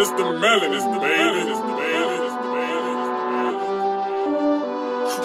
It's the melon, it's the melon, it's the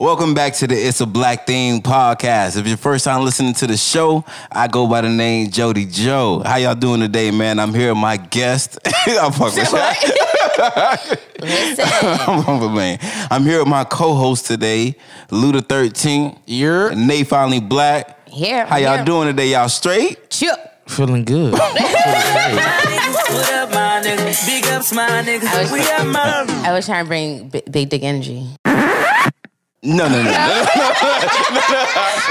Welcome back to the It's a Black Thing podcast. If it's your first time listening to the show, I go by the name Jody Joe. How y'all doing today, man? I'm here with my guest. I'm fucking with I'm man. I'm here with my co-host today, Luda 13. You're Nate finally black. Here. How y'all here. doing today? Y'all straight? Chill. Feeling good. What up, my niggas? Big ups, my niggas. I was- we up, my I was trying to bring b- big dick energy. No, no, no.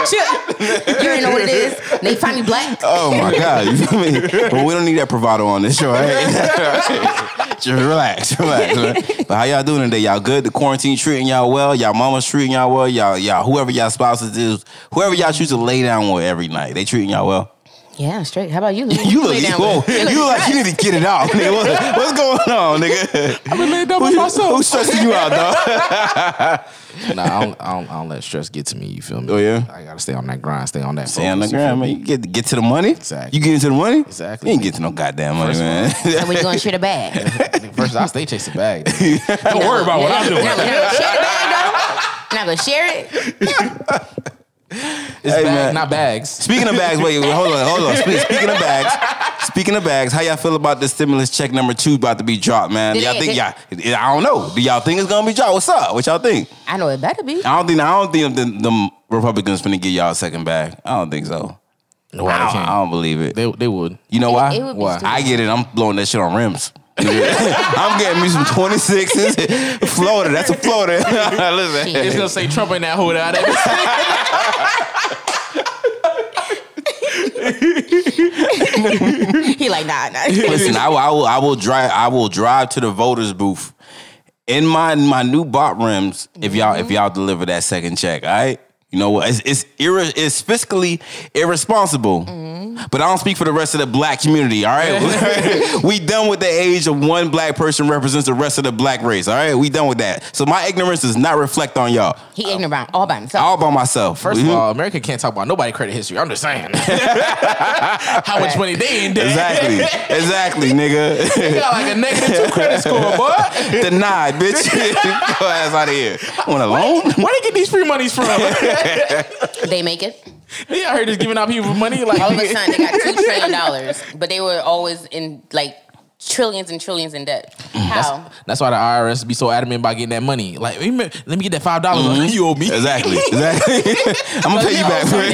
Chill. You already know what it is. They finally black. oh my God. You feel me? But we don't need that bravado on this show, right? Just relax, relax. man. But how y'all doing today? Y'all good? The quarantine treating y'all well? Y'all mama's treating y'all well? Y'all, y'all, whoever y'all spouses is, whoever y'all choose to lay down with every night, they treating y'all well? Yeah, straight. How about you? You look, Lay down whoa, with- you look like you need to get it out, nigga. What- what's going on, nigga? I've been laying down by Who, myself. who's stressing you out, dog? Nah, I don't, I, don't, I don't let stress get to me. You feel me? Oh, yeah? I gotta stay on that grind. Stay on that. Stay on the focus, you feel ground, man. me? You get get to the money. Exactly. You get into the money. Exactly. You ain't get to no goddamn money, First man. And we gonna share the bag. First, I stay chasing bag. Don't worry about what I'm doing. Not gonna share the bag though. Not gonna share it. It's Hey, bag, man. not bags. Speaking of bags, wait, wait, hold on, hold on. Spe- Speaking of bags, speaking of bags, how y'all feel about the stimulus check number two about to be dropped, man? Did y'all it- think did- y'all? I don't know. Do y'all think it's gonna be dropped? What's up? What y'all think? I know it better be. I don't think. I don't think the, the Republicans finna give y'all a second bag. I don't think so. Why I don't, I don't believe it. They, they would. You know why? It would be Why? stupid. I get it. I'm blowing that shit on rims. I'm getting me some 26s. Florida. That's a Florida. Listen. It's gonna say Trump in that hood out there. He like nah nah. Listen, I will, I will, I will drive, I will drive to the voters booth in my my new bot rims if y'all if y'all deliver that second check. All right. You know what? It's it's, irre- it's fiscally irresponsible, but I don't speak for the rest of the black community. All right, we done with the age of one black person represents the rest of the black race. All right, we done with that. So my ignorance does not reflect on y'all. He ignorant all by himself. All by myself. First of Mhm. all, America can't talk about nobody credit history. I'm just saying. How much money they in there? exactly, exactly, nigga. They got like a negative two credit score, boy. Denied, bitch. Get your ass out of here. Want a loan? Where they get these free monies from? They make it. they out here just giving out people money. Like All of a sudden they got two trillion dollars, but they were always in like trillions and trillions in debt. Mm, How? That's why the IRS be so adamant about getting that money. Like, let me, get that five dollars mm-hmm. you owe me. Exactly. Exactly. I'm gonna pay you back for it.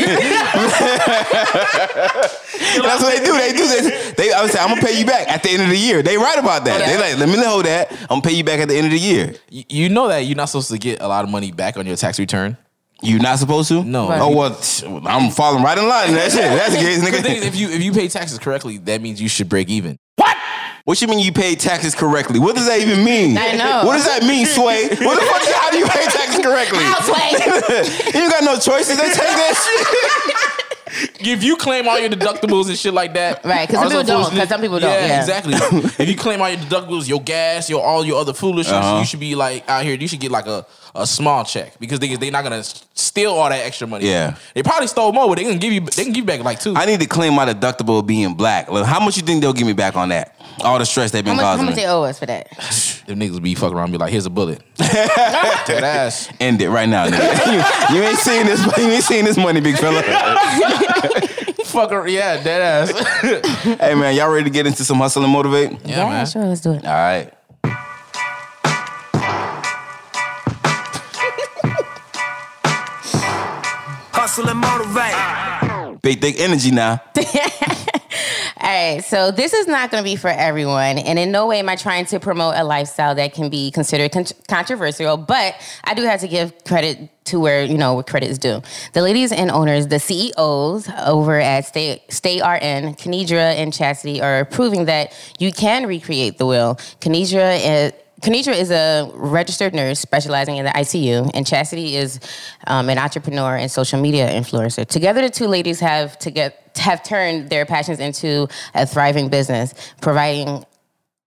That's what they do. They do this. They I would say, I'm gonna pay you back at the end of the year. They right about that. They like, let me know that. I'm gonna pay you back at the end of the year. You- You know that you're not supposed to get a lot of money back on your tax return. You not supposed to? No. Right. Oh well, I'm falling right in line. That's it. That's the case, The thing is, if you if you pay taxes correctly, that means you should break even. What What you mean you paid taxes correctly? What does that even mean? I know. What does that mean, Sway? What the fuck? How do you pay taxes correctly? Houseway. you ain't got no choices. They take that shit. If you claim all your deductibles and shit like that, Right, 'cause some people don't, 'cause some people don't, Yeah, yeah. exactly. if you claim all your deductibles, your gas, your all your other foolishness, Uh-huh. you should be like out here. You should get like a, a small check because they they're not gonna steal all that extra money. Yeah. they probably stole more, but they can give you they can give you back like two. I need to claim my deductible being black. Look, how much you think they'll give me back on that? All the stress they've How been much, how causing much me. they owe us for that? Them niggas be fucking around, and be like, "Here's a bullet." Dead ass. End it right now, nigga. you, you ain't seeing this. You ain't seeing this money, big fella. Fuck her, yeah, dead ass. hey man, y'all ready to get into some hustle and motivate? yeah, man. sure, let's do it. All right. Hustle and motivate. Big thick energy now. All right, so this is not going to be for everyone, and in no way am I trying to promote a lifestyle that can be considered con- controversial. But I do have to give credit to where you know where credit is due. The ladies and owners, the CEOs over at Stay Stay RN, Kenedra and Chastity, are proving that you can recreate the wheel. Kenedra is. Kenitra is a registered nurse specializing in the ICU, and Chastity is um, an entrepreneur and social media influencer. Together, the two ladies have to get have turned their passions into a thriving business, providing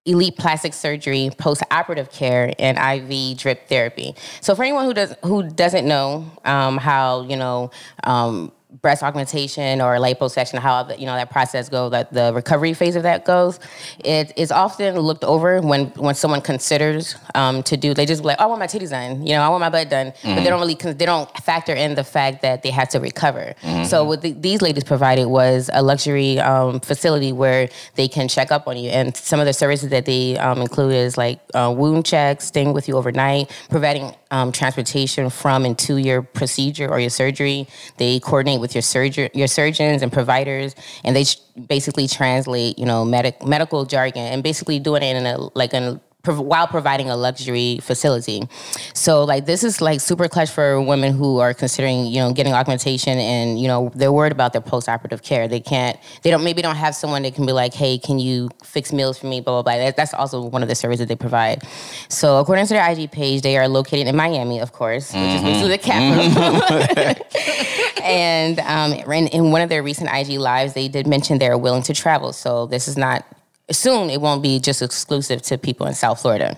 elite plastic surgery, post-operative care, and IV drip therapy. So, for anyone who does who doesn't know um, how you know. Um, breast augmentation or liposuction, how you know that process goes, that the recovery phase of that goes, it is often looked over when when someone considers um, to do. They just be like, oh, I want my titties done, you know, I want my butt done, but they don't really they don't factor in the fact that they have to recover. So what the, these ladies provided was a luxury um, facility where they can check up on you, and some of the services that they um, include is like uh, wound checks, staying with you overnight, providing um, transportation from and to your procedure or your surgery. They coordinate with your surgeon, your surgeons and providers, and they basically translate, you know, medic- medical jargon and basically doing it in a like an while providing a luxury facility. So like this is like super clutch for women who are considering, you know, getting augmentation and, you know, they're worried about their post-operative care. They can't they don't maybe don't have someone that can be like, "Hey, can you fix meals for me?" blah blah blah. That, that's also one of the services that they provide. So, according to their IG page, they are located in Miami, of course, which is basically the mm-hmm. capital. and um, in, in one of their recent IG lives, they did mention they're willing to travel. So this is not soon. It won't be just exclusive to people in South Florida.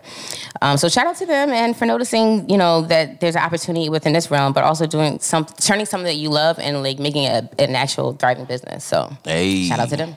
Um, so shout out to them and for noticing, you know, that there's an opportunity within this realm, but also doing some turning something that you love and like making it a, an actual thriving business. So Hey. shout out to them.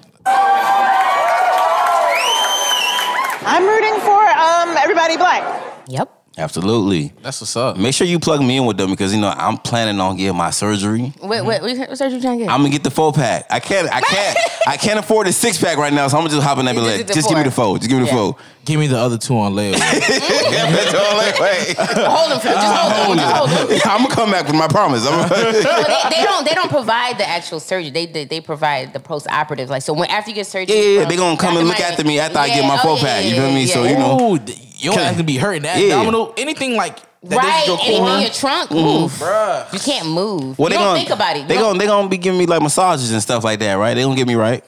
I'm rooting for um, everybody black. Yep. Absolutely. That's what's up. Make sure you plug me in with them because you know I'm planning on getting my surgery. Wait, wait, what what mm-hmm. surgery you trying to get? I'm gonna get the four pack. I can't. I can't. I can't afford a six pack right now, so I'm gonna just hop in that You just Just, give me the four. four. Just give me the Yeah. four. Give me the other two on layaway. That's all I- wait. hold them for just hold them. Just hold them. I'm gonna come back with my promise. I'm Well, they, they don't. They don't provide the actual surgery. They they, they provide the post operative. Like so, when after you get surgery, Yeah, yeah, yeah. Um, they gonna come and look after me after I get my oh, four yeah, pack. You yeah, feel me? yeah, So you know, Ooh, you don't have to be hurting that Yeah. abdominal. Anything like that right? they just go Anything core. in your trunk, move. Bruh. You can't move. well, you they don't gonna think about it. You They don't- gonna they gonna be giving me like massages and stuff like that, right? They gonna get me right.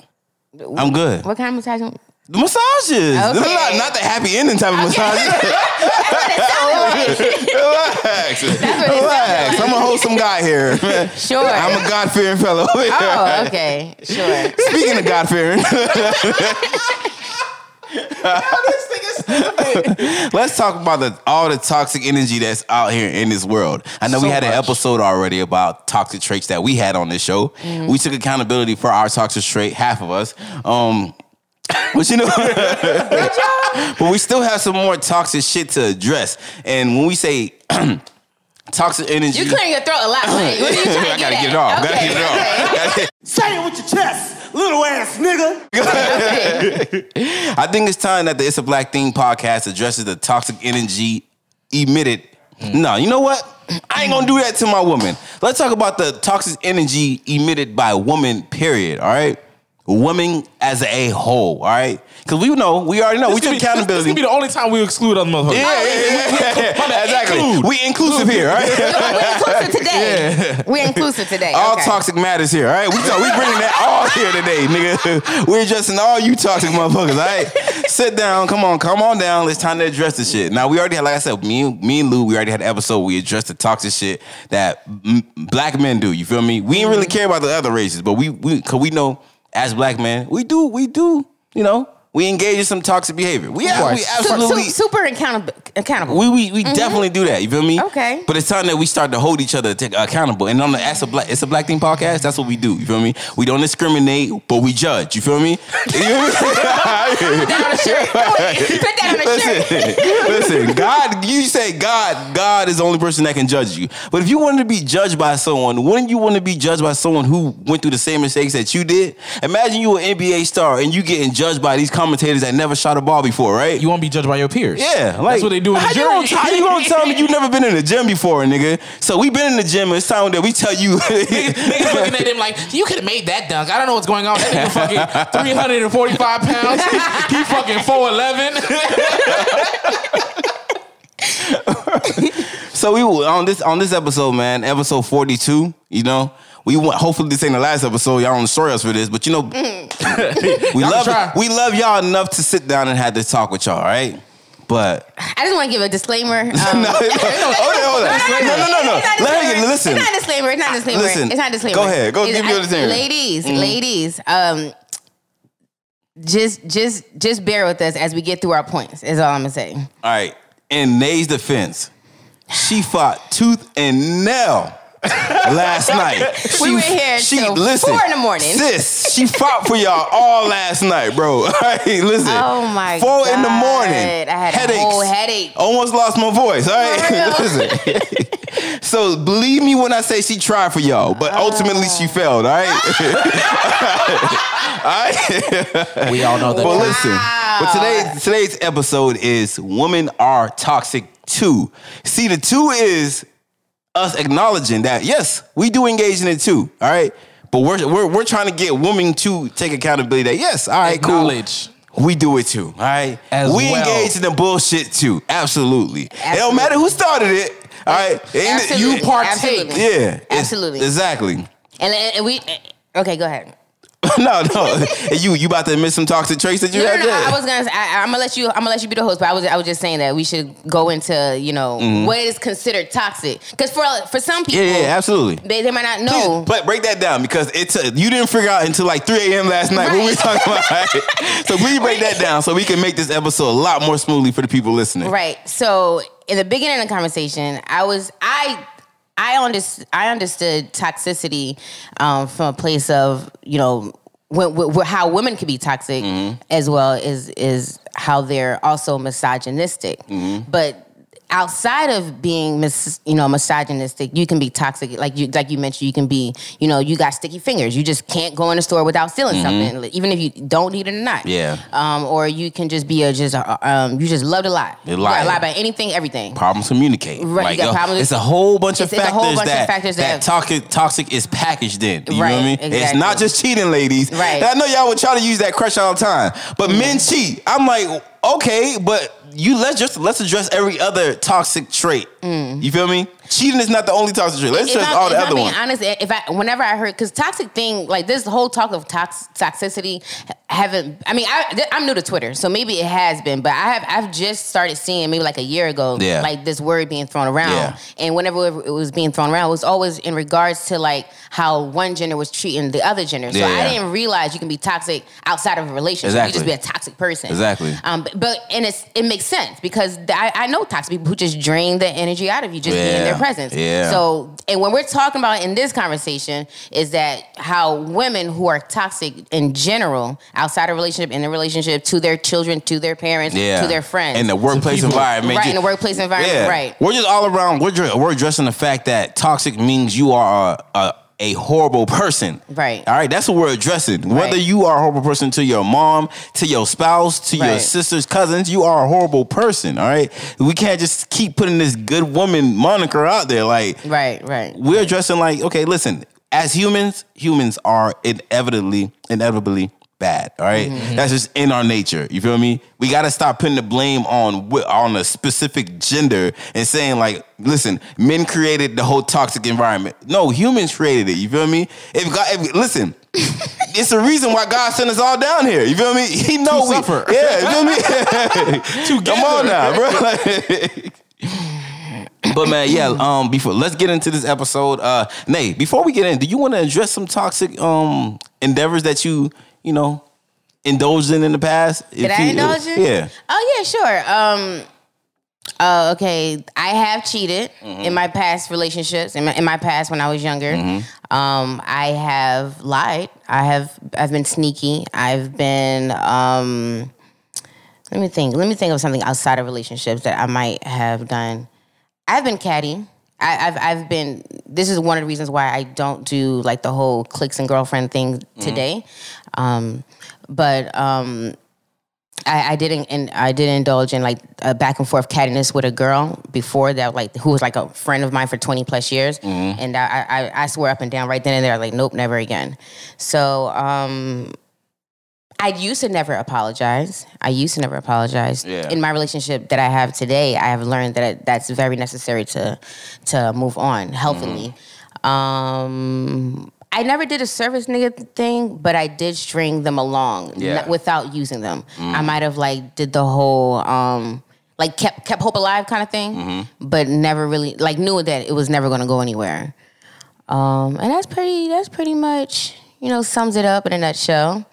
I'm good. What kind of massage? The massages, Okay. not, not the happy ending type of massages. Relax, what it sounded relax. I'm a wholesome guy here. Sure. I'm a God fearing fellow. oh, okay, sure. Speaking of God fearing, let's talk about the all the toxic energy that's out here in this world. I know we So had an episode already about toxic traits that we had on this show. Mm-hmm. We took accountability for our toxic trait, half of us. Um, but you know, but we still have some more toxic shit to address. And when we say toxic energy, You clearing your throat a lot. man. What are you trying to I gotta at? get it off. Gotta get it off. okay. Say it with your chest, little ass nigga. I think it's time that the It's a Black Thing podcast addresses the toxic energy emitted. Hmm. No, you know what? I ain't gonna do that to my woman. Let's talk about the toxic energy emitted by woman, period. All right? Women as a whole, all right? Because we know, we already know, we This took could be- This, accountability. could be the only time we exclude other motherfuckers. yeah, yeah, yeah, yeah, My bad, exactly. include. We inclusive here, all right? We're inclusive today. We're inclusive today. All okay. toxic matters here, all right? We, we bringing that all here today, nigga. We're addressing all you toxic motherfuckers, all right? Sit down, come on, come on down. It's time to address the shit. Now, we already had, like I said, me, and- me and Lou, we already had an episode where we addressed the toxic shit that m- black men do, you feel me? We ain't really mm-hmm. care about the other races, but we, we, cause we know as black men, we do, we do, you know, we engage in some toxic behavior. We, yeah, we course. Su- su- absolutely. super accountable. Accountable. We we, we mm-hmm. definitely do that. You feel me? Okay. But it's time that we start to hold each other to, accountable. And on the Ask a Black, it's a Black Thing podcast. That's what we do. You feel me? We don't discriminate, but we judge. You feel me? You feel me? that on a shirt. Put that on a shirt. Listen, listen, God, you say God, God is the only person that can judge you. But if you wanted to be judged by someone, wouldn't you want to be judged by someone who went through the same mistakes that you did? Imagine you an NBA star and you getting judged by these commentators that never shot a ball before, right? You won't be judged by your peers. Yeah, like that's what they do in how the you gonna, how you gonna tell me you've never been in the gym before, nigga? So we been in the gym. and It's time that we tell you. Niggas looking at him like, you could have made that dunk. I don't know what's going on. That nigga fucking 345 pounds. he fucking 4'11. so we on this on this episode, man, episode forty two. You know, we want. Hopefully, this ain't the last episode. Y'all don't destroy us for this, but you know, we Y'all love try. we love y'all enough to sit down and have this talk with y'all. All right. But I just want to give a disclaimer. Um, no, hold on, hold on. No, no, no, no. It's not a Let her listen. It's not a disclaimer. It's not a disclaimer. Listen, it's not a disclaimer. go ahead. Go It's- give me a I- disclaimer. Ladies, Mhm. ladies, um, just, just, just bear with us as we get through our points. Is all I'm gonna say. All right. In Nay's defense, she fought tooth and nail last night. She, We were here till listen, four in the morning. Sis, she fought for y'all all last night, bro. All right, listen. Oh my Four in the morning. I had a Headaches. whole headache. Almost lost my voice. All right, For real? listen. so believe me when I say she tried for y'all, but ultimately she oh. failed. All right. all right. We all know that. But listen, but today's today's episode is women are toxic too. See, the two is us acknowledging that yes, we do engage in it too. All right, but we're we're we're trying to get women to take accountability. That yes, all right, cool. We do it too. All right, As we well. engage in the bullshit too. Absolutely. It don't matter who started it. All right, Ain't it- Absolutely. you partake. Absolutely. yeah, Absolutely. exactly. And, and we. Eh, okay, go ahead. no, no. You you about to admit some toxic traits that you No, no, had no, there? I was gonna. I, I'm gonna let you. I'm gonna let you be the host. But I was. I was just saying that we should go into you know Mhm. what is considered toxic. Because for for some people, yeah, yeah, absolutely. they, they might not know. But break that down because it's a, you didn't figure out until like 3 a.m. last night what we were talking about. right? So please break that down so we can make this episode a lot more smoothly for the people listening. Right. So in the beginning of the conversation, I was I I understood I understood toxicity um, from a place of you know when, when, how women can be toxic as well as is how they're also misogynistic. But outside of being mis, you know misogynistic, you can be toxic. Like you like you mentioned, you can be you know you got sticky fingers. You just can't go in a store without stealing Mhm. something, even if you don't need it or not. Yeah. Um, or you can just be a just a, um, you just love to lie. You lie. about anything, everything. Problems communicate. Right, you got problems- It's a whole bunch of It's- it's a factors whole bunch of that, factors that, that- toxic toxic is packaged in. You know what I Right, mean? It's not just cheating, ladies. Right. And I know y'all would try to use that crush all the time, but Mm-hmm. men cheat. I'm like, okay, but you let's just let's address every other toxic trait. You feel me? Cheating is not the only toxic trait. Let's Mm. Address all the other ones. honest, if I whenever I heard because toxic thing like this whole talk of tox, toxicity haven't. I mean, I, I'm new to Twitter, so maybe it has been, but I have I've just started seeing maybe like a year ago, Yeah. like this word being thrown around, Yeah. and whenever it was being thrown around, it was always in regards to like how one gender was treating the other gender. So Yeah, I didn't realize you can be toxic outside of a relationship. You just be a toxic person. Exactly. Um, but, but and it's it makes sense because I, I know toxic people who just drain the energy out of you just being in their presence. Yeah. So and when we're talking about in this conversation is that how women who are toxic in general outside of relationship in a relationship to their children, to their parents, Yeah. to their friends, In the workplace people. environment. right ju- in the workplace environment, Yeah. right. We're just all around. We're we're addressing the fact that toxic means you are a, a a horrible person. Right. All right. That's what we're addressing. Whether you are a horrible person to your mom, to your spouse, to your sisters, cousins, you are a horrible person. All right. We can't just keep putting this good woman moniker out there. Like Right, right. we're addressing like okay listen as humans humans are inevitably inevitably bad all right? Mm-hmm. that's just in our nature you feel me we got to stop putting the blame on on a specific gender and saying like listen men created the whole toxic environment no humans created it you feel me if god if, listen it's the reason why God sent us all down here. You feel me? He know we suffer. Yeah, you feel me? Come on now, bro. But man, yeah. Um, before let's get into this episode. Uh, Nay, before we get in, do you want to address some toxic um endeavors that you you know indulged in in the past? Did If I indulge in? Yeah. Oh yeah, sure. Um, uh, okay, I have cheated Mm-hmm. in my past relationships. In my, in my past, when I was younger, Mm-hmm. um, I have lied. I have. I've been sneaky. I've been. Um, let me think. Let me think of something outside of relationships that I might have done. I've been catty. I, I've I've been. This is one of the reasons why I don't do like the whole cliques and girlfriend thing Mm-hmm. today. Um, but um, I, I didn't and I did indulge in like a back and forth cattiness with a girl before that, like who was like a friend of mine for twenty plus years, Mm-hmm. and I, I I swear up and down right then and there, like nope, never again. So um, I used to never apologize. I used to never apologize. Yeah. In my relationship that I have today, I have learned that that's very necessary to to move on healthily. Um, I never did a service nigga thing, but I did string them along Yeah. n- without using them. I might have like did the whole um like kept kept hope alive kind of thing, Mm-hmm. but never really like knew that it was never going to go anywhere. Um, and that's pretty. That's pretty much you know sums it up in a nutshell.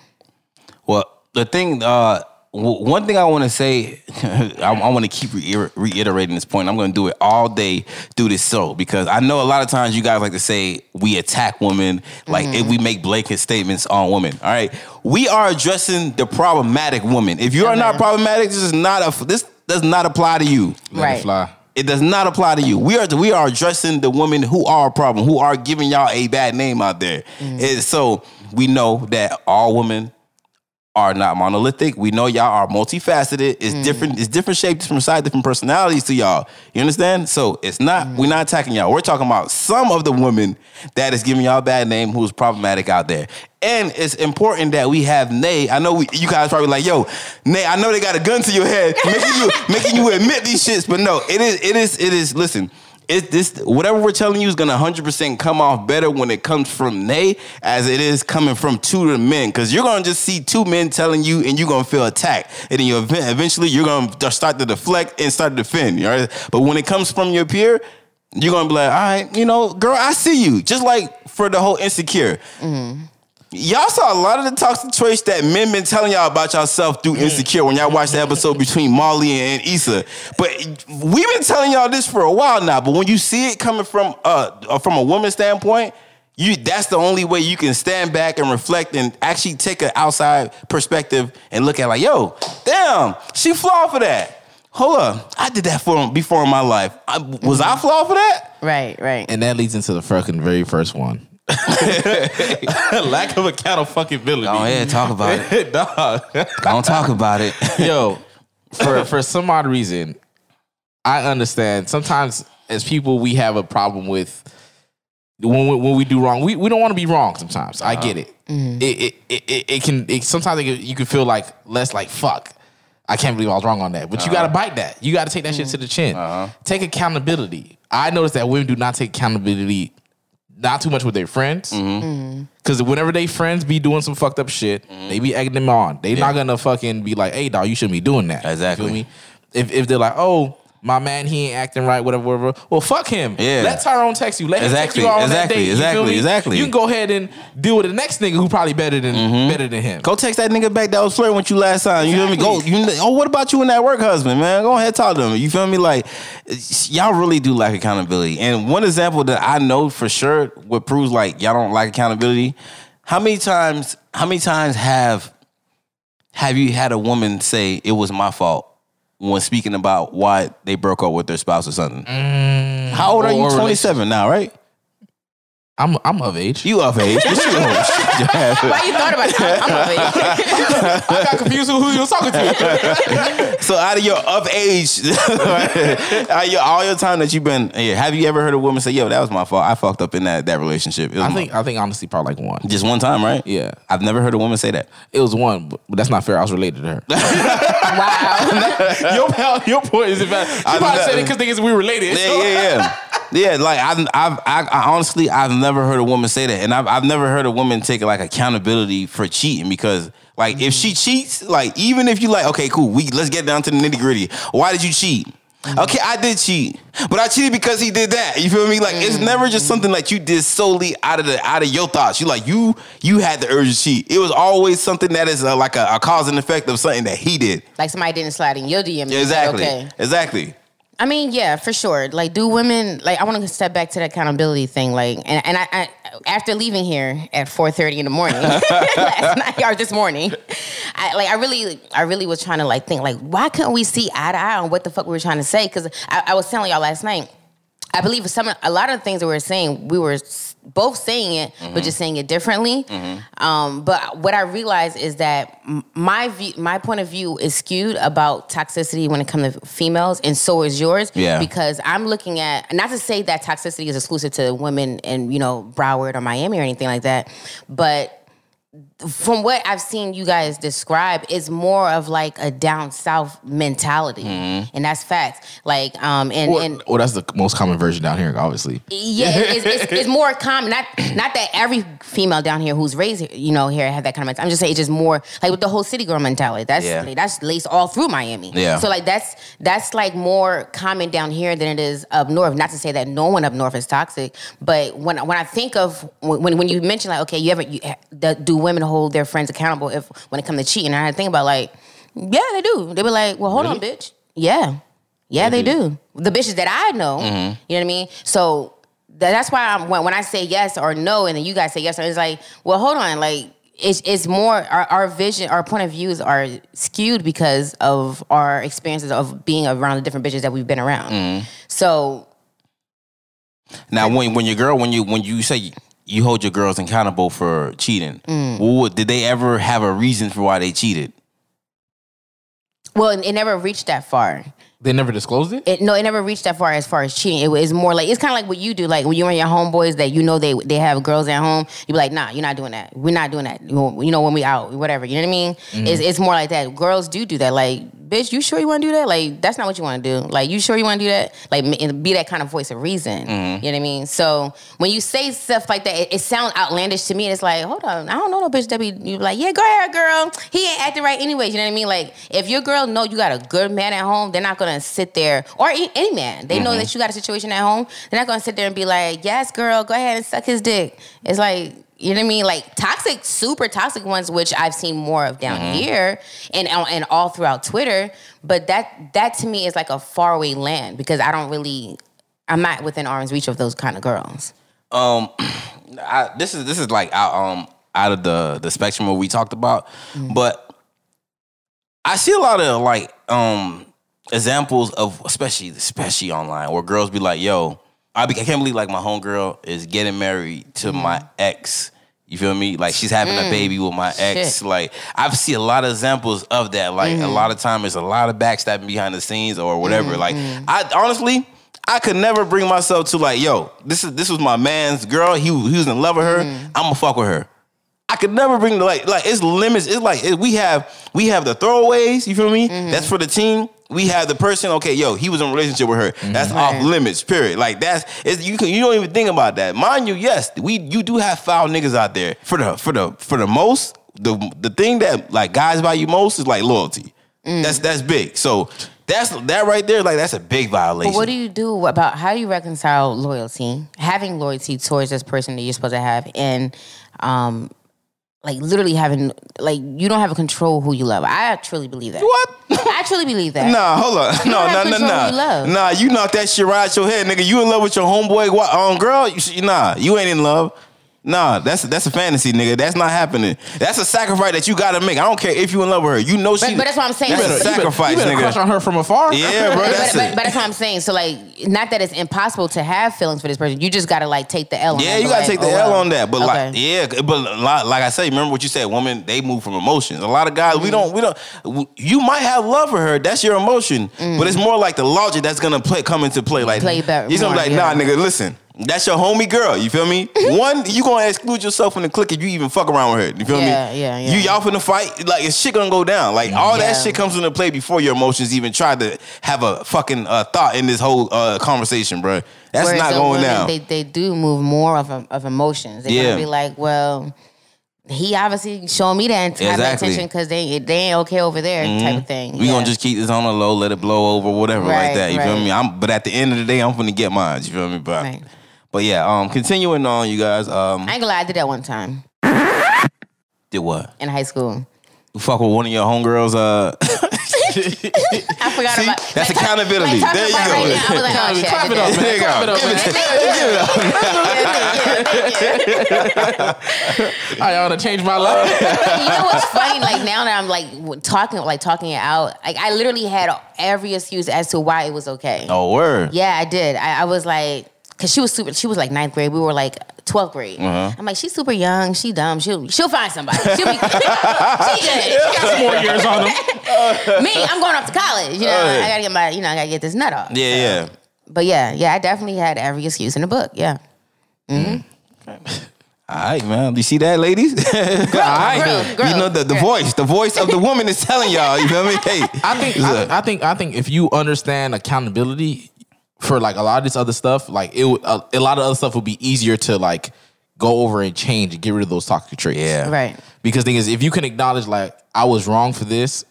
Well, the thing, uh, one thing I want to say, I, I want to keep reiter- reiterating this point. I'm going to do it all day through this show because I know a lot of times you guys like to say we attack women, like if we mm. make blanket statements on women. All right, we are addressing the problematic woman. If you are not problematic, this is not a this does not apply to you. Let Right. it fly. It does not apply to you. We are we are addressing the women who are a problem, who are giving y'all a bad name out there. Mm. And so we know that all women are not monolithic. We know y'all are multifaceted. It's mm. different. It's different shapes, different size, different personalities to y'all. You understand? So it's not. We're not attacking y'all. We're talking about some of the women that is giving y'all a bad name, who's problematic out there. And it's important that we have Nay. I know we, you guys probably like, yo, Nay. I know they got a gun to your head, making you making you admit these shits. But no, it is. It is. It is. Listen it this whatever we're telling you is gonna 100% come off better when it comes from Nay as it is coming from two men. Because you're gonna just see two men telling you and you're gonna feel attacked. And then you eventually you're gonna start to deflect and start to defend right but when it comes from your peer you're gonna be like all right you know girl I see you. Just like for the whole insecure mm-hmm. Y'all saw a lot of the toxic traits that men been telling y'all about yourself through Insecure when y'all watched the episode between Molly and Issa. But we've been telling y'all this for a while now. But when you see it coming from uh uh, from a woman's standpoint, you that's the only way you can stand back and reflect and actually take an outside perspective and look at like, yo, damn, she flawed for that. Hold up, I did that for before in my life. I, was I flawed for that? Right. Right. And that leads into the fucking very first one. Lack of accountability. Go ahead, talk about it. Dog. Don't talk about it. Yo, for for some odd reason, I understand. Sometimes as people, we have a problem with when we, when we do wrong. We, we don't want to be wrong. Sometimes I uh-huh. get it. Mm-hmm. It, it, it it it can it, sometimes it, can- you can feel like less like fuck. I can't believe I was wrong on that. But you got to uh-huh. bite that. You got to take that shit to the chin. Uh-huh. Take accountability. I notice that women do not take accountability not too much with their friends. Because whenever they friends be doing some fucked up shit, they be egging them on. They not gonna fucking be like, "Hey, dog, you shouldn't be doing that." You Exactly. feel me? If if they're like, "Oh, my man, he ain't acting right," whatever, whatever. Well, fuck him. Yeah. Let Tyrone text you. Let him text Exactly, you on exactly, that. You feel exactly, me? exactly. You can go ahead and deal with the next nigga who probably better than mm-hmm. better than him. Go text that nigga back that was flirting with you last time. You feel me? Go. You, oh, what about you and that work husband, man? Go ahead, and talk to him. You feel me? Like y'all really do lack accountability. And one example that I know for sure, what proves like y'all don't like accountability. How many times? How many times have have you had a woman say it was my fault when speaking about why they broke up with their spouse or something? How old are you? Twenty seven now, right? I'm I'm of age. You of age? But you old. Shut your ass. Why you thought about that? I'm of age. I got confused with who you was talking to. So out of your of age, out of your, all your time that you've been here, have you ever heard a woman say, "Yo, that was my fault. I fucked up in that that relationship." It was I my- think I think honestly probably like one. just one time, right? Yeah. I've never heard a woman say that. It was one, but, but that's not fair. I was related to her. Wow. your pal, your point is invalid. She I- probably said it because niggas we related. Yeah, yeah, yeah. Yeah, like I've, I've, I, I honestly, I've never heard a woman say that, and I've, I've never heard a woman take like accountability for cheating because, like, if she mm-hmm. cheats, like, even if you like, okay, cool, we let's get down to the nitty gritty. Why did you cheat? Mm-hmm. Okay, I did cheat, but I cheated because he did that. You feel me? Like, it's mm-hmm. never just something like you did solely out of the out of your thoughts. You like you you had the urge to cheat. It was always something that is uh like a, a cause and effect of something that he did. like somebody didn't slide in your DM. and you said, Exactly. Okay. Exactly. I mean, yeah, for sure. Like, do women like? I want to step back to the accountability thing. Like, and and I, I after leaving here at four thirty in the morning last night or this morning, I like I really I really was trying to like think like why couldn't we see eye to eye on what the fuck we were trying to say? Because I, I was telling y'all last night. I believe some a lot of the things that we were saying, we were both saying it, but just saying it differently. Um, but what I realized is that my view, my point of view is skewed about toxicity when it comes to females, and so is yours. Yeah. Because I'm looking at not to say that toxicity is exclusive to women in you know Broward or Miami or anything like that, but from what I've seen you guys describe, it's more of like a down south mentality, and that's facts. Like, um, and Well, and well, that's the most common version down here, obviously. yeah, it's, it's, it's more common. Not not that every female down here who's raised, you know, here have that kind of mentality. I'm just saying it's just more like with the whole city girl mentality. That's Yeah. that's laced all through Miami. Yeah. So like that's that's like more common down here than it is up north. Not to say that no one up north is toxic, but when when I think of when when you mention like okay, you ever you, do women hold their friends accountable if when it comes to cheating? And I think about like yeah, they do. They be like, well, hold on, bitch. Yeah. Yeah, they, do. The bitches that I know, mm-hmm. you know what I mean? So tha- that's why I'm, when, when I say yes or no, and then you guys say yes, or it's like, well, hold on, like it's it's more our, our vision, our point of views are skewed because of our experiences of being around the different bitches that we've been around. Mm-hmm. So Now, when when your girl, when you when you say you hold your girls accountable for cheating, Mm. what, did they ever have a reason for why they cheated? well, it never reached that far. They never disclosed it. It, no, it never reached that far as far as cheating. It was more like it's kind of like what you do. Like when you're in your homeboys that you know they they have girls at home, you be like, nah, you're not doing that. We're not doing that. You know, when we out, whatever. You know what I mean? It's it's more like that. Girls do do that. Like, bitch, you sure you want to do that? Like, that's not what you want to do. Like, you sure you want to do that? Like, be that kind of voice of reason. Mm-hmm. You know what I mean? So when you say stuff like that, it, it sounds outlandish to me. And it's like, hold on, I don't know no bitch that be you like, yeah, go ahead, girl. He ain't acting right anyways. You know what I mean? Like, if your girl know you got a good man at home, they're not gonna sit there or any man. They know mm-hmm. that you got a situation at home. They're not gonna sit there and be like, yes, girl, go ahead and suck his dick. It's like. You know what I mean? Like toxic, super toxic ones, which I've seen more of down here and and all throughout Twitter. But that that to me is like a faraway land because I don't really, I'm not within arm's reach of those kind of girls. Um, I, this is this is like out um out of the the spectrum what we talked about, Mm-hmm. but I see a lot of like um examples of especially especially online where girls be like, "Yo, I, be, I can't believe like my homegirl is getting married to Mm-hmm. my ex." You feel me? Like she's having a baby with my ex. Mm. Shit. Like I've seen a lot of examples of that. Like Mm-hmm. a lot of time, it's a lot of backstabbing behind the scenes or whatever. Like Mm-hmm. I honestly, I could never bring myself to like, yo, this is this was my man's girl. He he was in love with her. Mm-hmm. I'm gonna fuck with her. I could never bring the like like it's limits. It's like it- we have we have the throwaways. You feel me? Mm-hmm. That's for the team. We have the person. Okay, yo, he was in a relationship with her. That's off limits. Period. Like that's it's, you can you don't even think about that. Mind you, yes, we you do have foul niggas out there. For the for the for the most the the thing that like guys value most is like loyalty. Mm. That's that's big. So that's that right there. Like that's a big violation. But what do you do about how do you reconcile loyalty, having loyalty towards this person that you're supposed to have, and um, like literally having like you don't have a control who you love. I truly believe that. What? I truly believe that. Nah, hold on. You No, no, no, no. who you love. Nah, you knock that shit right out your head, nigga. You in love with your homeboy, what, um, girl? You, nah, you ain't in love. Nah, that's that's a fantasy, nigga. That's not happening. That's a sacrifice that you gotta make. I don't care if you in love with her. You know she. But- but that's what I'm saying. That's a you sacrifice, you better crush on her from afar. Yeah, bro. But, That's but, it. but that's what I'm saying. So like, not that it's impossible to have feelings for this person. You just gotta like take the L. On Yeah, that, you but, gotta like, take the oh, L on that. But like, yeah, but like, like I say, remember what you said. Women, they move from emotions. A lot of guys, Mm-hmm. we don't, we don't. You might have love for her. That's your emotion. But it's more like the logic that's gonna play come into play. Like, Mm. Play better He's gonna be like, yeah. nah, nigga, listen. That's your homie girl. You feel me? One, you gonna exclude yourself from the clique if you even fuck around with her. You feel Yeah, me? yeah, yeah. You y'all finna fight. Like, it's shit gonna go down. Like, all that shit comes into play before your emotions even try to have a fucking uh, thought in this whole uh, conversation, bro. That's Whereas not going women, down. They they do move more of of emotions. They're Yeah. gonna be like, well, he obviously showing me that type Exactly. of attention because they they ain't okay over there, type of thing. We Yeah. gonna just keep this on the low, let it blow over, whatever, like that. You feel right. me? I'm, but at the end of the day, I'm gonna get mine. You feel me? But, Right. But yeah. Um, continuing on, you guys. Um, I ain't gonna lie, I did that one time did what? in high school. You fuck with one of your homegirls. Uh, I forgot See? about That's like, accountability. Like, There you go. Right now, I was like, oh shit, I Clap it up, that. man. there you Clap go. it up, man. I ought to change my life. you know what's funny? Like now that I'm like talking, like talking it out, like I literally had every excuse as to why it was okay. oh, word. Yeah, I did. I, I was like, cause she was super. She was like ninth grade. We were like twelfth grade. Uh-huh. I'm like, she's super young. She dumb. She'll she'll find somebody. She'll be. she good. She got some Four years on them. Me, I'm going off to college. You know, I gotta get my. You know, I gotta get this nut off. Yeah, yeah. But yeah, yeah, I definitely had every excuse in the book. Yeah. I All right, man. Do you see that, ladies? All right. grow, grow. You know the, the voice, the voice of the woman is telling y'all. You feel me? Hey, I think I, I think I think if you understand accountability for like a lot of this other stuff, like it would a, a lot of other stuff would be easier to like go over and change and get rid of those toxic traits. Yeah. Right. Because thing is, if you can acknowledge like I was wrong for this,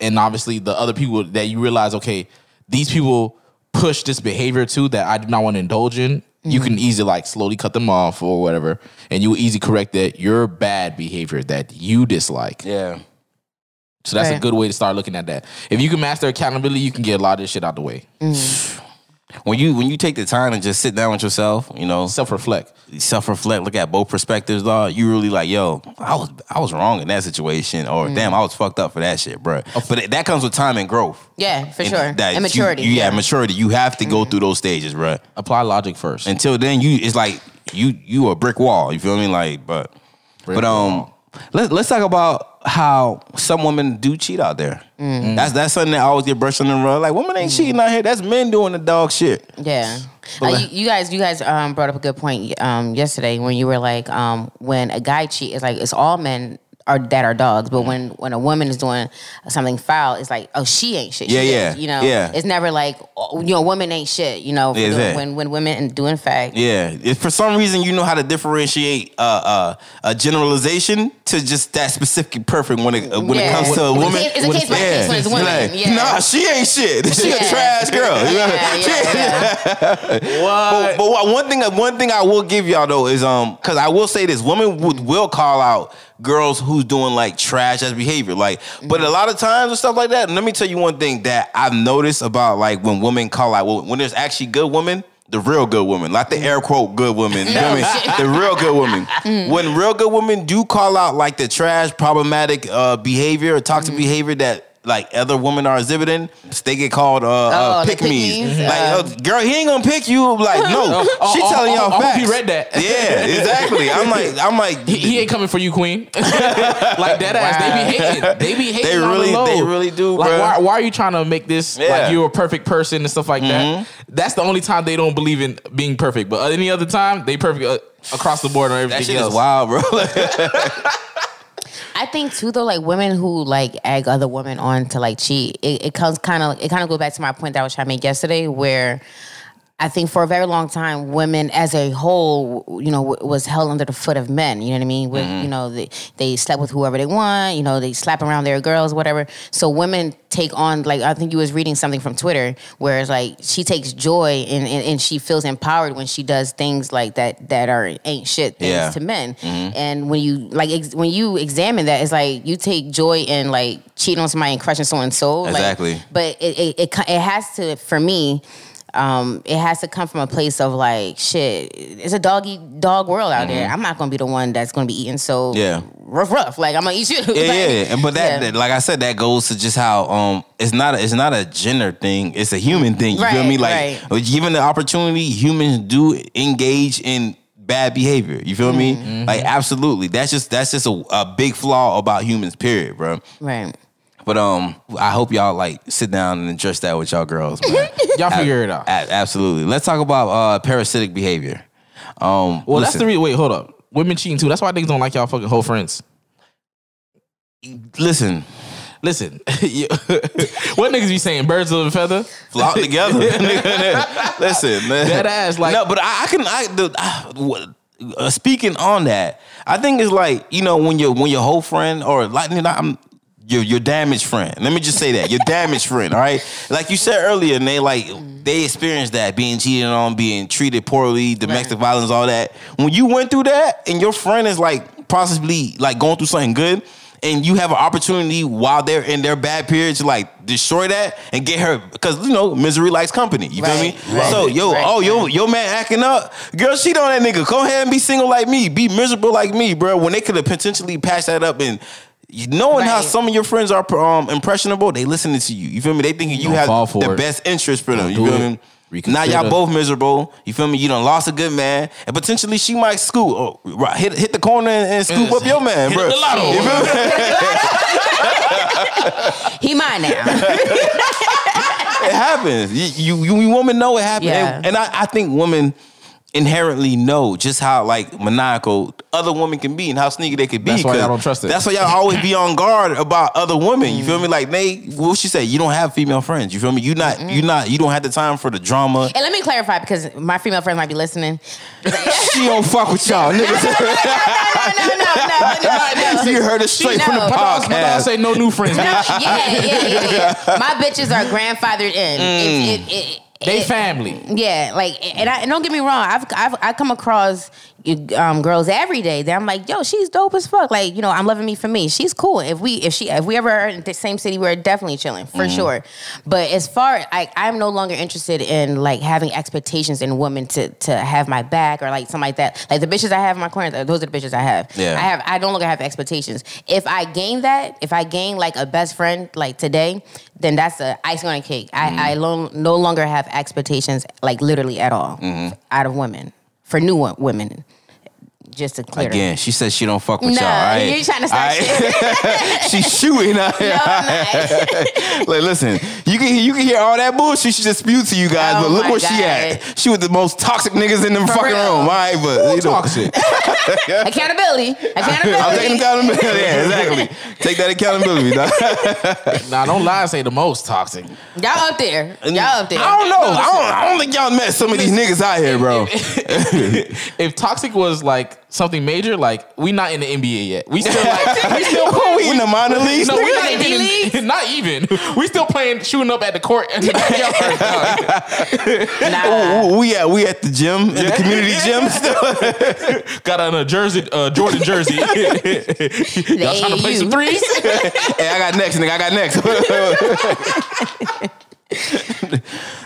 and obviously the other people that you realize, okay, these people push this behavior too that I do not want to indulge in. You Mm-hmm. can easily like slowly cut them off or whatever, and you will easily correct that your bad behavior that you dislike. yeah. So that's a good way to start looking at that. If you can master accountability, you can get a lot of this shit out the way. When you when you take the time and just sit down with yourself, you know, Self reflect. self reflect, look at both perspectives, dog. You really like, yo, I was I was wrong in that situation, or Mm. damn, I was fucked up for that shit, bro. But it- that comes with time and growth. Yeah, for And sure. that and maturity. You, you- yeah, maturity. You have to go through those stages, bro. Apply logic first. Until then, you it's like you you a brick wall. You feel me? Mean? Like, but Brick but um, wall. let's let's talk about how some women do cheat out there. Mm. That's that's something that always get brushed on the rug. Like, women ain't cheating out here. That's men doing the dog shit. Yeah. Uh, you, you guys, you guys um, brought up a good point um, yesterday when you were like, um, when a guy cheat, it's like it's all men are that are dogs, but when when a woman is doing something foul, it's like, oh, she ain't shit. She Yeah, did, yeah, You know, yeah. It's never like, oh, you know, woman ain't shit. You know, for Yeah, doing- exactly. when when women do in fact, Yeah, if for some reason you know how to differentiate uh, uh, a generalization to just that specific perfect when it uh, when it Yeah. comes to a It's a woman. case- it's a case by case when it's You're women, yeah. Nah, she ain't shit. She a Yeah. trash girl. You know? Yeah, yeah, yeah. But, but what- one thing, one thing I will give y'all though is um, because I will say this: women would will call out girls who's doing like trash ass behavior, like. But a mm-hmm. lot of times and stuff like that. And let me tell you one thing that I've noticed about like when women call out when there's actually good women. The real good women, not the air quote good women. You know what I mean? The real good women. Mm. When real good women do call out like the trash, problematic uh, behavior or toxic mm. behavior that like other women are exhibiting, they get called uh, uh, Oh, the pick me. pick-me's? Like, Uh, uh, girl, he ain't gonna pick you. Like, no, Oh, she oh, telling oh, y'all I hope facts. he read that. Yeah, exactly. I'm like, I'm like, He, he ain't coming for you, Queen. like that ass, they be hating. They be hating. They on really- the they really do, Like, bruh. why, why are you trying to make this Yeah. Mm-hmm. like you're a perfect person and stuff like that? That's the only time they don't believe in being perfect. But any other time, they perfect uh, across the board on everything that shit else. is wild, bro. I think too though, like women who like egg other women on to like cheat, it, it comes kind of it kind of go back to my point that I was trying to make yesterday, where I think for a very long time, women as a whole, you know, w- was held under the foot of men. You know what I mean? With you mm-hmm. know, they they slept with whoever they want. You know, they slap around their girls, whatever. So women take on like I think you was reading something from Twitter where it's like she takes joy and and, and she feels empowered when she does things like that that are ain't shit things Yeah. to men. Mm-hmm. And when you like ex- when you examine that, it's like you take joy in like cheating on somebody and crushing someone's soul. like- Exactly. but it it, it it has to for me. Um, it has to come from a place of like shit. It's a doggy dog world out there. I'm not gonna be the one that's gonna be eating so Mm-hmm. Yeah. rough, rough. Like I'm gonna eat you. Yeah, yeah, and but that, Yeah. that- like I said, that goes to just how um, it's not a, it's not a gender thing. It's a human thing. You feel Right, me? Like right. given the opportunity, humans do engage in bad behavior. You feel Mm-hmm. me? Like absolutely. That's just that's just a, a big flaw about humans. Period, bro. right. But um, I hope y'all like sit down and address that with y'all girls, man. Y'all figure it out. A- absolutely. Let's talk about uh, parasitic behavior. Um, Well, that's the reason. Wait, hold up. Women cheating too. That's why niggas don't like y'all fucking whole friends. listen. Listen, what niggas be saying? Birds of a feather. flock together. Listen, man. That ass, like- no, but I, I can. I, the, I what- uh, speaking on that, I think it's like you know when your when your whole friend or like you know, I'm your your damaged friend. Let me just say that your damaged friend. All right, like you said earlier, and they like they experienced that being cheated on, being treated poorly, domestic violence, all that. When you went through that, and your friend is like possibly like going through something good and you have an opportunity while they're in their bad period to like destroy that and get her because you know misery likes company. You feel me? Right, right, so yo, right, oh yo, right. your man acting up, girl, cheat on that nigga. Go ahead and be single like me, be miserable like me, bro. When they could have potentially patched that up and. You- Knowing how some of your friends are um, impressionable, they listening to you. You feel me? They thinking you Don't have the it. best interest for them. You feel it. me? Now y'all both miserable. You feel me? You done lost a good man, and potentially she might scoop, oh, right, hit hit the corner and, and scoop up your man, Hit bro. the lotto. You feel me? He mine now. it happens. You, you, you women know it happens. Yeah. And, and I, I think women, inherently know just how like maniacal other women can be and how sneaky they could be. That's why y'all 'cause don't trust it. That's why y'all always be on guard about other women. You feel me? Like they, what she say? You don't have female friends. You feel me? You not, you not, you don't have the time for the drama. And let me clarify because my female friends might be listening. she don't fuck with y'all niggas. no, no, no, no, no. you heard it straight from the No. My dog, my say no new friends. No, yeah, yeah, yeah, yeah. My bitches are grandfathered in. They it- family. Yeah, like, and, I, and don't get me wrong, I've, I've I come across um, girls every day that I'm like, yo, she's dope as fuck. Like, you know, I'm loving me for me. She's cool. If we if she if we ever are in the same city, we're definitely chilling for mm. sure. But as far like I'm no longer interested in like having expectations in women to to have my back or like something like that. Like the bitches I have in my corner, those are the bitches I have. Yeah. I have I no longer have expectations. If I gain that, if I gain like a best friend like today, then that's a icing on a cake. I, mm. I lo- no longer have expectations like literally at all mm-hmm. out of women for new women. Just to clear. Again, she says she don't fuck with No, y'all. All right? you're trying to start All She's shooting out here. No, I'm like, listen, you can you can hear all that bullshit she just spewed to you guys, Oh but look my where she God. at. She was the most toxic niggas in the fucking real. room. All right, but you know, Toxic. Accountability. Accountability. I'm taking accountability. yeah, exactly. Take that accountability. dog. Nah, don't lie. and Say the most toxic. Y'all up there. Y'all up there. I don't know. I don't, I don't think y'all met some of these niggas out here, bro. if toxic was like something major, like we not in the NBA yet. We still like we still playing. we in the minor leagues. No, we not in the even. D-Leagues? Not even. We still playing, shooting up at the court in the backyard. Nah. Ooh, we at we at the gym, at the community gym. Still. Got on a jersey, uh, Jordan jersey. Y'all trying to play some threes? hey, I got next, nigga. I got next.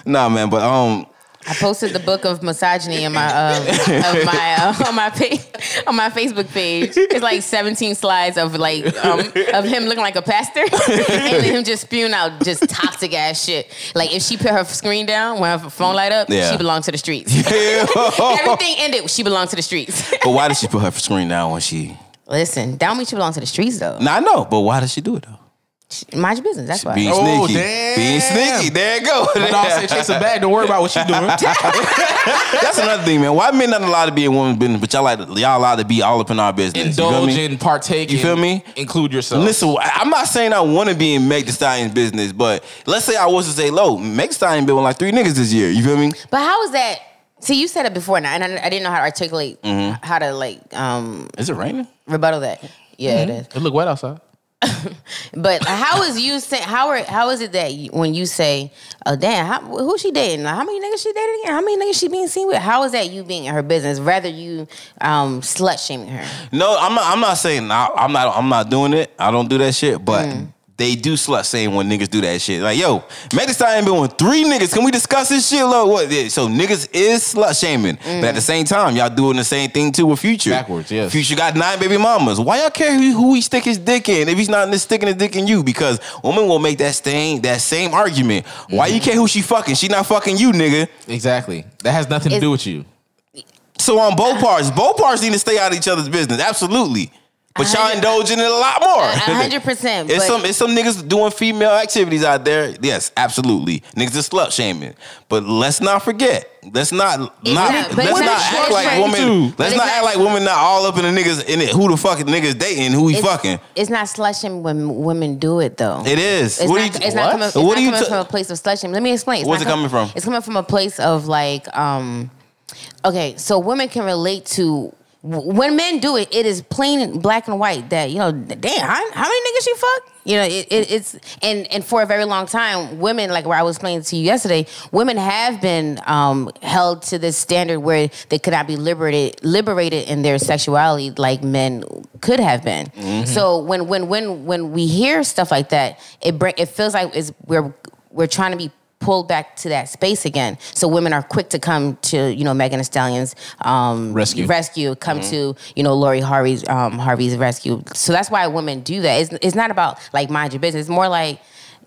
nah, man, but um, I posted the book of misogyny in my um, of my uh, on my page on my Facebook page. It's like 17 slides of like um, of him looking like a pastor and him just spewing out just toxic ass shit. Like if she put her screen down when her phone light up, Yeah. she belonged to the streets. Everything ended. She belonged to the streets. but why did she put her screen down when she? Listen, that don't mean she belongs to the streets though. Nah, I know, but why does she do it though? Mind your business. That's why. Being Oh, sneaky, damn. being sneaky. There you go. My dog said chase a bag. Don't worry about what she doing. That's another thing, man. Why men not allowed to be in women's business, but y'all like y'all allowed to be all up in our business? you Indulge me? in, partake. You feel me? Include yourself. Listen, I- I'm not saying I want to be in Meg Thee Stallion's business, but let's say I was to say, low, Meg Thee Stallion been with like three niggas this year. You feel me? But how is that? See, you said it before now, and I, I didn't know how to articulate Mm-hmm. how to like um, Is it raining? rebuttal that. Yeah, it is. it look wet outside. But how is you say how are how is it that you, when you say, oh damn, how, who she dating? How many niggas she dating again? How many niggas she being seen with? How is that you being in her business rather you um, slut shaming her? No, I'm not. I'm not saying I, I'm not. I'm not doing it. I don't do that shit. But Mm. They do slut saying when niggas do that shit. Like, yo, Meg Thee Stallion been with three niggas. Can we discuss this shit? Look, what? yeah, So niggas is slut shaming, but Mm. at the same time, y'all doing the same thing too with Future. Backwards, yes. Future got nine baby mamas. Why y'all care who, who he stick his dick in if he's not in this sticking his dick in you? Because women will make that same that same argument. Why Mm-hmm. you care who she fucking? She not fucking you, nigga. Exactly. That has nothing to do with you. So on both parts, both parts need to stay out of each other's business. Absolutely. But y'all indulging in it a lot more. A hundred percent, It's some it's some niggas doing female activities out there. Yes, absolutely. Niggas is slut shaming. But let's not forget. Let's not not not- but let's not not act like trend, women. too. Let's not act like women not all up in the niggas in it. Who the fuck niggas dating? Who he It's, fucking? it's not slut shaming when women do it though. It is. It's What not, you- it's not what? coming, it's What not do you coming ta- from a place of slut shaming. Let me explain. It's Where's not it coming from? It's coming from a place of like, um, okay, so women can relate to when men do it. It is plain black and white that you know, damn, how, how many niggas she fuck? You know, it, it, it's and and for a very long time, women like where I was explaining to you yesterday, women have been um, held to this standard where they could not be liberated liberated in their sexuality like men could have been. Mm-hmm. So when when when when we hear stuff like that, it bring it feels like it's we're we're trying to be pulled back to that space again. So women are quick to come to you know Megan Thee Stallion's um, Rescue. rescue, come to you know Lori Harvey's um, Harvey's rescue. So that's why women do that. It's, it's not about like mind your business. It's more like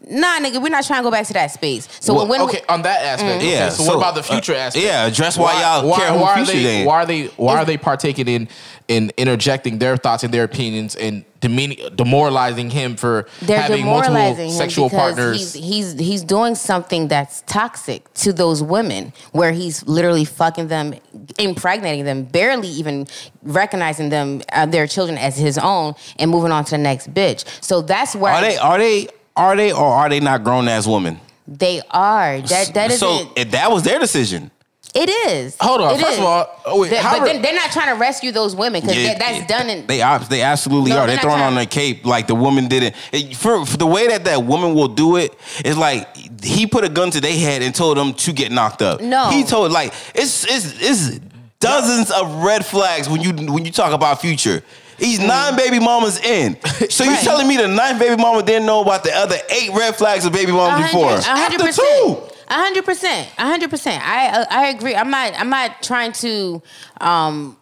Nah, nigga, we're not trying to go back to that space. So Well, when okay, on that aspect. Yeah, Okay, so, so, what about the future uh, aspect? yeah, address why y'all care who why future are they, they. Why are they? Why are they partaking in in interjecting their thoughts and their opinions and demeaning, demoralizing him for they're having demoralizing multiple him sexual partners? He's, he's he's doing something that's toxic to those women, where he's literally fucking them, impregnating them, barely even recognizing them, uh, their children as his own, and moving on to the next bitch. So that's where Are they? Are they? Are they? Or are they not grown ass women? they are. That that so isn't. if that was their decision. It is. Hold on. It First is. of all, oh, wait, but then they're not trying to rescue those women because Yeah, that's yeah. done in. They they absolutely No, are. they're They're throwing on a cape like the woman didn't. It, for, for the way that that woman will do it, it's like he put a gun to their head and told them to get knocked up. No. he told like it's it's it's dozens of red flags when you when you talk about future. He's nine baby mamas in. So you Mm. Right. telling me the ninth baby mama didn't know about the other eight red flags of baby mama before? A hundred After percent. two. A hundred percent. A hundred percent. I uh, I agree. I'm not I'm not trying to um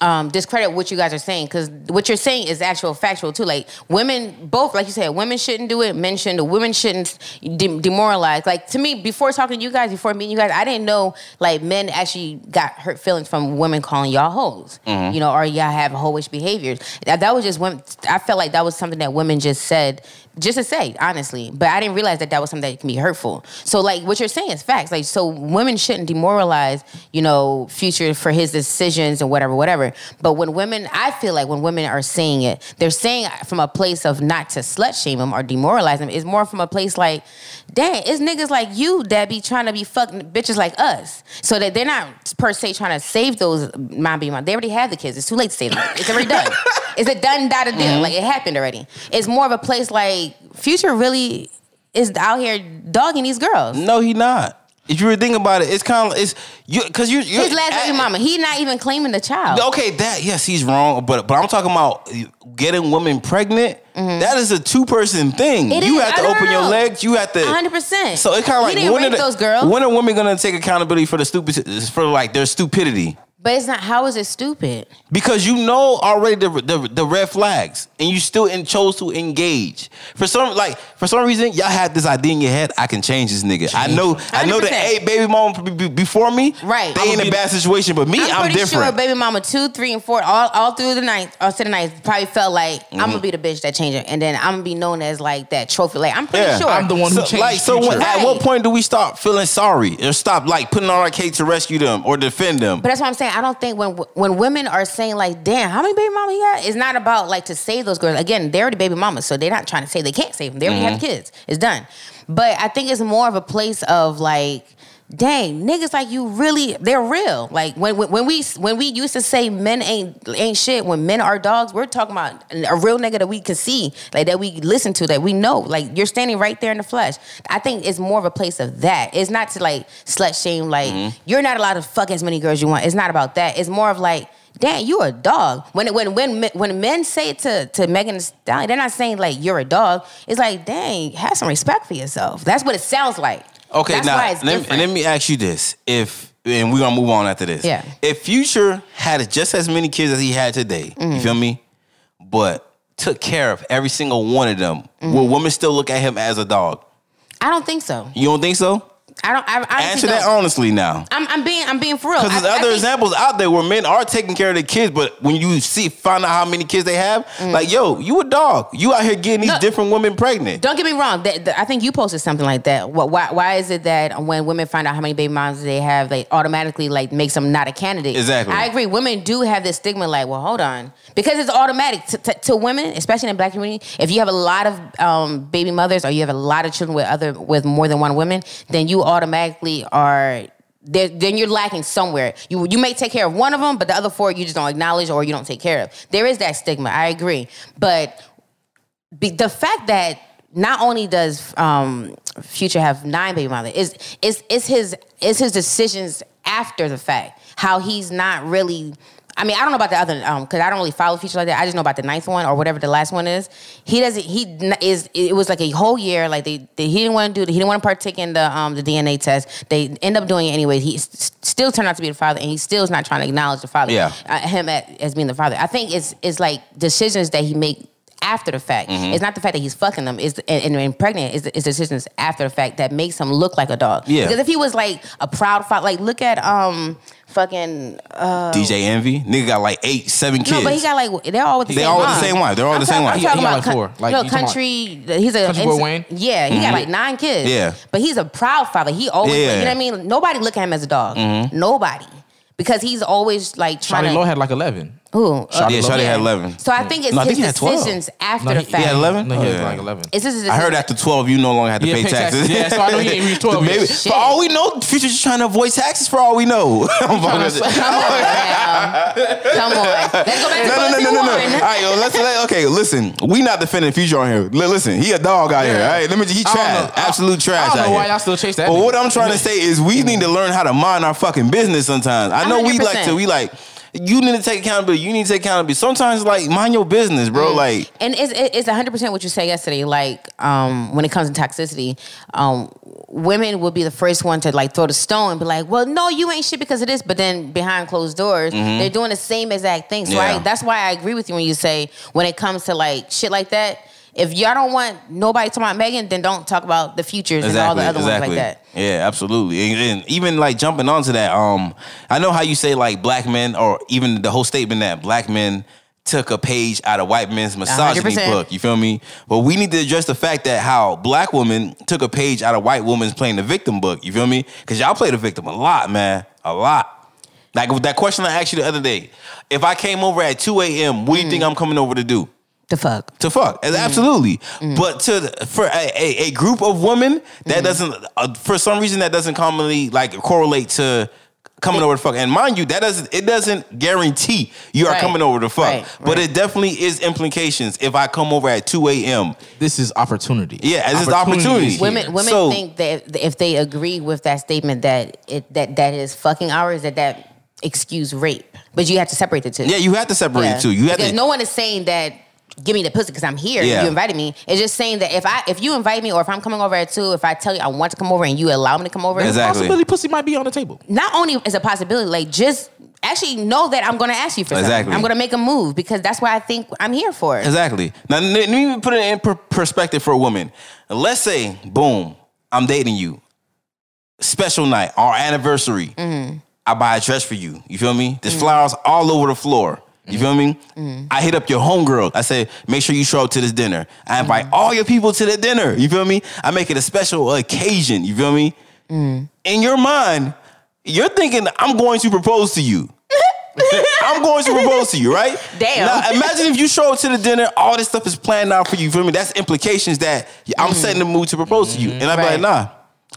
um discredit what you guys are saying because what you're saying is actual factual too. Like women, both like you said, women shouldn't do it. Men shouldn't. Women shouldn't de- demoralize. Like to me, before talking to you guys, before meeting you guys, I didn't know like men actually got hurt feelings from women calling y'all hoes. Mm-hmm. You know, or y'all have hoish behaviors. That, that was just women. I felt like that was something that women just said just to say honestly but i didn't realize that that was something that can be hurtful. So like what you're saying is facts. Like so women shouldn't demoralize you know future for his decisions and whatever whatever. But when women i feel like when women are saying it they're saying from a place of not to slut shame them or demoralize them. Is more from a place like dang it's niggas like you that be trying to be fucking bitches like us. So that they're not per se trying to save those mom be mom they already have the kids. It's too late to save them. It's already done. It's a done dotted deal. Mm-hmm. Like it happened already. It's more of a place like future really is out here dogging these girls No, he not. If you were thinking about it, it's kind of it's you because you his last baby mama he not even claiming the child Okay, that yes, he's wrong, but but I'm talking about getting women pregnant. That is a two person thing. Mm-hmm. It you is. have to open your legs. You have to 100%. So it's kind of like didn't when are the- those girls. When are women gonna take accountability for the stupid for like their stupidity? But it's not how is it stupid Because you know already the, the the red flags, and you still in, chose to engage. For some like for some reason, y'all had this idea in your head. I can change this nigga. I know. I know the 100%. eight baby mama be- be- before me. Right. They in a bad situation, but me, I'm, I'm, pretty different. sure baby mama two, three, and four, all, all through the night, all to the night, probably felt like I'm Mm-hmm. gonna be the bitch that changed it, and then I'm gonna be known as like that trophy. Like I'm pretty Yeah. sure I'm the one who so, changed like so when, future. at what point do we stop feeling sorry or stop like putting on our case to rescue them or defend them But that's what I'm saying. I don't think when when women are saying like, "Damn, how many baby mamas you got?" It's not about like to save those girls. Again, they're already baby mamas, so they're not trying to say they can't save them. They already Mm-hmm. have kids. It's done. But I think it's more of a place of like. Dang, niggas like you really they're real. Like when, when when we when we used to say men ain't ain't shit, when men are dogs, we're talking about a real nigga that we can see, like that we listen to, that we know. Like you're standing right there in the flesh. I think it's more of a place of that. It's not to like slut shame, like mm-hmm. you're not allowed to fuck as many girls you want. It's not about that. It's more of like, damn, you a dog. When when when when men say it to to Megan Thee Stallion, they're not saying like you're a dog. It's like, dang, have some respect for yourself. That's what it sounds like. Okay That's now let, me, let me ask you this if and we're gonna move on after this Yeah. if future had just as many kids as he had today Mm-hmm. you feel me but took care of every single one of them Mm-hmm. will women still look at him as a dog I don't think so. you don't think so I don't. I, I answer that honestly now I'm, I'm being I'm being for real. Because there's I other think- examples out there where men are taking care of their kids, but when you see find out how many kids they have, like yo, you a dog. You out here getting these Mm. No. different women pregnant. Don't get me wrong. That, that- I think you posted something like that. What, why, why is it that when women find out how many baby moms they have, they automatically like makes them not a candidate? Exactly. I agree. Women do have this stigma, like, well, hold on, because it's automatic to, to, to women, especially in the black community. If you have a lot of um, baby mothers or you have a lot of children with other with more than one woman, then you automatically are. Then you're lacking somewhere. You you may take care of one of them, but the other four you just don't acknowledge or you don't take care of. There is that stigma. I agree, but be, the fact that not only does um, Future have nine baby mothers, is is is his is his decisions after the fact. How he's not really. I mean, I don't know about the other um because I don't really follow Future's like that. I just know about the ninth one or whatever the last one is. He doesn't. He is. It was like a whole year. Like they, they he didn't want to do. He didn't want to partake in the um the DNA test. They end up doing it anyway. He s- still turned out to be the father, and he still is not trying to acknowledge the father. Yeah. uh, him at, as being the father. I think it's it's like decisions that he make after the fact. Mm-hmm. It's not the fact that he's fucking them. Is and, and, pregnant. Is is decisions after the fact that makes him look like a dog. Yeah. Because if he was like a proud father, like look at um fucking uh, DJ Envy, nigga got like eight, seven kids. no, but he got like they're all with the same. They same all with the same wife. They're all I'm the same talking- wife. I'm He- talking he got about like coun- four. Like, no you talking country. He's a Country Boy Wayne? Yeah, he got like nine kids. Yeah. but he's a proud father. He always, Yeah. you know what I mean. Nobody look at him as a dog. Nobody, because he's always like trying Charlie to. Lo had like eleven. Ooh, Shawty yeah, Lo. Shawty had eleven. So I think it's No, his think he had 12. decisions after No, the fact. He had eleven. No, he Oh, had yeah. like eleven. It's his I heard after twelve, you no longer have to Yeah, pay, pay taxes. taxes. Yeah, so I know he ain't reached 12 The baby- For all we know, Future's just trying to avoid taxes. For all we know, I'm Come on now. Come on. Let's go back to No, no, no, no, no, no. All right, yo, let's let, okay. Listen, we not defending Future on here. Li- Listen, he a dog out here. All right, let me. He trash, absolute trash I don't know why y'all still chase that. But what I'm trying to say is, we need to learn how to mind our fucking business. Sometimes I know we like to. We like. You need to take accountability. You need to take accountability. Sometimes, like, mind your business, Mm. bro. Like, And it's it's hundred percent what you said yesterday. Like um, when it comes to toxicity, um, women will be the first one to like throw the stone and be like, "Well, no, you ain't shit because of this." But then behind closed doors, they're doing the same exact thing. So Mm-hmm. Yeah. I, that's why I agree with you when you say when it comes to like shit like that. If y'all don't want nobody talking about Megan, then don't talk about the futures and all the other ones like that. Yeah, absolutely. And, and even like jumping onto that, um, I know how you say like black men, or even the whole statement that black men took a page out of white men's misogyny 100%. book. You feel me? But we need to address the fact that how black women took a page out of white women's playing the victim book. You feel me? Because y'all play the victim a lot, man, a lot. Like with that question I asked you the other day, if I came over at two a.m., what do you think I'm coming over to do? The fuck. to fuck Mm-hmm. absolutely but to the- for a, a, a group of women Mm-hmm. that doesn't uh, for some reason that doesn't commonly like correlate to coming over to fuck and mind you that doesn't it doesn't guarantee you are Right. coming over to fuck Right, but right. it definitely is implications if i come over at 2 a.m This is opportunity. Yeah, this is opportunity. is here. Women women So- think that if they agree with that statement that it that that is fucking hours that that excuse rape, but you have to separate the two. yeah you have to separate Yeah. the two you have because to no one is saying that. Give me the pussy because I'm here. Yeah. You invited me. It's just saying that if I if you invite me or if I'm coming over at two, if I tell you I want to come over and you allow me to come over, Exactly. Possibility pussy might be on the table. not only is a possibility, like just actually know that I'm going to ask you for Exactly. something. I'm going to make a move because that's what I think I'm here for. Exactly. Now, let me put it in per- perspective for a woman. Let's say, boom, I'm dating you. Special night, our anniversary. Mm-hmm. I buy a dress for you. You feel me? There's flowers all over the floor. You feel me? Mm. I hit up your homegirl. I say, make sure you show up to this dinner. I invite mm. all your people to the dinner. You feel me? I make it a special occasion. You feel me? Mm. In your mind, you're thinking, I'm going to propose to you. I'm going to propose to you, right? Damn. Now, imagine if you show up to the dinner, all this stuff is planned out for you. You feel me? That's implications that I'm setting the mood to propose to you. And I'm be like. Nah,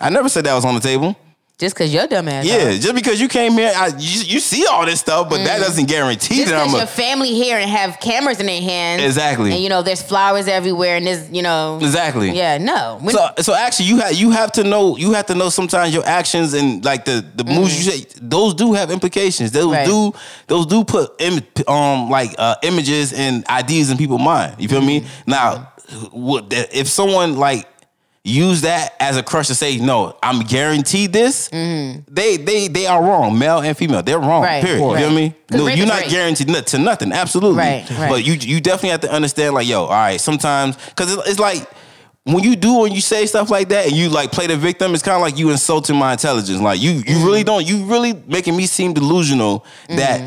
I never said that was on the table. Just because you're dumb ass. Yeah, just because you came here, I, you, you see all this stuff, but that doesn't guarantee Mm. Just that I'm a. your family here and have cameras in their hands. Exactly. And you know, there's flowers everywhere and there's, you know. Exactly. Yeah, no. When- So, so actually, you have you have to know you have to know sometimes your actions and like the the moves you say those do have implications. Those. Right. do those do put Im, um like uh, images and ideas in people's mind. You feel me? Mm-hmm. Now, what if someone like use that as a crush to say no, I'm guaranteed this. They they they are wrong, male and female. They're wrong. Mm-hmm. Right, Period. You right. feel me? 'Cause No, you're not guaranteed to nothing. Absolutely. Right, right. But you you definitely have to understand like yo, all right. Sometimes because it's, it's like when you do when you say stuff like that and you like play the victim, it's kind of like you insulting my intelligence. Like you, you Mm-hmm. really don't. You really making me seem delusional that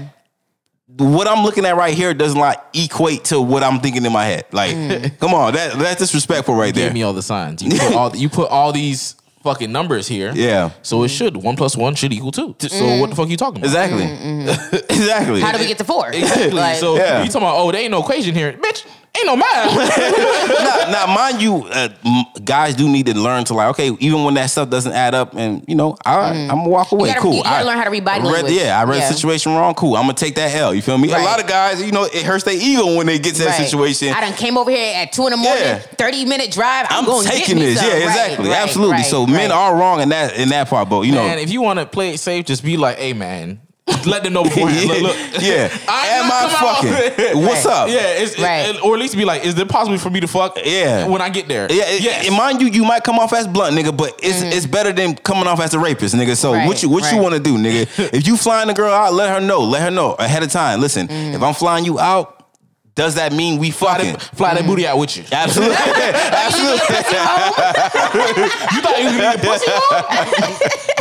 what I'm looking at right here doesn't like equate to what I'm thinking in my head. Like, Mm. come on, that that's disrespectful right Gave there. me all the signs. You put all you put all these fucking numbers here. Yeah. So it should one plus one should equal two. So what the fuck are you talking about? Exactly. exactly. Mm. how do we get to four? Exactly. Like, so Yeah. you talking about oh there ain't no equation here, bitch. Ain't no math. now, now, mind you, uh, guys do need to learn to like, okay, even when that stuff doesn't add up, and you know, I, I'm gonna walk away. Mm. gotta- cool. you gotta I learn how to read body read, language. Yeah, I read Yeah. the situation wrong. Cool. I'm gonna take that L. You feel me? Right. A lot of guys, you know, it hurts their ego when they get to that right. situation. I done came over here at two in the morning, Yeah. 30 minute drive. I'm, I'm going taking get me this. some. Yeah, exactly. right, Absolutely. right, so men are wrong in that in that part, but you know, Man, if you want to play it safe, just be like, hey man, let them know beforehand. Look, look. yeah. I'm I fucking? What's Right. up? Yeah, it's, it- Right. it- or at least be like, is it possible for me to fuck? Yeah. when I get there. Yeah, it- yes. mind you, you might come off as blunt, nigga, but it's it's better than coming off as a rapist, nigga. So Mm-hmm. Right, what you what you want to do, nigga? if you flying the girl out, let her know, let her know ahead of time. Listen, Mm. if I'm flying you out, does that mean we Fly fucking? that, fly that booty out with you. Absolutely, absolutely. You thought you was gonna get pussy?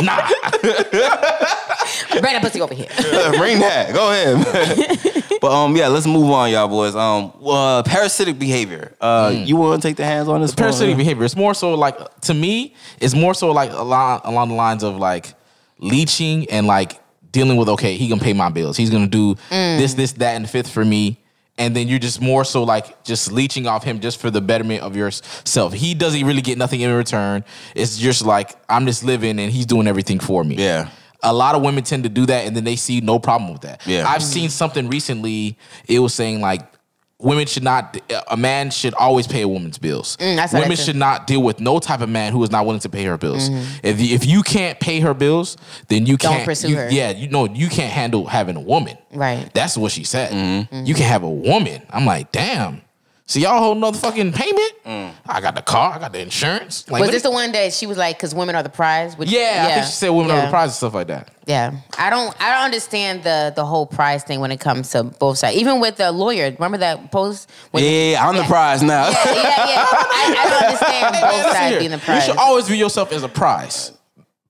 Nah. Bring that pussy over here. Bring that. Go ahead. but um, yeah, let's move on, y'all boys. Um, uh, parasitic behavior. Uh, you want to take the hands on this? one? Parasitic behavior. It's more so like to me. It's more so like along along the lines of like leeching and like dealing with. Okay, he gonna pay my bills. He's gonna do this, this, that, and the fifth for me. And then you're just more so like just leeching off him just for the betterment of yourself. He doesn't really get nothing in return. It's just like I'm just living and he's doing everything for me. Yeah. A lot of women tend to do that and then they see no problem with that. Yeah. I've seen something recently. It was saying like women should not a man should always pay a woman's bills. Mm, I saw that women should not deal with no type of man who is not willing to pay her bills. If you, if you can't pay her bills, then you Don't can't pursue you- her. Yeah, you know you can't handle having a woman. Right. That's what she said. Mm-hmm. You can have a woman. I'm like, damn. So y'all hold another fucking payment? Mm. I got the car. I got the insurance. Like, Was let this the one that she was like, because women are the prize? Which, yeah, I think she said women are the prize and stuff like that. Yeah, I don't. I don't understand the the whole prize thing when it comes to both sides. Even with the lawyer, remember that post? When Yeah, I'm the prize now. Yeah, yeah, yeah. I, I don't understand both sides being the You should always view yourself as a prize.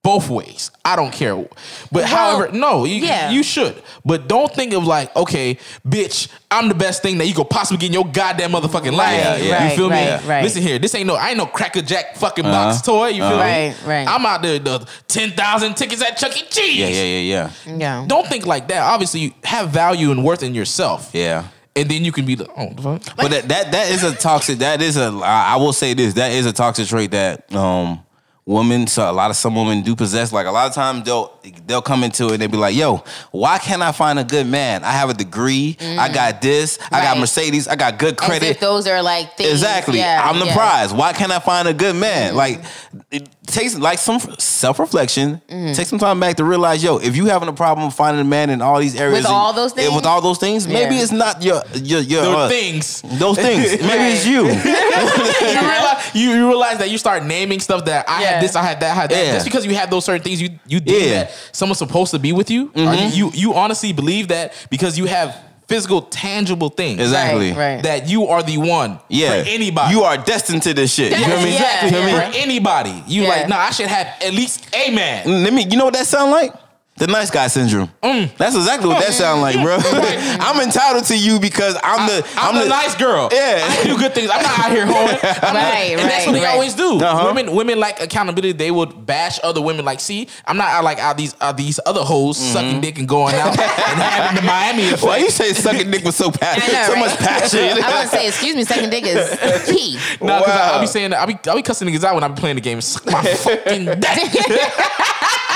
Both ways. I don't care. But Well, however, no, you, yeah. you should. But don't think of like, okay, bitch, I'm the best thing that you could possibly get in your goddamn motherfucking life. Yeah, yeah. You feel right, me? right. Listen here, this ain't no, I ain't no Cracker Jack fucking box toy. You feel me? Right, right. I'm out there, the 10,000 tickets at Chuck E. Cheese. Yeah, yeah, yeah, yeah. yeah. Don't think like that. Obviously, you have value and worth in yourself. Yeah. And then you can be like, oh, the? But that, that that is a toxic. that is a I will say this. That is a toxic trait that um women. So a lot of some women do possess. Like a lot of times they'll they'll come into it and they'll be like, "Yo, why can't I find a good man? I have a degree. I got this. I got Mercedes. I got good As credit. if those are like things. Exactly. Yeah, I'm the yeah. prize. Why can't I find a good man? Like it takes like some self reflection. Mm-hmm. Take some time back to realize, yo, if you having a problem finding a man in all these areas, With all those things? with all those things, maybe Yeah. it's not your your your Those uh, things. Those things. Maybe it's you. you, realize, you you realize that you start naming stuff that I Yeah. Had this, I had that, I had that. Yeah. Just because you had those certain things, you you think Yeah. that someone's supposed to be with you. Or you, mm-hmm. you you honestly believe that because you have physical, tangible things. Exactly. Right, right. That you are the one Yeah. for anybody. You are destined to this shit. You feel me? Yeah, You feel me? for anybody. You Yeah. like, nah, I should have at least a man. Let me. You know what that sound like? The nice guy syndrome. Mm. That's exactly what that sound like, bro. I'm entitled to you because I'm the I'm, the, nice girl. Yeah. I do good things. I'm not out here hoeing. I'm not- Right, and that's right, what they always do. Uh-huh. Women, women like accountability. They would bash other women. Like, see, I'm not out like out these uh, these other hoes sucking dick and going out and having the Miami effect. Mm-hmm. Why you say sucking dick was so I passion, know, so right? much passion? I want to say, excuse me, second dick is key. No, because Wow. I'll be saying I'll be I'll be cussing niggas out when I be playing the game. Suck my fucking dick.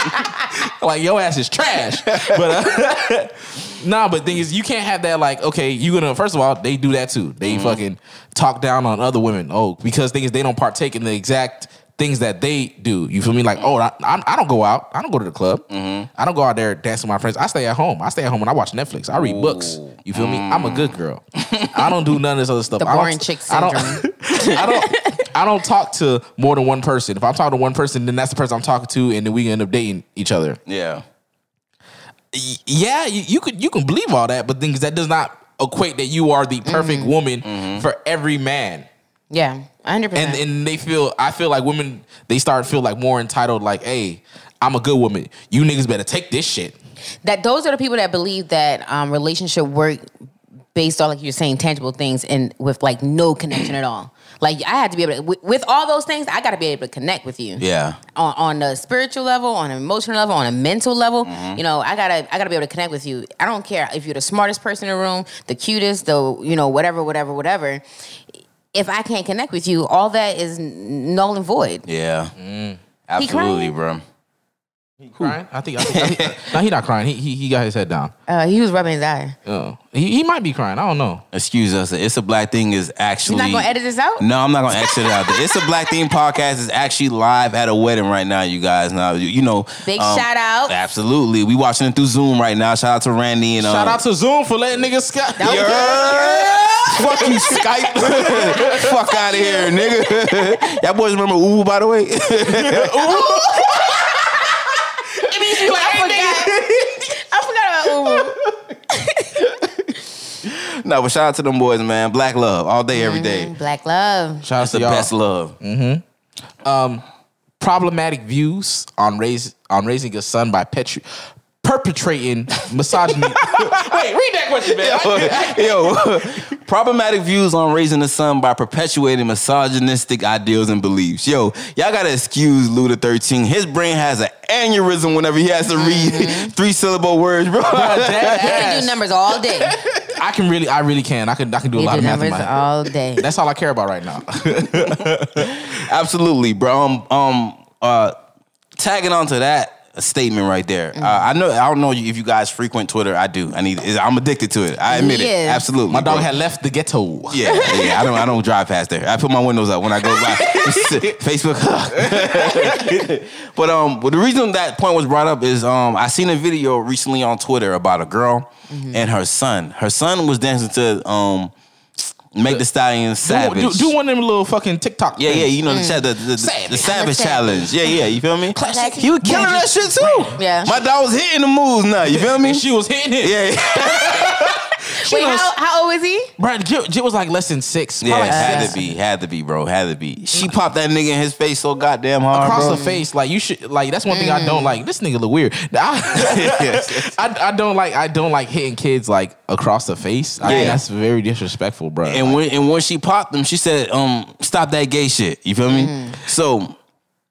like your ass is trash. But uh, nah, but thing is, you can't have that. Like, okay, you gonna first of all, they do that too. They Mm-hmm. fucking talk down on other women. Oh, because thing is, they don't partake in the exact things that they do. You feel me? Like, oh, I, I, I don't go out. I don't go to the club. Mm-hmm. I don't go out there dancing with my friends. I stay at home. I stay at home and I watch Netflix. I read books. You feel me? I'm a good girl. I don't do none of this other stuff. The I don't- boring chick I don't- I don't I don't talk to more than one person. If I'm talking to one person, then that's the person I'm talking to, and then we end up dating each other. yeah. Y- Yeah, you, you could you can believe all that, but things that does not equate that you are the perfect Mm-hmm. woman for every man. Yeah, 100%. And and they feel I feel like women they start to feel like more entitled, like, hey, I'm a good woman. You niggas better take this shit. that those are the people that believe that um, relationship work based on like you're saying tangible things and with like no connection at all. Like I had to be able to with, with all those things, I got to be able to connect with you. Yeah. On, on the spiritual level, on an emotional level, on a mental level, Mm-hmm. you know, I gotta I gotta be able to connect with you. I don't care if you're the smartest person in the room, the cutest, the you know whatever, whatever, whatever. If I can't connect with you, all that is null and void. Yeah. Mm. Absolutely, bro. He crying? I think I think, I think no, he not crying. He, he he got his head down. Uh, he was rubbing his eye. Uh, he, he might be crying. I don't know. Excuse us. It's a black thing is actually. You're not gonna edit this out? No, I'm not gonna exit it out. there. It's a black thing podcast is actually live at a wedding right now, you guys. Now you, you know. um, Big shout out. Absolutely, we watching it through Zoom right now. Shout out to Randy and Shout um, out to Zoom for letting niggas sky. That was You heard? Fuck you, Skype. Fuck out of here, nigga. Y'all boys remember Ooh, by the way? I forgot. I forgot about Uber. No, but shout out to them boys, man. Black love all day, every day. Mm-hmm. Black love. Shout out That's to the y'all. best love. Mm-hmm. Um, Problematic views on raise on raising a son by petri- perpetrating misogyny. Wait, read that question, man. Yo, problematic views on raising a son by perpetuating misogynistic ideals and beliefs. Yo, y'all gotta excuse Luda 13. His brain has an aneurysm whenever he has to read three syllable words, bro. He can do numbers all day. I can really, I really can. I can, I can do a He lot do of math in numbers my head. all day. That's all I care about right now. Absolutely, bro. Um, um, uh, tagging onto that statement right there. Mm-hmm. Uh, I know. I don't know if you guys frequent Twitter. I do. I need. I'm addicted to it. I admit it. Yeah. Absolutely. My dog bro. had left the ghetto. Yeah, yeah. I don't. I don't drive past there. I put my windows up when I go by Facebook. but um, but the reason that point was brought up is um, I seen a video recently on Twitter about a girl Mm-hmm. and her son. Her son was dancing to um, "Meg Thee Stallion Do, Savage." do, do one of them little fucking TikTok. yeah, yeah, you know the, mm. cha- the, the, the, Savage. the Savage savage. Challenge. Yeah, yeah, you feel me? Classic. He was killing that shit too. Yeah. my dog was hitting the moves now. You feel me? And she was hitting it. Yeah, Wait, how, how old is he? Bro, Jit, Jit was like less than six. yeah, Probably like had six. to be, had to be, bro, had to be. She popped that nigga in his face so goddamn hard, across bro. the face. Like you should like that's one thing I Mm. don't like. This nigga look weird. I, I, I don't like I don't like hitting kids like across the face. I think Yeah. that's very disrespectful, bro. And when and when she popped them, she said, um, stop that gay shit. You feel me? Mm. So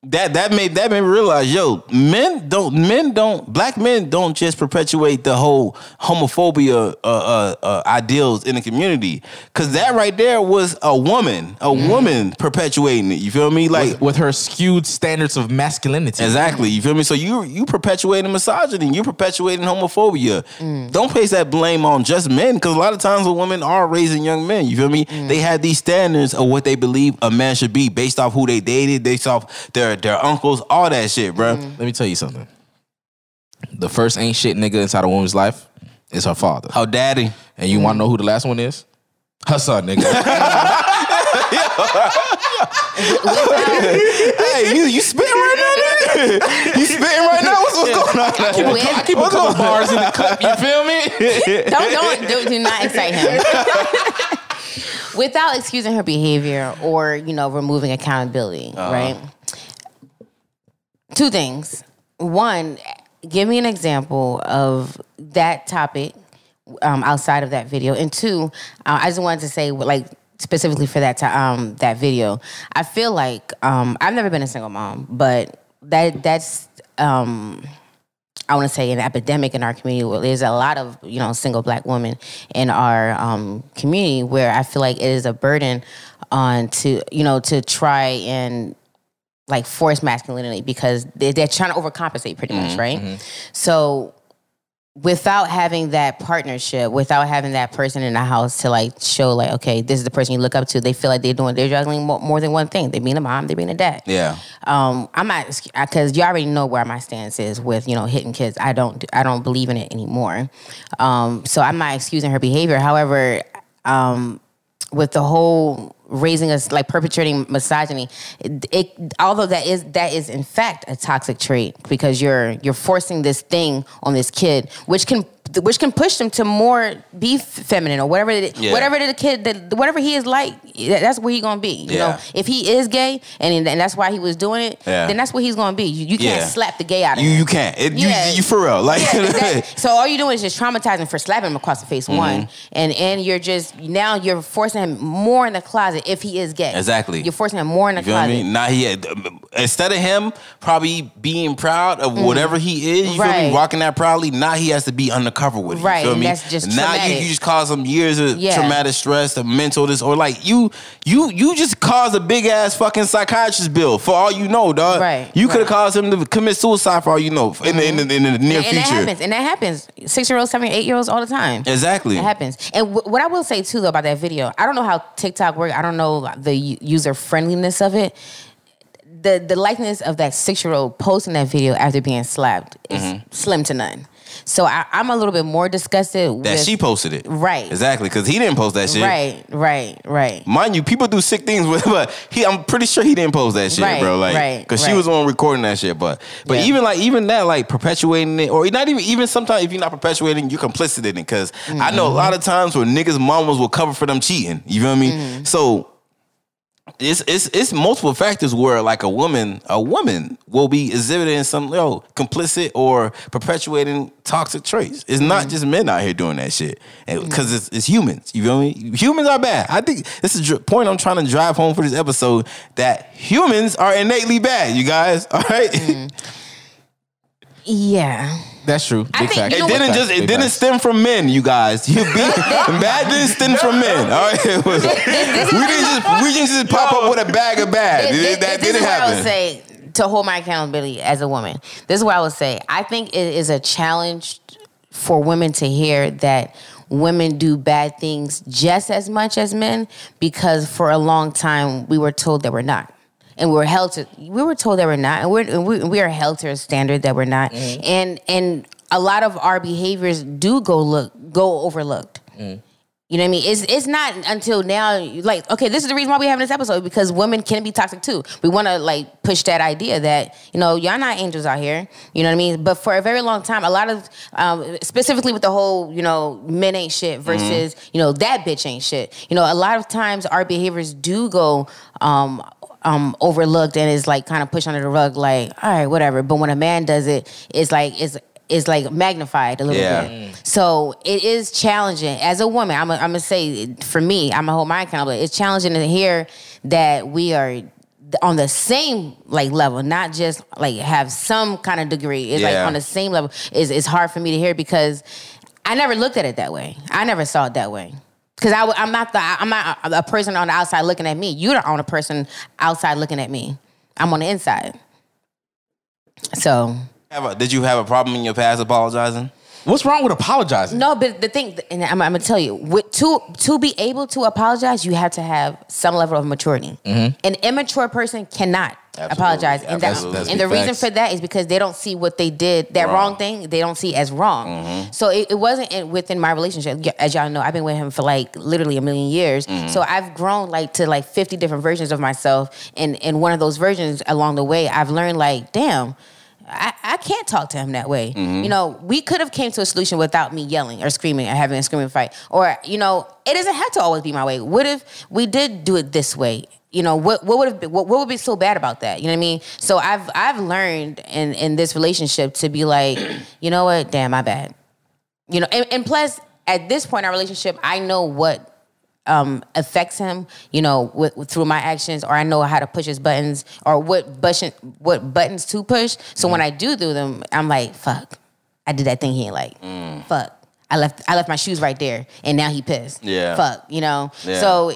that that made that made me realize, yo, men don't men don't black men don't just perpetuate the whole homophobia uh, uh, uh, ideals in the community. Cause that right there was a woman, a Mm. woman perpetuating it. You feel me? Like with, with her skewed standards of masculinity. Exactly. You feel me? So you you perpetuating misogyny, you perpetuating homophobia. Don't place that blame on just men, because a lot of times when women are raising young men, you feel me? They have these standards of what they believe a man should be based off who they dated, based off their their uncles, all that shit, bro. Mm. Let me tell you something. The first ain't shit nigga inside a woman's life is her father. Her daddy. And you want to know who the last one is? Her son, nigga. hey, you you spitting right now? nigga? you spitting right now? What's, what's going on? I keep, a, I keep a couple going on? bars in the cup. You feel me? Don't don't do, do not excite him. Without excusing her behavior or you know removing accountability, uh-huh. right? Two things. One, give me an example of that topic um, outside of that video, and two, uh, I just wanted to say like specifically for that ti- um, that video. I feel like um, I've never been a single mom, but that that's. Um, I want to say an epidemic in our community. There's a lot of you know single black women in our um, community where I feel like it is a burden on to you know to try and like forced masculinity because they, they're trying to overcompensate pretty much, right? So without having that partnership, without having that person in the house to like show like, okay, this is the person you look up to. They feel like they're doing, they're juggling more, more than one thing. They being a mom, they being a dad. Yeah. Um, I'm not because you already know where my stance is with you know hitting kids. I don't I don't believe in it anymore. Um, so I'm not excusing her behavior. However, um, with the whole raising us like perpetrating misogyny, it, it although that is that is in fact a toxic trait because you're you're forcing this thing on this kid, which can which can push them to more be feminine or whatever it, Yeah. whatever the kid that whatever he is like that's where he gonna be you Yeah. know if he is gay and, and that's why he was doing it Yeah. then that's what he's gonna be you, you can't slap the gay out of You him you can't. It, Yeah. you, you for real. Like yeah, that- so all you're doing is just traumatizing for slapping him across the face, Mm-hmm. one, and and you're just now you're forcing him more in the closet if he is gay. Exactly. You're forcing him more in the You feel closet. me? Now he had, instead of him probably being proud of whatever he is, you feel. Right. me, rocking that proudly. Now he has to be undercover with it. Right, You feel and me? that's just now you, you just cause them years of Yeah. traumatic stress, of mental dis or like you you you just caused a big ass fucking psychiatrist bill for all you know, dog. Right, You could have caused him to commit suicide for all you know in, the, in, the, in the near and, and future. that happens, and that happens. Six year olds, seven, eight year olds, all the time. Exactly. It happens. And w- what I will say too, though, about that video, I don't know how TikTok works. I don't know the user friendliness of it. The the likeness of that six year old posting that video after being slapped is Mm-hmm. slim to none. So I, I'm a little bit more disgusted That with she posted it. Right. Exactly, because he didn't post that shit. Right, right, right. Mind you, people do sick things with, but he, I'm pretty sure he didn't post that shit, Right, bro. Like, right, because she was on recording that shit. But, but Yeah. even like, even that, like perpetuating it, or not even, even sometimes if you're not perpetuating, you're complicit in it. Because I know a mm-hmm. lot of times where niggas' mamas will cover for them cheating. You feel me? Mm-hmm. So it's it's it's multiple factors where like a woman a woman will be exhibiting some yo complicit or perpetuating toxic traits. It's not mm-hmm. just men out here doing that shit because mm-hmm. it's, it's humans. You feel me? Humans are bad. I think this is the point I'm trying to drive home for this episode that humans are innately bad. You guys, all right? Mm-hmm. Yeah. That's true. Big think- fact. you It know didn't fact. just it Big didn't fact. stem from men, you guys. You be bad didn't stem from men. All right, It was- we didn't just we didn't just pop up with a bag of bad. This- It- that this is didn't what I would happen. say to hold my accountability as a woman. This is what I would say. I think it is a challenge for women to hear that women do bad things just as much as men because for a long time we were told that we're not. And we were held to we were told that we're not, and we're and we, we are held to a standard that we're not. And and a lot of our behaviors do go look go overlooked. You know what I mean? It's it's not until now, like, okay, this is the reason why we have this episode because women can be toxic too. We want to like push that idea that you know y'all not angels out here. You know what I mean? But for a very long time, a lot of um, specifically with the whole you know men ain't shit versus you know that bitch ain't shit. You know, a lot of times our behaviors do go. Um, um, overlooked and is like kind of pushed under the rug, like all right, whatever. But when a man does it, it's like it's it's like magnified a little Yeah. bit. So it is challenging as a woman. I'm gonna say for me, I'm gonna hold my accountable. It's challenging to hear that we are on the same like level, not just like have some kind of degree. It's like on the same level. Is it's hard for me to hear because I never looked at it that way. I never saw it that way. Cause I, am not the I'm not a, a person on the outside looking at me. You're the only person outside looking at me. I'm on the inside. So Have a- did you have a problem in your past apologizing? What's wrong with apologizing? No, but the thing, and I'm, I'm gonna tell you, with, to to be able to apologize, you have to have some level of maturity. Mm-hmm. An immature person cannot Absolutely. apologize, and that, Absolutely. That's and the big reason for that is because they don't see what they did, that Wrong. wrong, thing, they don't see as wrong. Mm-hmm. So it, it wasn't in, within my relationship. As y'all know, I've been with him for like literally a million years. Mm-hmm. So I've grown like to like 50 different versions of myself, and and one of those versions along the way, I've learned like, damn. I, I can't talk to him that way. Mm-hmm. You know, we could have came to a solution without me yelling or screaming or having a screaming fight. Or, you know, it doesn't have to always be my way. What if we did do it this way? You know, what what would have been, what, what would be so bad about that? You know what I mean? So I've I've learned in in this relationship to be like, you know what, damn, my bad. You know, and, and plus at this point in our relationship, I know what um, affects him, you know, with, with- through my actions, or I know how to push his buttons, or what button, what buttons to push. So when I do do them, I'm like, fuck, I did that thing he ain't like. Mm. Fuck. I left I left my shoes right there, and now he pissed. Yeah. Fuck. You know. Yeah. So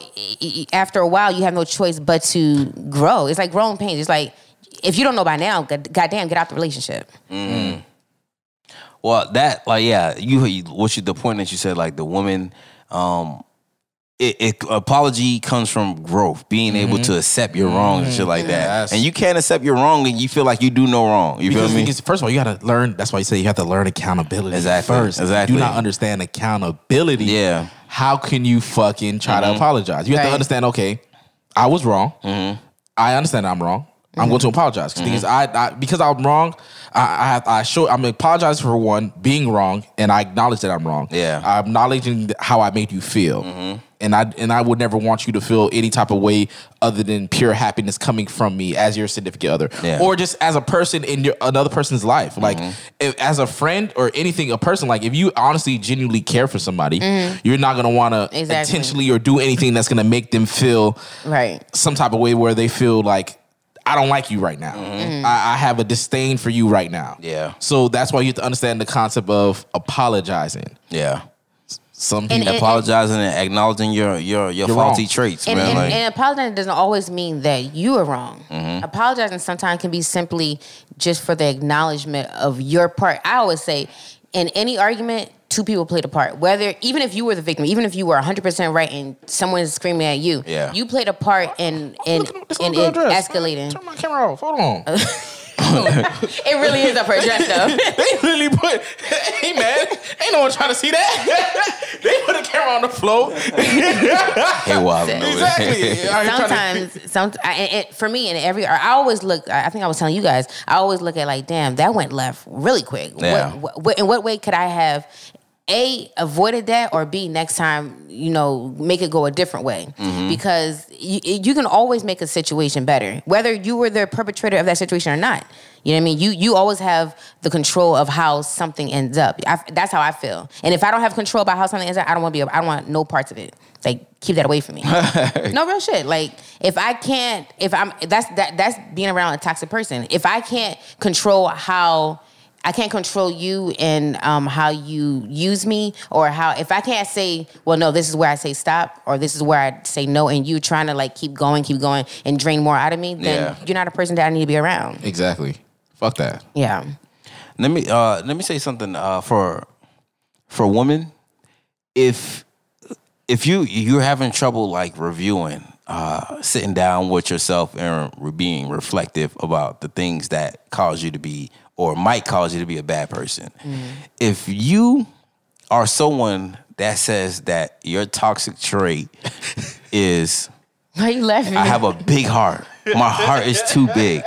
after a while, you have no choice but to grow. It's like growing pains. It's like if you don't know by now, god- goddamn, get out the relationship. Well, that like yeah, you you- what you the point that you said like the woman, um, it, it apology comes from growth, being able mm-hmm. to accept your wrongs and shit like mm-hmm. that, Yes. and you can't accept your wrong and you feel like you do no wrong. You Because feel me? because first of all, you gotta learn. That's why you say you have to learn accountability Exactly, first. If. You do not understand accountability. Yeah. How can you fucking try to mm-hmm. apologize? You have Right. to understand. Okay, I was wrong. I understand I'm wrong. I'm going to apologize because I, I because I'm wrong. I I, I show I'm apologizing for one being wrong, and I acknowledge that I'm wrong. Yeah. I'm acknowledging how I made you feel, and I and I would never want you to feel any type of way other than pure happiness coming from me as your significant other, Yeah. or just as a person in your another person's life. Like mm-hmm. if, as a friend or anything, a person like if you honestly genuinely care for somebody, mm-hmm. you're not gonna want to Exactly. intentionally or do anything that's gonna make them feel Right. some type of way where they feel like I don't like you right now. Mm-hmm. I, I have a disdain for you right now. Yeah. So that's why you have to understand the concept of apologizing. yeah, Some And- people, and- apologizing and acknowledging your your your faulty wrong. traits, And, man. and, like, and apologizing doesn't always mean that you are wrong. Mm-hmm. Apologizing sometimes can be simply just for the acknowledgement of your part. I always say, in any argument, two people played a part. Whether even if you were the victim, even if you were 100 percent right and someone is screaming at you, Yeah. you played a part in in This in little it girl dress. escalating. Turn my camera off. Hold on. it really is up her dress though. They literally put, hey man, ain't no one trying to see that. they put a camera on the floor. Hey, wild. exactly. Are to- Sometimes, some I, it, for me, and every I always look. I think I was telling you guys. I always look at like, damn, that went left really quick. Yeah. What, what, in what way could I have? A avoided that or B next time you know make it go a different way. Mm-hmm. because you, you can always make a situation better whether you were the perpetrator of that situation or not. You know what I mean? You you always have the control of how something ends up. I, that's how I feel. And if I don't have control about how something ends up I don't want to be I don't want no parts of it. Like keep that away from me. No real shit. Like if I can't, if I'm that's that that's being around a toxic person. If I can't control how I can't control you and um, how you use me, or how if I can't say, well, no, this is where I say stop, or this is where I say no, and you trying to like keep going, keep going, and drain more out of me, then Yeah. you're not a person that I need to be around. Exactly. Fuck that. Yeah. Let me uh let me say something uh for for women. If if you you're having trouble like reviewing, uh sitting down with yourself and re- being reflective about the things that cause you to be or might cause you to be a bad person. If you are someone that says that your toxic trait is Why you laughing? I have a big heart. My heart is too big.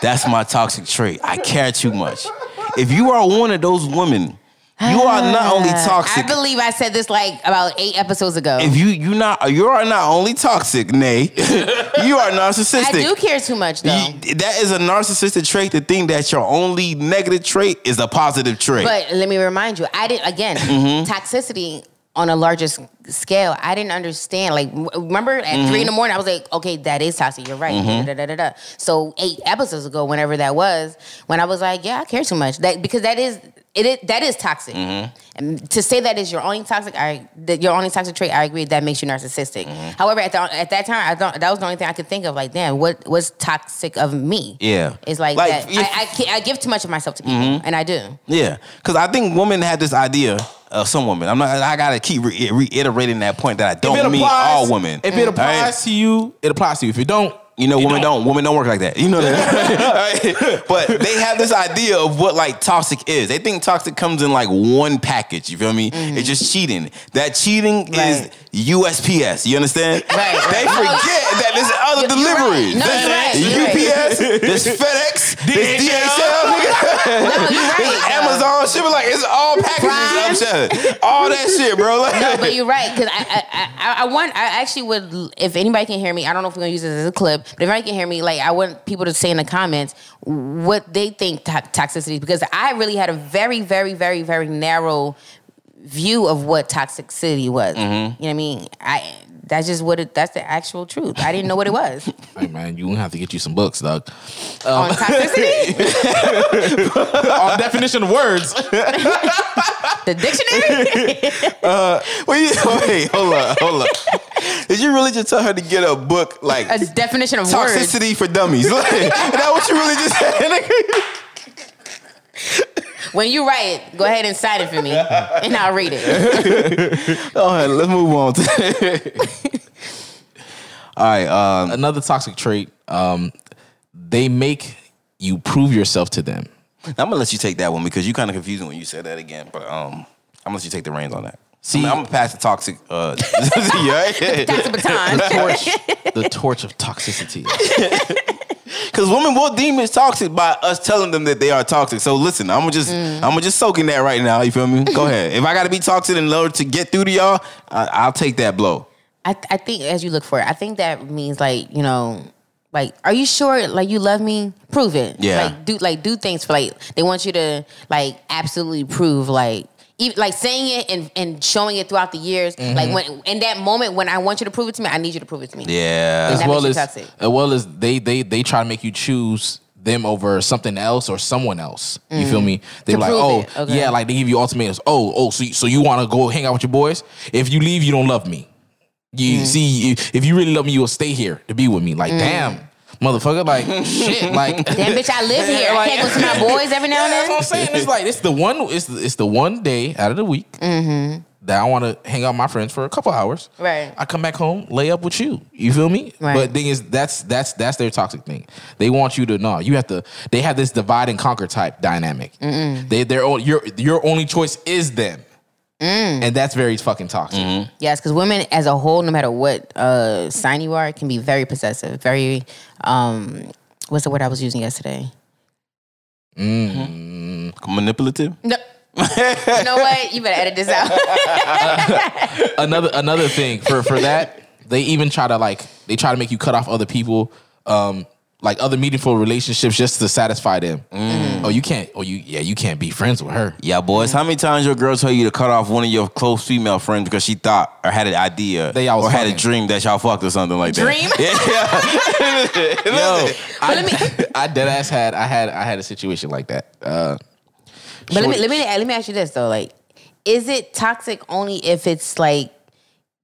That's my toxic trait. I care too much. If you are one of those women, you are not only toxic. I believe I said this like about eight episodes ago. if you you not you are not only toxic, nay, you are narcissistic. I do care too much though. You- that is a narcissistic trait to think that your only negative trait is a positive trait. But let me remind you, I didn't again Mm-hmm. toxicity on a larger scale. I didn't understand. Like, remember at Mm-hmm. three in the morning, I was like, okay, that is toxic. You're right. Da, da, da, da. So eight episodes ago, whenever that was, when I was like, yeah, I care too much. That because that is it. is that is toxic. Mm-hmm. And to say that is your only toxic, I that your only toxic trait, I agree. That makes you narcissistic. Mm-hmm. However, at, the, at that time, I thought that was the only thing I could think of. Like, damn, what was toxic of me? Yeah. it's like, Like, that. if- Mm-hmm. I, I, ca- I give too much of myself to people, and I do. Yeah, because I think women had this idea. Uh, some women. I'm not. I gotta keep re- reiterating that point that I don't mean all women. If it All right? applies to you, it applies to you. If it don't, You know, women don't. Women don't work like that. You know that. Right? But they have this idea of what like toxic is. They think toxic comes in like one package. You feel me? Mm. It's just cheating. That cheating is USPS. You understand? Right, They forget that there's other deliveries. right. No. There's right. UPS. There's FedEx. There's DHL. No, you're right. There's Amazon. Shit, like it's all packages. All that shit, bro. Like, No, but you're right because I, I, I, I want. I actually would. If anybody can hear me, I don't know if we're gonna use this as a clip, but if anybody can hear me, like I want people to say in the comments what they think to- toxicity is because I really had a very, very, very, very narrow view of what toxicity was. Mm-hmm. You know what I mean? I. That's just what it. That's the actual truth. I didn't know what it was Hey man, you gonna have to get you some books, dog. on um, toxicity. On definition of words. the dictionary. Uh, wait, wait, hold up, hold up. Did you really just tell her to get a book like A definition of words. toxicity for dummies? Like, is that what you really just said? When you write it, go ahead and sign it for me, and I'll read it. All right, let's move on. To All right, um, Another toxic trait. Um, they make you prove yourself to them. I'm gonna let you take that one because you kind of confusing when you said that again. But um, I'm gonna let you take the reins on that. See, I'm, gonna pass the toxic. Uh, yeah, Pass the baton. Torch, the torch of toxicity. Because women will deem it toxic by us telling them that they are toxic. So listen, I'm just Mm. I'm just soak in that right now. You feel me? Go ahead. If I gotta be toxic in order to get through to y'all, I, I'll take that blow. I, I think as you look for it, I think that means like you know, like are you sure like you love me? Prove it. Yeah. Like do like do things for like they want you to like absolutely prove like. Even, like saying it and, and showing it throughout the years, like when in that moment when I want you to prove it to me, I need you to prove it to me. Yeah. That as makes well you as toxic. as well as they they they try to make you choose them over something else or someone else. You feel me? They Mm. To like, prove oh it. Okay. yeah, like they give you ultimatums. Oh oh, so you- so you want to go hang out with your boys? If you leave, you don't love me. You Mm. see, if if you really love me, you will stay here to be with me. Like damn, motherfucker, like shit, like. Damn bitch, I live here. I can't go to my boys every now and then. That's what I'm saying. It's like it's the one. It's the, it's the one day out of the week Mm-hmm. that I want to hang out with my friends for a couple hours. Right. I come back home, lay up with you. You feel me? Right. But thing is, that's that's that's their toxic thing. They want you to know. You have to. They have this divide and conquer type dynamic. They their own your your only choice is them, Mm. and that's very fucking toxic. Yes, because women as a whole, no matter what uh, sign you are, can be very possessive. Very, um, what's the word I was using yesterday? Manipulative. No. you know what? You better edit this out. another another thing for for that they even try to like they try to make you cut off other people um like other meaningful relationships just to satisfy them oh you can't oh you yeah you can't be friends with her Yeah, boys. How many times your girl tell you to cut off one of your close female friends because she thought or had an idea They always or had a dream that y'all fucked or something like Dream? that? Dream. yeah. Yo, I, let me- I dead ass had I had I had a situation like that uh But let me let me let me ask you this though: like, is it toxic only if it's like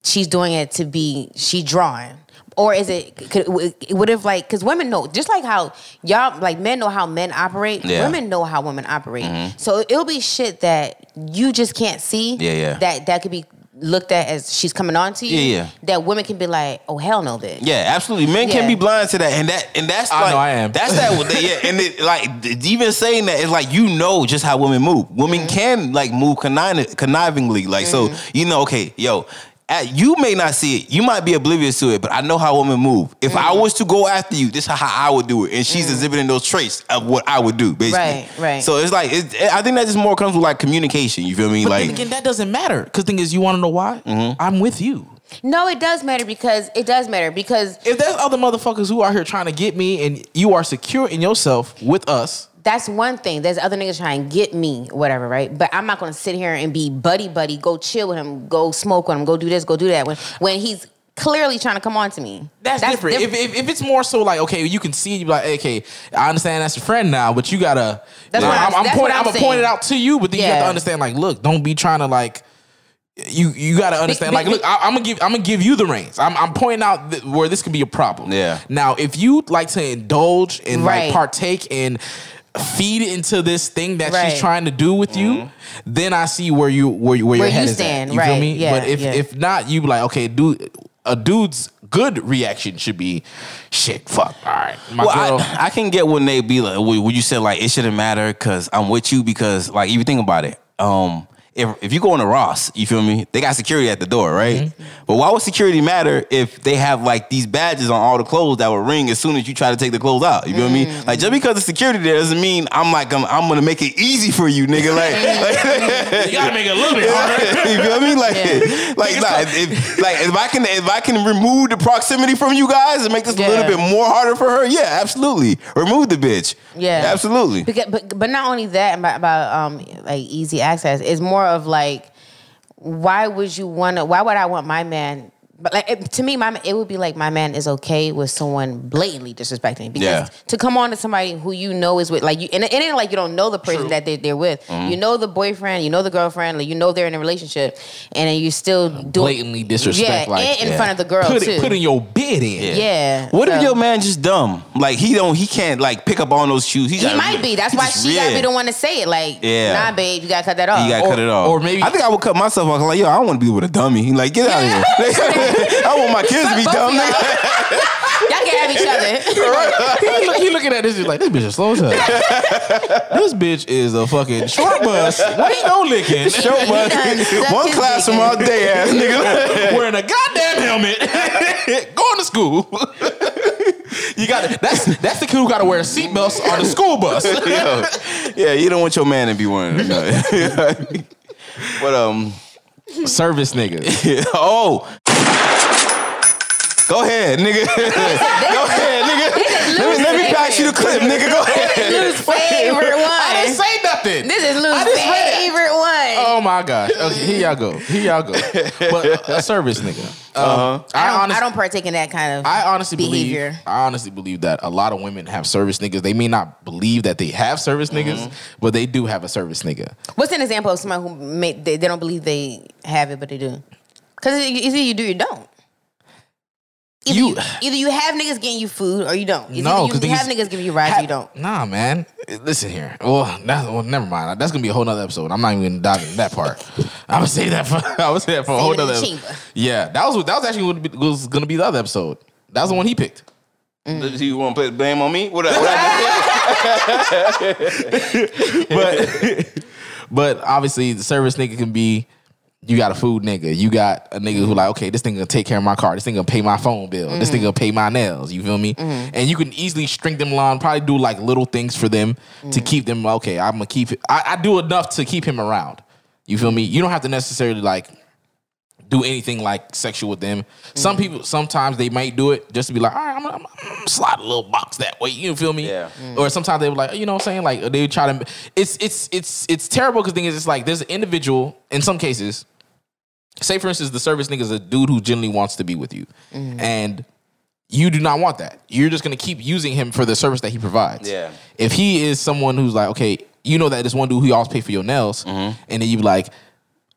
she's doing it to be she drawing, or is it could, what if like because women know just like how y'all like men know how men operate, Yeah. women know how women operate. So it'll be shit that you just can't see. Yeah, yeah. That that could be looked at as she's coming on to you. Yeah, yeah. That women can be like, oh hell no, bitch. Yeah, absolutely. Men Yeah. can be blind to that, and that and that's I like know I am. that's that. Yeah, and it, like even saying that is like you know just how women move. Women Mm-hmm. can like move conniv- connivingly, like so you know. Okay, yo. At, you may not see it. You might be oblivious to it, but I know how women move. If I Mm-hmm. was to go after you, this is how I would do it, and she's exhibiting those traits of what I would do, basically. Right, right. So it's like it, I think that just more comes with like communication. You feel me? but like then again that doesn't matter because thing is you want to know why I'm with you No, it does matter because it does matter because if there's other motherfuckers who are here trying to get me and you are secure in yourself with us that's one thing. There's other niggas trying to get me, whatever, right? But I'm not gonna sit here and be buddy buddy, go chill with him, go smoke with him, go do this, go do that when when he's clearly trying to come on to me. That's, different. diff- If, if if it's more so like okay, you can see you be like okay, I understand that's your friend now, but you gotta. That's you know, what I'm- I'm, I'm pointing. I'm I'm gonna point it out to you, but then you have to understand. Like, look, don't be trying to like. You you gotta understand. be- Like, look, I, I'm gonna give I'm gonna give you the reins. I'm I'm pointing out th- where this could be a problem. Yeah. Now, if you like to indulge and Right. like partake and feed into this thing that Right. she's trying to do with you, then I see where you where you where, Where your head you is stand, at. You feel right. me? Yeah, but if yeah. if not, you be like, okay, dude, a dude's good reaction should be, shit, fuck, all right, my well, girl. I, I can get when they be like, when when you said like it shouldn't matter because I'm with you because like if you think about it, um, if if you go into Ross, you feel me? They got security at the door, right? Mm-hmm. But why would security matter if they have like these badges on all the clothes that will ring as soon as you try to take the clothes out? You feel me? Mm-hmm. Like just because the security there doesn't mean I'm like I'm, I'm gonna make it easy for you, nigga. Like, like you gotta make it a little bit harder. you feel me? Like, Yeah. like, nah, if, like if I can, if I can remove the proximity from you guys and make this a little bit more harder for her, yeah, absolutely. Remove the bitch. Yeah, absolutely. Because, but but not only that about, about um like easy access. It's more of like, why would you want to? Why would I want my man? But like it, to me, my man- it would be like my man is okay with someone blatantly disrespecting me because Yeah. to come on to somebody who you know is with like you, and it ain't like you don't know the person that they, they're with. Mm-hmm. You know the boyfriend, you know the girlfriend, like you know they're in a relationship, and then you still do Blatantly disrespect, Yeah, like, and in yeah. front of the girl Put too. it, put in your bid in. yeah. What if your man just dumb? Like he don't, he can't like pick up on those shoes. He might be. That's why just- she gotta be the one to say it. Like, Yeah. nah, babe, you gotta cut that off. You gotta Or- cut it off. or maybe- I think I would cut myself off. Like, yo, I don't want to be with a dummy. Like, get out of here. I want my kids to be dumb. of y'all. Nigga. Y'all can have each other. he, look, he looking at this, he's like, this bitch is slow as hell. this bitch is a fucking short bus. What he no licking? Short bus. One his classroom all day, ass nigga. Wearing a goddamn helmet, going to school. you got that's that's the kid who got to wear seatbelts on the school bus. Yo, yeah, you don't want your man to be wearing them. but um, Service nigga. oh. Go ahead, nigga. Go ahead, nigga. Let me, let me pass you the clip, nigga. Go ahead. Lou's favorite one. I didn't say nothing. This is Lou's just read it. favorite one. Oh my gosh. Okay, here y'all go. Here y'all go. But a service nigga. Um, I don't, honest- I don't partake in that kind of I honestly behavior. believe. I honestly believe that a lot of women have service niggas. They may not believe that they have service niggas, Mm-hmm. but they do have a service nigga. What's an example of somebody who may, they, they don't believe they have it, but they do? Because either you do or you don't. Either You- you, either you have niggas getting you food or you don't. Either No, you 'cause have niggas giving you rides or you don't. Nah, man. Listen here. Well, that, well, never mind. That's gonna be a whole nother episode. I'm not even gonna dive into that part. I would say that for I would say that for a whole it in other. Yeah, that was that was actually what was going to be the other episode. That was the one he picked. Mm. You want to put the blame on me? What? I, what I but but obviously the service nigga can be you got a food nigga, you got a nigga who like, okay, this thing gonna take care of my car, this thing gonna pay my phone bill, this thing mm-hmm. gonna pay my nails, you feel me? Mm-hmm. And you can easily string them along, probably do like little things for them to mm. keep them, okay, I'm gonna keep it. I, I do enough to keep him around. You feel me? You don't have to necessarily like do anything like sexual with them. Some mm-hmm. people sometimes they might do it just to be like, all right, I'm gonna, I'm gonna slide a little box that way. You feel me? Yeah. Or sometimes they were like, you know what I'm saying? Like they try to. It's it's it's it's terrible because thing is, it's like there's an individual in some cases. Say for instance, the service nigga is a dude who genuinely wants to be with you, mm-hmm. and you do not want that. You're just gonna keep using him for the service that he provides. Yeah. If he is someone who's like, okay, you know that this one dude who always pay for your nails, mm-hmm. and then you be like,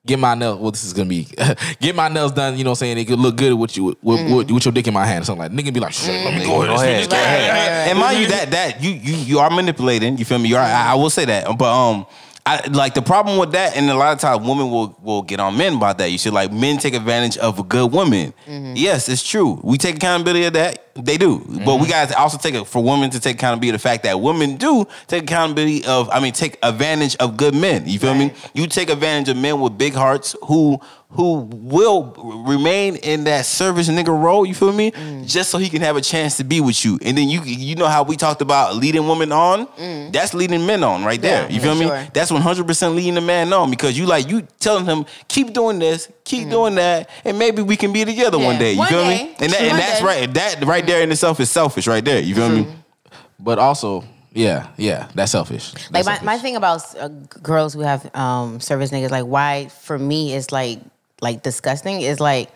get my nails. Well, this is gonna be get my nails done. You know, what I'm saying it could look good with you with, mm. with, with your dick in my hand or something like. Nigga be like, shit, let me go, Go ahead. go ahead. And mind you, that that you you you are manipulating. You feel me? You are. I, I will say that, but um. I, like the problem with that, and a lot of times women will will get on men about that. You should like men take advantage of a good woman. Mm-hmm. Yes, it's true. We take accountability of that. They do, but we mm-hmm. got to also take it for women to take accountability of the fact that women do take accountability of. I mean, take advantage of good men. You feel me? You take advantage of men with big hearts who who will remain in that service nigga role. You feel me? Mm. Just so he can have a chance to be with you. And then you you know how we talked about leading women on. Mm. That's leading men on right there. Yeah, you feel me? sure. That's one hundred percent leading the man on because you like you telling him keep doing this, keep doing that, and maybe we can be together one day. You One feel day. me? And, that, and that's day. right. That right there in itself is selfish. Right there. You feel me? But also, yeah, yeah, that's selfish. Like my, selfish. my thing about uh, girls who have um, service niggas, like why for me is like like disgusting is like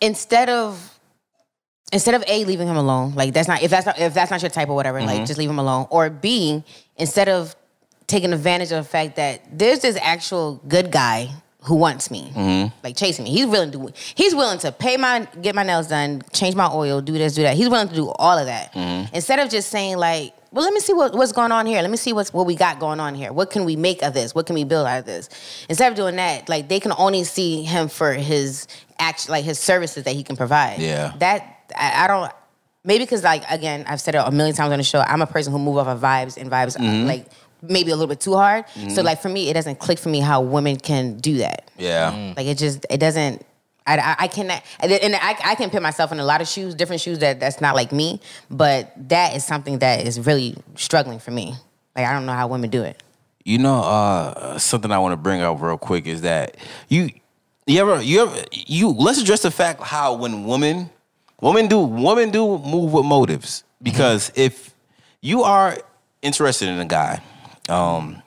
instead of instead of a leaving him alone, like that's not if that's not if that's not your type or whatever, like just leave him alone. Or b instead of taking advantage of the fact that there's this actual good guy who wants me, like chasing me. He's willing to he's willing to pay my get my nails done, change my oil, do this, do that. He's willing to do all of that instead of just saying like. Well, let me see what, what's going on here. Let me see what's what we got going on here. What can we make of this? What can we build out of this? Instead of doing that, like they can only see him for his act, like his services that he can provide. Yeah. that I, I don't. Maybe because like again, I've said it a million times on the show. I'm a person who move off of vibes and vibes uh, like maybe a little bit too hard. So mm-hmm. like for me, it doesn't click for me how women can do that. Yeah. Mm. Like it just it doesn't. I, I, I cannot, and I, I can put myself in a lot of shoes, different shoes that that's not like me, but that is something that is really struggling for me. Like I don't know how women do it. You know, uh, something I want to bring up real quick is that you, you ever, you ever, you let's address the fact how when women, women do, women do move with motives mm-hmm. because if you are interested in a guy, um,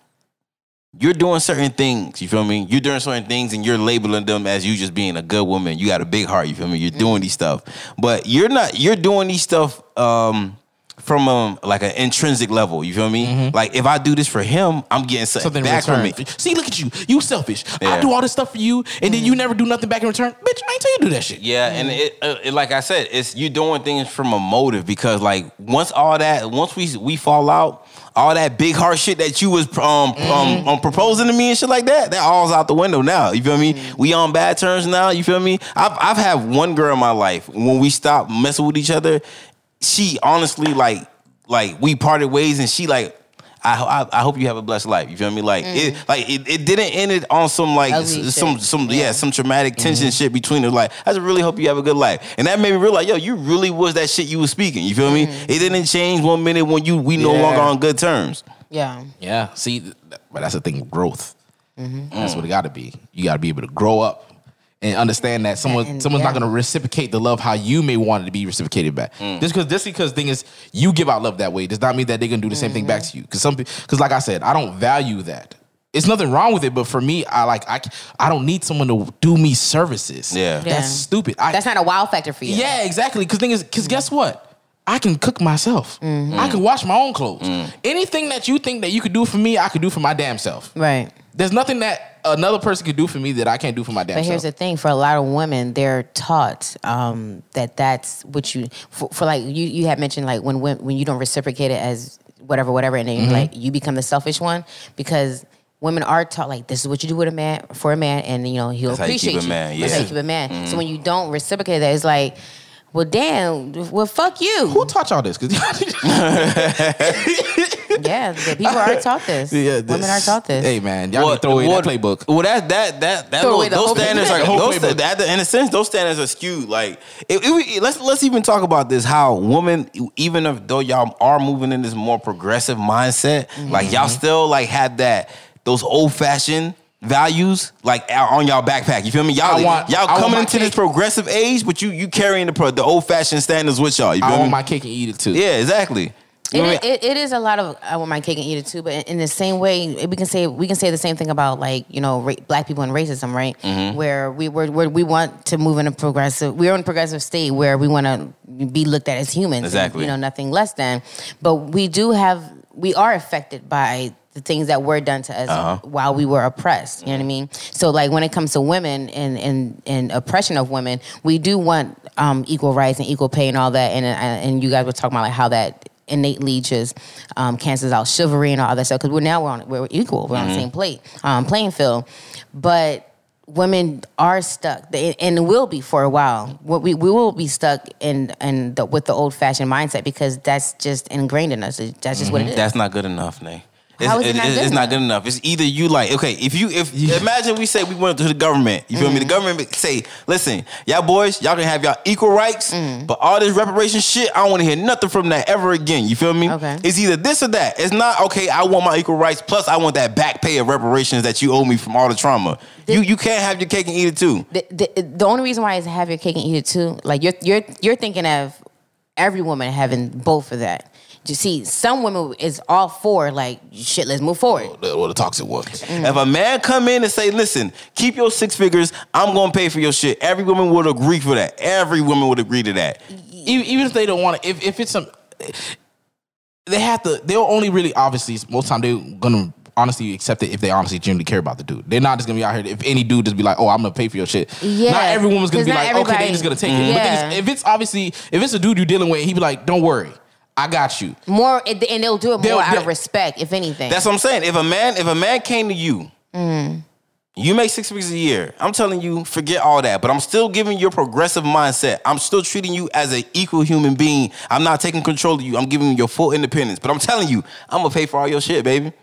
you're doing certain things. You feel me? You're doing certain things, and you're labeling them as you just being a good woman. You got a big heart. You feel me? You're doing these stuff, but you're not. You're doing these stuff. Um, from um like an intrinsic level, you feel me? Like if I do this for him, I'm getting something, something back from me. See, look at you. You selfish. I do all this stuff for you, and then you never do nothing back in return. Bitch, I ain't tell you to do that shit. Yeah, and it, uh, it like I said, it's you doing things from a motive because like once all that, once we we fall out, all that big heart shit that you was um um, um proposing to me and shit like that, that all's out the window now. You feel me? We on bad terms now. You feel me? I've I've had one girl in my life when we stopped messing with each other. She honestly like like we parted ways and she like. I, I, I hope you have a blessed life. You feel me? Like it, mm. like it, it didn't end it on some like s- some some yeah, Yeah. some traumatic tension mm-hmm. shit between us. Like I just really hope you have a good life, and that made me realize, yo, you really was that shit you was speaking. You feel me? Mm. It didn't change one minute when you we no longer on good terms. Yeah. Yeah. See, but that's the thing. Growth. Mm-hmm. That's what mm. it got to be. You got to be able to grow up and understand that someone And- someone's yeah. not going to reciprocate the love how you may want it to be reciprocated back. Mm. Just because just because thing is you give out love that way does not mean that they're going to do the same thing back to you. Because some because like I said, I don't value that. It's nothing wrong with it, but for me, I like I I don't need someone to do me services. Yeah. that's stupid. I, That's not a wow factor for you. yeah, exactly. Because thing is, because guess mm-hmm. what? I can cook myself. Mm-hmm. I can wash my own clothes. Mm. Anything that you think that you could do for me, I could do for my damn self. Right. There's nothing that another person could do for me that I can't do for my damn But here's the thing: for a lot of women, they're taught um, that that's what you for, for like you you had mentioned like when when when you don't reciprocate it as whatever whatever, and then Mm-hmm. like you become the selfish one because women are taught like this is what you do with a man for a man, and you know he'll That's how you appreciate keep a man, That's how you keep a man. So when you don't reciprocate that, it's like, well, damn, well, fuck you. Who taught y'all this? 'Cause yeah, people are taught this. Yeah, Women this- are taught this. Hey man, y'all need to throw away what- that playbook. Well, that that that that Throw little, those standards are those, playbook. that, in a sense those standards are skewed. Like, it, it- let's let's even talk about this. How women, even if though y'all are moving in this more progressive mindset, like Mm-hmm. y'all still like had that those old fashioned values like on y'all backpack. You feel me? Y'all want- y'all coming my into this progressive age, but you you carrying the the old fashioned standards with y'all. You I feel want my cake and eat it too. yeah, exactly. It, what it, it is a lot of I want my cake and eat it too, but in, the same way, we can say we can say the same thing about like you know ra- black people and racism, right? Mm-hmm. Where we were where we want to move in a progressive, we're in a progressive state where we want to be looked at as humans, and, Exactly. you know, nothing less than. But we do have we are affected by the things that were done to us Uh-huh. while we were oppressed. You know what I mean? So like when it comes to women and and, and oppression of women, we do want um, equal rights and equal pay and all that. And and you guys were talking about like how that innately just um, cancels out chivalry and all that stuff because we're now we're on we're equal we're on the same plate um, playing field. But women are stuck They- and will be for a while. What we, we will be stuck in, in the, with the old fashioned mindset because that's just ingrained in us. That's just what it is. That's not good enough, Nay. It's, it it- not it's- not enough? good enough. It's either you like okay. If you if imagine we say we went to the government, you feel me? Mm-hmm. The government say, listen, y'all boys, y'all can have y'all equal rights, Mm. but all this reparation shit, I don't want to hear nothing from that ever again. You feel me? Okay. It's either this or that. It's not okay. I want my equal rights. Plus, I want that back pay of reparations that you owe me from all the trauma. you you can't have your cake and eat it too. the, the, the only reason why is have your cake and eat it too. Like you're you're you're thinking of every woman having both of that. You see, some women is all for like shit. Let's move forward. The, or the toxic ones. If a man come in and say, "Listen, keep your six figures. I'm gonna pay for your shit," every woman would agree for that. Every woman would agree to that. even, even if they don't want to, if, if it's some, they have to. They'll only really obviously most time they're gonna honestly accept it if they honestly genuinely care about the dude. They're not just gonna be out here. If any dude just be like, "Oh, I'm gonna pay for your shit." Yeah, not every woman's gonna be not like, "Okay, everybody- they just gonna take it." But Yeah. thing is, if it's obviously if it's a dude you're dealing with, he'd be like, "Don't worry, I got you." More, and they'll do it They'll- more out of they'll- respect, if anything. That's what I'm saying. If a man, if a man came to you, mm. you make six figures a year. I'm telling you, forget all that. But I'm still giving you a progressive mindset. I'm still treating you as an equal human being. I'm not taking control of you. I'm giving you your full independence. But I'm telling you, I'm gonna pay for all your shit, baby.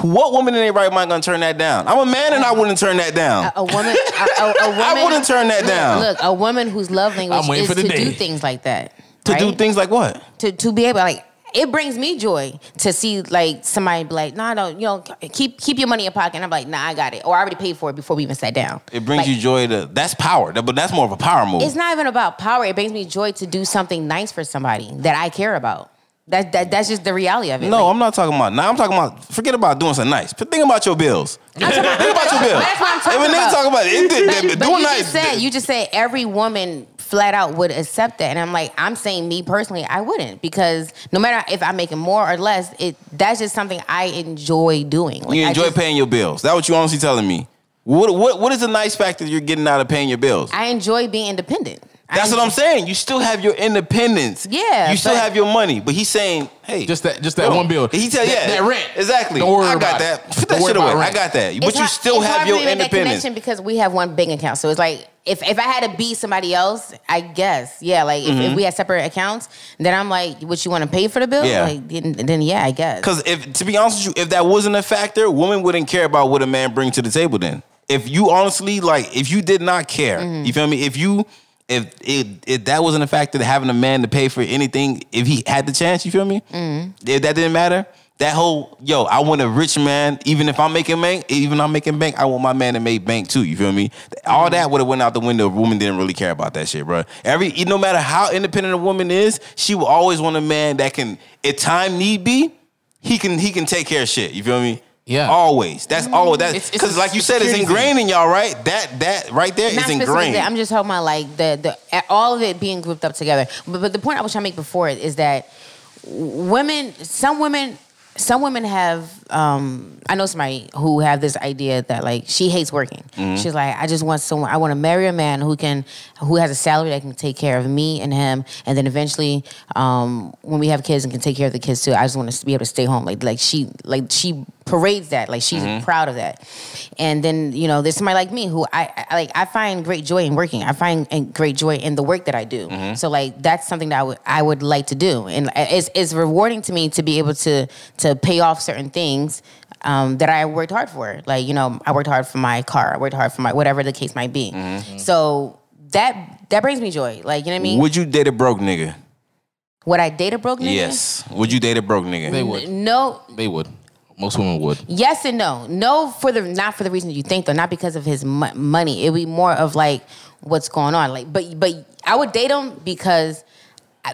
What woman in their right mind gonna turn that down? I'm a man and I uh-uh. wouldn't turn that down. a woman, a, a, a woman. I wouldn't turn that down. Look, a woman whose love language is to day. do things like that. To do things like what? to to be able like it brings me joy to see like somebody be like, no, no, you know, keep keep your money in your pocket. And I'm like, nah, I got it. Or I already paid for it before we even sat down. It brings Like, you joy to that's power. But that's more of a power move. It's not even about power. It brings me joy to do something nice for somebody that I care about. That, that that's just the reality of it. no, Like, I'm not talking about. Now I'm talking about. Forget about doing something nice. Think about your bills. think about your bills. That's what I'm talking if a nigga about. talk about it, it, But, it, but doing you nice. just said you just said every woman flat out would accept that, and I'm like, I'm saying me personally, I wouldn't because no matter if I'm making more or less, it that's just something I enjoy doing. Like, you enjoy just- paying your bills. That's what you honestly telling me. What what what is the nice factor you're getting out of paying your bills? I enjoy being independent. I That's what I'm saying. You still have your independence. Yeah, You still but- have your money. But he's saying, hey, Just that, just that bro, one bill. He tell that, yeah, that rent. Exactly. Don't worry I got about that. it. Put Don't that worry shit away. about I rent. got that. But It's you still it's have hard your for me to make that independence. connection because we have one bank account. So it's like if if I had to be somebody else, I guess yeah. Like if, Mm-hmm. if we had separate accounts, then I'm like, what you want to pay for the bill? Yeah. Like, then, then yeah, I guess. Because if to be honest with you, if that wasn't a factor, women wouldn't care about what a man brings to the table. Then, if you honestly like, if you did not care, Mm-hmm. you feel me? If you if it if that wasn't a factor to having a man to pay for anything, if he had the chance, you feel me? Mm-hmm. If that didn't matter. That whole yo, I want a rich man. Even if I'm making bank, even if I'm making bank, I want my man to make bank too. You feel me? All that would have went out the window. if women didn't really care about that shit, bro. Every no matter how independent a woman is, she will always want a man that can, if time need be, he can he can take care of shit. You feel me? Yeah. Always. That's always mm-hmm. that It's- it's because like you said, it's security ingrained in y'all, right? That that right there is Not specifically ingrained. I'm just talking about like the the all of it being grouped up together. But, but the point I was trying to make before it is that women, some women, some women have. Um, I know somebody who have this idea that like she hates working. Mm-hmm. She's like, I just want someone. I want to marry a man who can, who has a salary that can take care of me and him, and then eventually, um, when we have kids and can take care of the kids too. I just want to be able to stay home. Like like she like she parades that. Like she's Mm-hmm. proud of that. And then you know, there's somebody like me who I, I like. I find great joy in working. I find great joy in the work that I do. Mm-hmm. So like that's something that I would I would like to do, and it's it's rewarding to me to be able to to pay off certain things. Um, that I worked hard for, like you know, I worked hard for my car, I worked hard for my whatever the case might be. Mm-hmm. So that that brings me joy. Like you know what I mean? Would you date a broke nigga? Would I date a broke nigga? Yes. Would you date a broke nigga? They would. No. They would. Most women would. Yes and no. No for the not for the reason you think though. Not because of his mo- money. It would be more of like what's going on. Like, but but I would date him because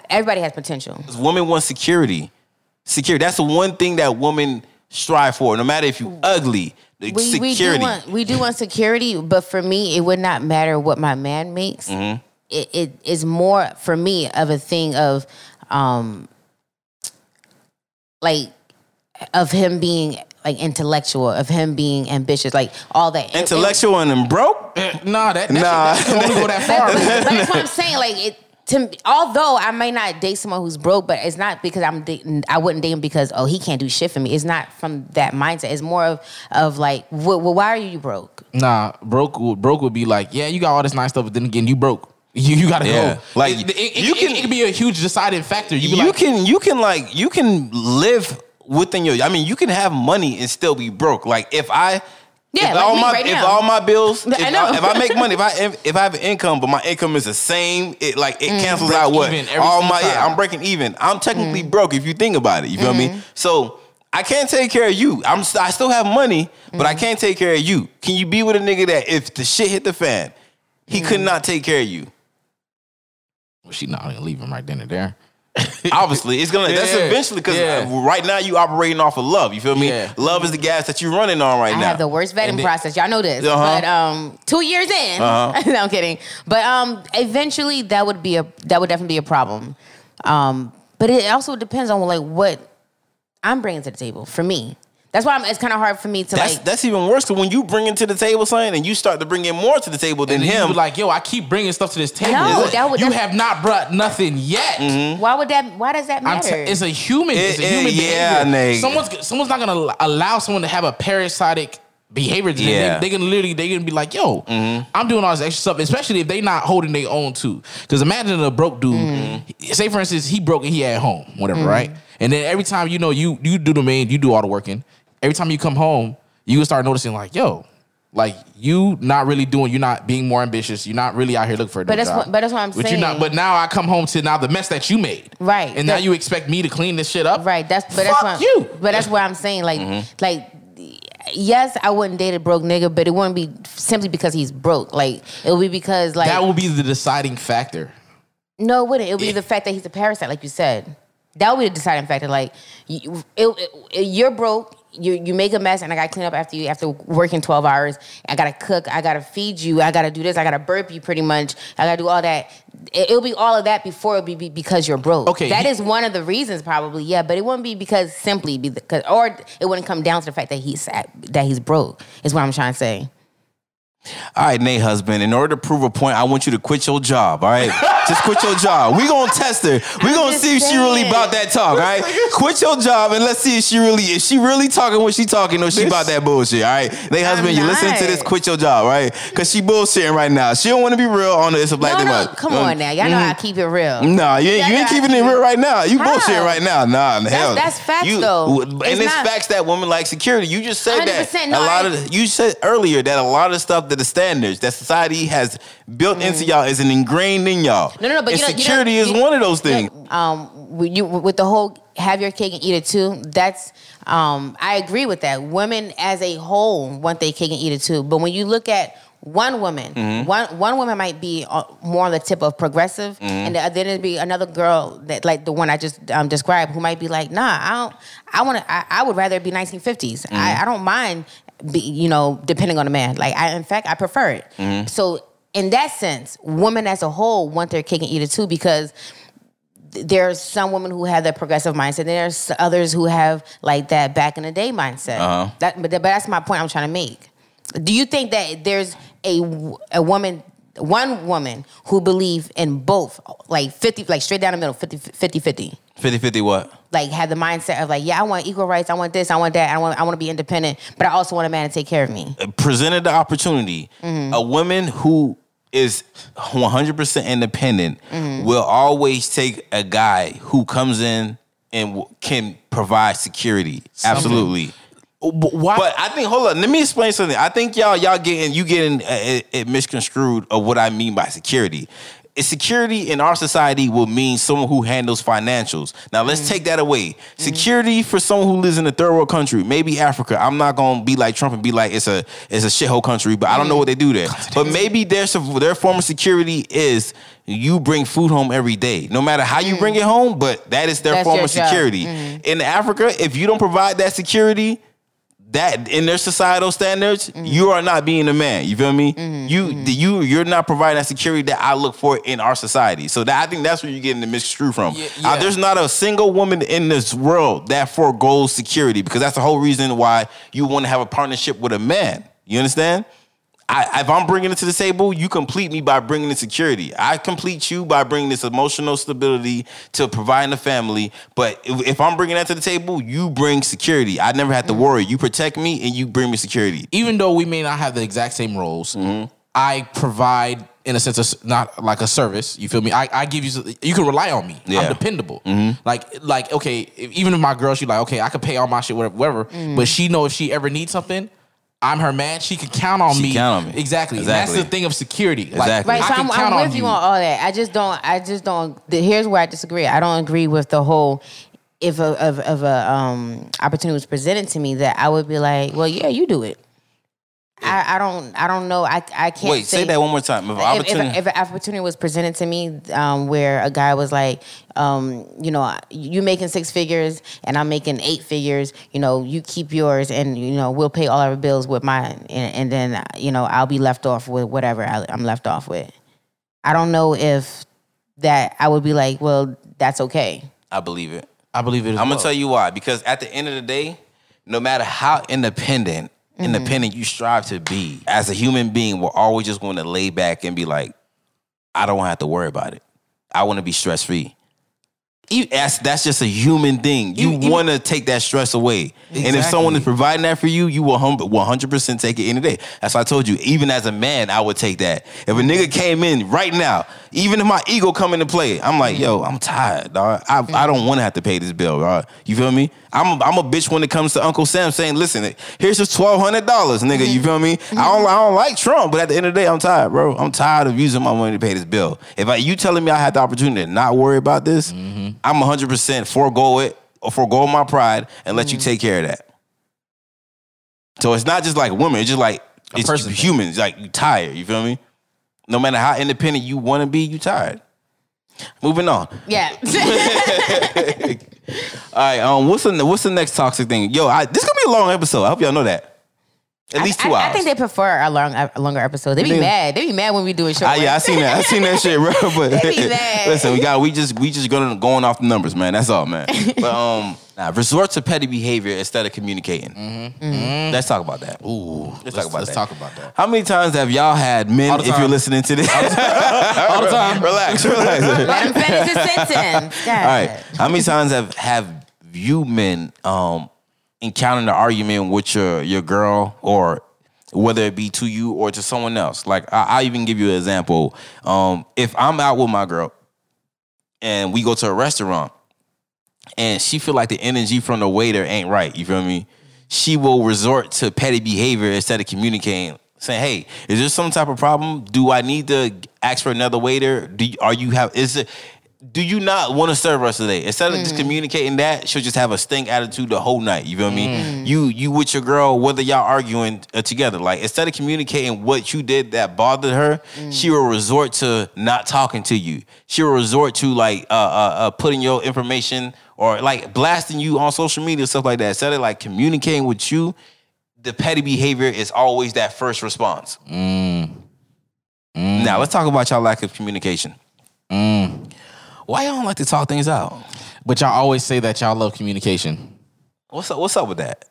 everybody has potential. Women want security. Security. That's the one thing that women strive for. No matter if you ugly, the We, we do want we do want security, but for me, it would not matter what my man makes. Mm-hmm. It, it is more for me of a thing of, um, like, of him being like intellectual, of him being ambitious, like all that. Intellectual and then broke? Nah, that, that Nah. shit, that don't go that far. but that's what I'm saying. Like it. To, although I may not date someone who's broke, but it's not because I'm dating. I wouldn't date him because oh he can't do shit for me. It's not from that mindset. It's more of of like, well, well why are you broke? Nah, broke would broke would be like, yeah, you got all this nice stuff, but then again, you broke. You, you gotta Yeah. go. Like, it, it, you you can- can. It, could be a huge deciding factor. You, You like, can you can like you can live within your I mean you can have money and still be broke. Like if I Yeah, if like all me my right if now. all my bills if I I, if I make money if I if, if I have an income but my income is the same it like it Mm. cancels out what all single my yeah. I'm breaking even I'm technically Mm. broke if you think about it you feel Mm-hmm. me so I can't take care of you I'm st- I still have money but Mm. I can't take care of you can you be with a nigga that if the shit hit the fan he Mm. could not take care of you well, she not gonna leave him right then and there. Obviously, it's gonna. that's eventually because Yeah. right now you operating off of love. You feel me? Yeah. Love is the gas that you're running on right I now. I have the worst vetting then- process. Y'all know this. Uh-huh. But um, two years in, Uh-huh. no, I'm kidding. But um, eventually that would be a that would definitely be a problem. Um, but it also depends on like what I'm bringing to the table for me. That's why I'm, it's kind of hard for me to that's like. that's even worse. Cause when you bring into the table something and you start to bring in more to the table than And him, like, yo, I keep bringing stuff to this table. No, that would- you have not brought nothing yet. Mm-hmm. why would that? Why does that matter? t- it's a human. it's a It- it- human yeah, behavior. nigga. Someone's someone's not gonna allow someone to have a parasitic behavior. to them. Yeah. They, they can literally they can be like, yo, mm-hmm. I'm doing all this extra stuff, especially if they not holding their own too. Because imagine a broke dude. Mm-hmm. Say for instance, he broke and he at home, whatever, mm. right? And then every time you know you you do the main, you do all the working. Every time you come home, you start noticing like, yo. Like you not really doing, you're not being more ambitious. You're not really out here looking for a But that's job. what- but that's what I'm But you're saying. not. But now I come home to now the mess that you made. Right. And now you expect me to clean this shit up. Right. That's but that's Fuck what you. But that's what I'm saying. Like Mm-hmm. like yes, I wouldn't date a broke nigga, but it wouldn't be simply because he's broke. Like it would be because like that will be the deciding factor. no, it wouldn't. It would be the fact that he's a parasite, like you said. That would be the deciding factor. Like you, it, it- you're broke. You you make a mess, and I got to clean up after you after working twelve hours. I gotta cook. I gotta feed you. I gotta do this. I gotta burp you. Pretty much. I gotta do all that. It, will be all of that before it'll be, be because you're broke. Okay, that he- is one of the reasons, probably. Yeah, but it wouldn't be because simply because, or it wouldn't come down to the fact that he's that he's broke. Is what I'm trying to say. All right, Nate, husband. In order to prove a point, I want you to quit your job. All right, just quit your job. We gonna test her. We gonna see if she really about that talk. All right, quit your job and let's see if she really is she really talking what she talking or she about that bullshit. All right, Nate, husband, you listen to this. Quit your job, right? Because she bullshitting right now. She don't want to be real on the It's a Black No, no, come Um, on now. Y'all know I keep it real. Nah, you ain't, you ain't keeping it real right now. You How? bullshit right now. Nah, the hell. that's facts, You- though. And It's it's not- facts that women like security. You just said that no, a lot I- of the- you said earlier that a lot of stuff that the standards that society has built into y'all is an ingrained in y'all. Mm. No, no, no, but you know- you security know- is you- one of those things. um with you with the whole have your cake and eat it too that's um i agree with that women as a whole want their cake and eat it too but when you look at one woman Mm-hmm. one one woman might be uh, more on the tip of progressive Mm-hmm. and the, then it'd be another girl that like the one i just um, described who might be like nah i don't i want to I, I would rather it be 1950s Mm-hmm. I, I don't mind be, you know depending on the man like i in fact i prefer it Mm-hmm. so in that sense women as a whole want their cake and eat it too because there's some women who have that progressive mindset. There's others who have like that back in the day mindset. Uh-huh. That, but, but that's my point I'm trying to make. Do you think that there's a a woman, one woman who believe in both, like 50, like straight down the middle, 50 50 50? 50 50 what? Like have the mindset of like, yeah, I want equal rights, I want this, I want that, I want I want to be independent, but I also want a man to take care of me. presented the opportunity, Mm-hmm. a woman who is 100% independent Mm-hmm. will always take a guy who comes in and w- can provide security. Absolutely. But why? But I think hold on, let me explain something. I think y'all y'all getting you getting uh, it, it misconstrued of what I mean by security. Security in our society will mean someone who handles financials. Now let's take that away. Security for someone who lives in a third world country, maybe Africa. I'm not gonna be like Trump and be like it's a it's a shithole country, but I don't know what they do there. But maybe their their form of security is you bring food home every day, no matter how you bring it home. But that is their That's form of security. In Africa, if you don't provide that security, that in their societal standards, Mm-hmm. you are not being a man. You feel me? You the- you you're not providing that security that I look for in our society. So that I think that's where you're getting the misconstrue from. Yeah, Uh, there's not a single woman in this world that foregoes security because that's the whole reason why you want to have a partnership with a man. You understand? I, if I'm bringing it to the table, you complete me by bringing the security. I complete you by bringing this emotional stability to providing a family. But if, if I'm bringing that to the table, you bring security. I never have to mm-hmm. worry. You protect me and you bring me security. even though we may not have the exact same roles, mm-hmm. I provide in a sense of not like a service. You feel me? I, I give you you can rely on me. Yeah. I'm dependable. Mm-hmm. Like like okay, if, even if my girl she like okay, I can pay all my shit whatever, whatever. But she know if she ever needs something. I'm her man. She can count on She me. count on me. Exactly. Exactly. that's the thing of security. Like, Exactly. Right, I so can I'm, count I'm on with you. on all that. I just don't. I just don't. The, here's where I disagree. I don't agree with the whole. If a of, of a um opportunity was presented to me, that I would be like, well, yeah, you do it. I, I don't. I don't know. I I can't. Wait, say that one more time. If, If, if, opportunity, if an opportunity was presented to me um, where a guy was like, um, you know, you making six figures and I'm making eight figures, you know, you keep yours and, you know, we'll pay all our bills with mine. And, and then, you know, I'll be left off with whatever I, I'm left off with. I don't know if that I would be like, well, that's okay. I believe it. I believe it. As I'm well. gonna tell you why. Because at the end of the day, no matter how independent, Mm-hmm. independent you strive to be, as a human being, we're always just going to lay back and be like, I don't have to worry about it. I want to be stress free. That's, that's just a human thing. You You- you- want to take that stress away. And if someone is providing that for you, you will 100% take it any day. That's why I told you, even as a man, I would take that. If a nigga came in right now, even if my ego come into play, I'm like, yo, I'm tired, dog. I, I don't want to have to pay this bill, dog. You feel me? I'm a, I'm a bitch when it comes to Uncle Sam saying, listen, here's just $1,200, nigga. You feel me? I, don't, I don't like Trump, but at the end of the day, I'm tired, bro. I'm tired of using my money to pay this bill. If I, you telling me I had the opportunity to not worry about this, mm-hmm. I'm 100% forego it or forego my pride and let you take care of that. So it's not just like women, it's just like A it's person. humans. Like you tired, you feel me? No matter how independent you want to be, you tired. Moving on. Yeah. All right. Um. What's the What's the next toxic thing? Yo, I, this is gonna be a long episode. I hope y'all know that. At least two I, hours. I think they prefer a long, a longer episode. They be They- mad. They be mad when we do a short. Ah, yeah, I one. seen that. I seen that shit, bro. But They be mad. listen, we got we just we just gonna going off the numbers, man. That's all, man. But um, nah, resort to petty behavior instead of communicating. Mm-hmm. Let's talk about that. Ooh, Let's, talk about let's that. talk about that. How many times have y'all had men? If you're listening to this, All the time. relax, relax. Let him finish his sentence. All right. How many times have have you men um encountered an argument with your your girl or whether it be to you or to someone else? Like I, I'll even give you an example. Um, if I'm out with my girl and we go to a restaurant and she feel like the energy from the waiter ain't right, you feel me? She will resort to petty behavior instead of communicating. Saying, "Hey, is there some type of problem? Do I need to ask for another waiter? Do you, are you have is it? Do you not want to serve us today? Instead of just communicating that, she'll just have a stink attitude the whole night. You feel me? You you with your girl, whether y'all arguing uh, together, like instead of communicating what you did that bothered her, she will resort to not talking to you. She will resort to like uh, uh, uh putting your information or like blasting you on social media stuff like that. Instead of like communicating with you, the petty behavior is always that first response. Now let's talk about y'all lack of communication. Why y'all don't like to talk things out? But y'all always say that y'all love communication. What's up? What's up with that?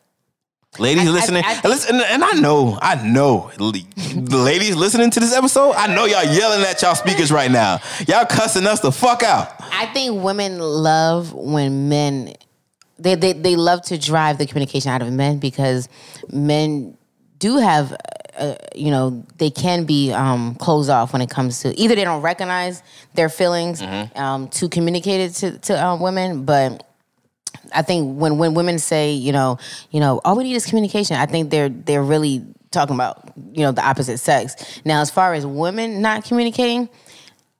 Ladies I- I- listening, I- and listen, and I know, I know, the ladies listening to this episode, I know y'all yelling at y'all speakers right now. Y'all cussing us the fuck out. I think women love when men they, they they love to drive the communication out of men because men do have uh, you know they can be um, closed off when it comes to either they don't recognize their feelings um, to communicate it to to um, women but I think when when women say, you know, you know, all we need is communication, I think they're they're really talking about, you know, the opposite sex. Now, as far as women not communicating,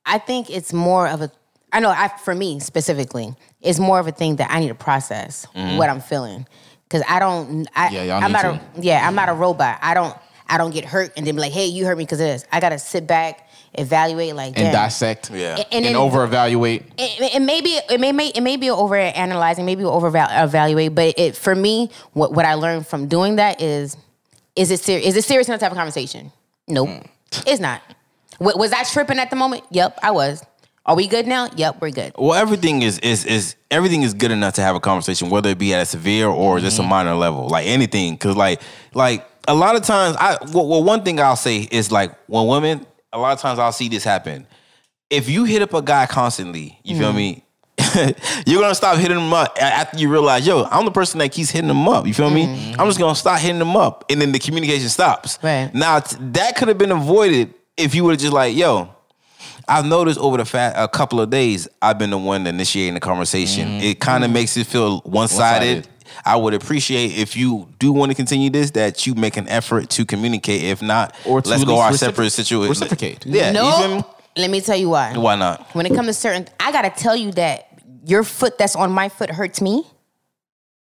I think it's more of a I know I for me specifically, it's more of a thing that I need to process what I'm feeling. Cause I don't I Yeah, I'm not a yeah, I'm not a robot. I don't I don't get hurt and then be like, hey, you hurt me because of this. I gotta sit back, evaluate like and damn. dissect Yeah. And- and, and then- over evaluate. it, it may be it may, may it may be over analyzing, maybe over evaluate, but it for me, what what I learned from doing that is, is it serious? Is it serious enough to have a conversation? Nope, mm. it's not. W- was I tripping at the moment? Yep, I was. Are we good now? Yep, we're good. Well, everything is is is everything is good enough to have a conversation, whether it be at a severe or just a mm-hmm. minor level, like anything. Because like like a lot of times, I well, well, one thing I'll say is like when women, a lot of times I'll see this happen. If you hit up a guy constantly, you feel mm. me? You're gonna stop hitting him up after you realize, yo, I'm the person that keeps hitting him up. You feel me? Mm-hmm. I'm just gonna stop hitting him up, and then the communication stops. Right. Now that could have been avoided if you would have just like, yo, I've noticed over the fa- a couple of days, I've been the one initiating the conversation. Mm-hmm. It kind of mm-hmm. makes it feel one sided. One-sided. I would appreciate if you do want to continue this, that you make an effort to communicate. If not, Or let's go our recipro- separate situations. reciprocate. Yeah, you feel? No, let me tell you why. Why not? When it comes to certain, I gotta tell you that your foot that's on my foot hurts me.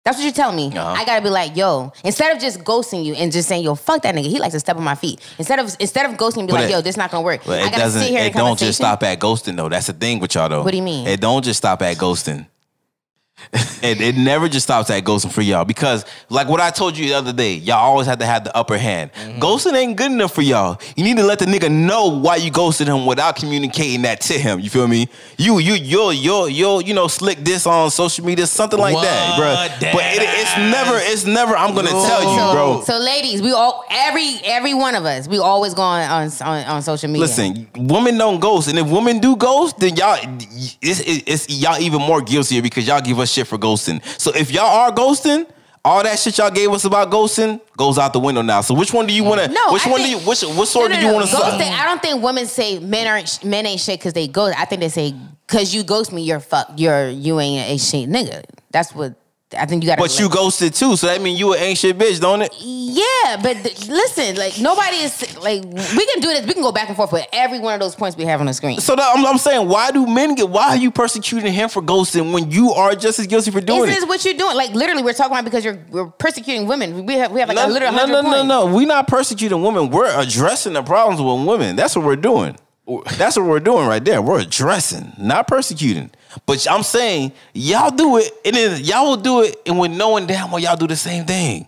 That's what you're telling me. Uh-huh. I gotta be like, yo, instead of just ghosting you and just saying, yo, fuck that nigga. He likes to step on my feet. Instead of instead of ghosting, be But like, it- yo, this not gonna work. But I it gotta doesn't. sit here in It don't just stop at ghosting though. That's the thing with y'all though. What do you mean? It don't just stop at ghosting. It, it never just stops at ghosting for y'all because, like what I told you the other day, y'all always have to have the upper hand. Mm-hmm. Ghosting ain't good enough for y'all. You need to let the nigga know why you ghosted him without communicating that to him. You feel me? You you you'll you'll you'll you know slick this on social media, something like that, bro. What? But it, it's never it's never. I'm gonna tell you, bro. So, ladies, we all every every one of us, we always go on on, on, on social media. Listen, women don't ghost, and if women do ghost, then y'all, it's, it's, it's y'all even more guiltier because y'all give us shit for ghosting. So if y'all are ghosting, all that shit y'all gave us about ghosting goes out the window now. So which one do you want to? No, which I one think- do you? Which what sort No, no, do you want to? Ghosting, I don't think women say men aren't men ain't shit because they ghost. I think they say because you ghost me, you're fuck, you're you ain't a shit nigga. That's what I think you got. But you ghosted too, so that means you an ancient bitch, don't it? Yeah, but th- listen, like nobody is like we can do this. We can go back and forth with every one of those points we have on the screen. So that, I'm, I'm saying, why do men get? Why are you persecuting him for ghosting when you are just as guilty for doing This it? is what you're doing. Like literally, we're talking about because you're we're persecuting women. We have we have like no, a literal no, hundred no, no, points. no. We're not persecuting women. We're addressing the problems with women. That's what we're doing. That's what we're doing right there. We're addressing, not persecuting. But I'm saying y'all do it, and then y'all will do it, and when knowing damn well y'all do the same thing.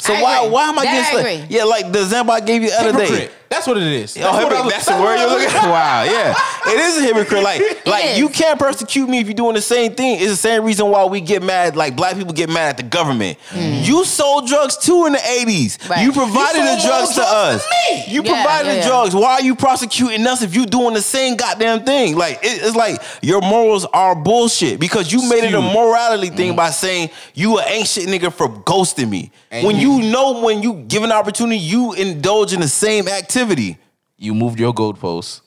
So I why agree. why am I That getting I slick? agree. Yeah, like the example I gave you the other day. That's what it is. Oh, what hypocrite. That's the word you're looking for. Wow, yeah. It is a hypocrite. Like, like is. you can't persecute me if you're doing the same thing. It's the same reason why we get mad, like black people get mad at the government. You sold drugs too in the 80s. Mm. Right. You provided You the sold drugs to us. me. You Yeah, provided yeah, the yeah. drugs. Why are you prosecuting us if you're doing the same goddamn thing? Like, it- it's like your morals are bullshit because you made it a morality thing by saying you an ancient nigga for ghosting me. And when you- you know when you give an opportunity, you indulge in the same activity. You moved your goalposts.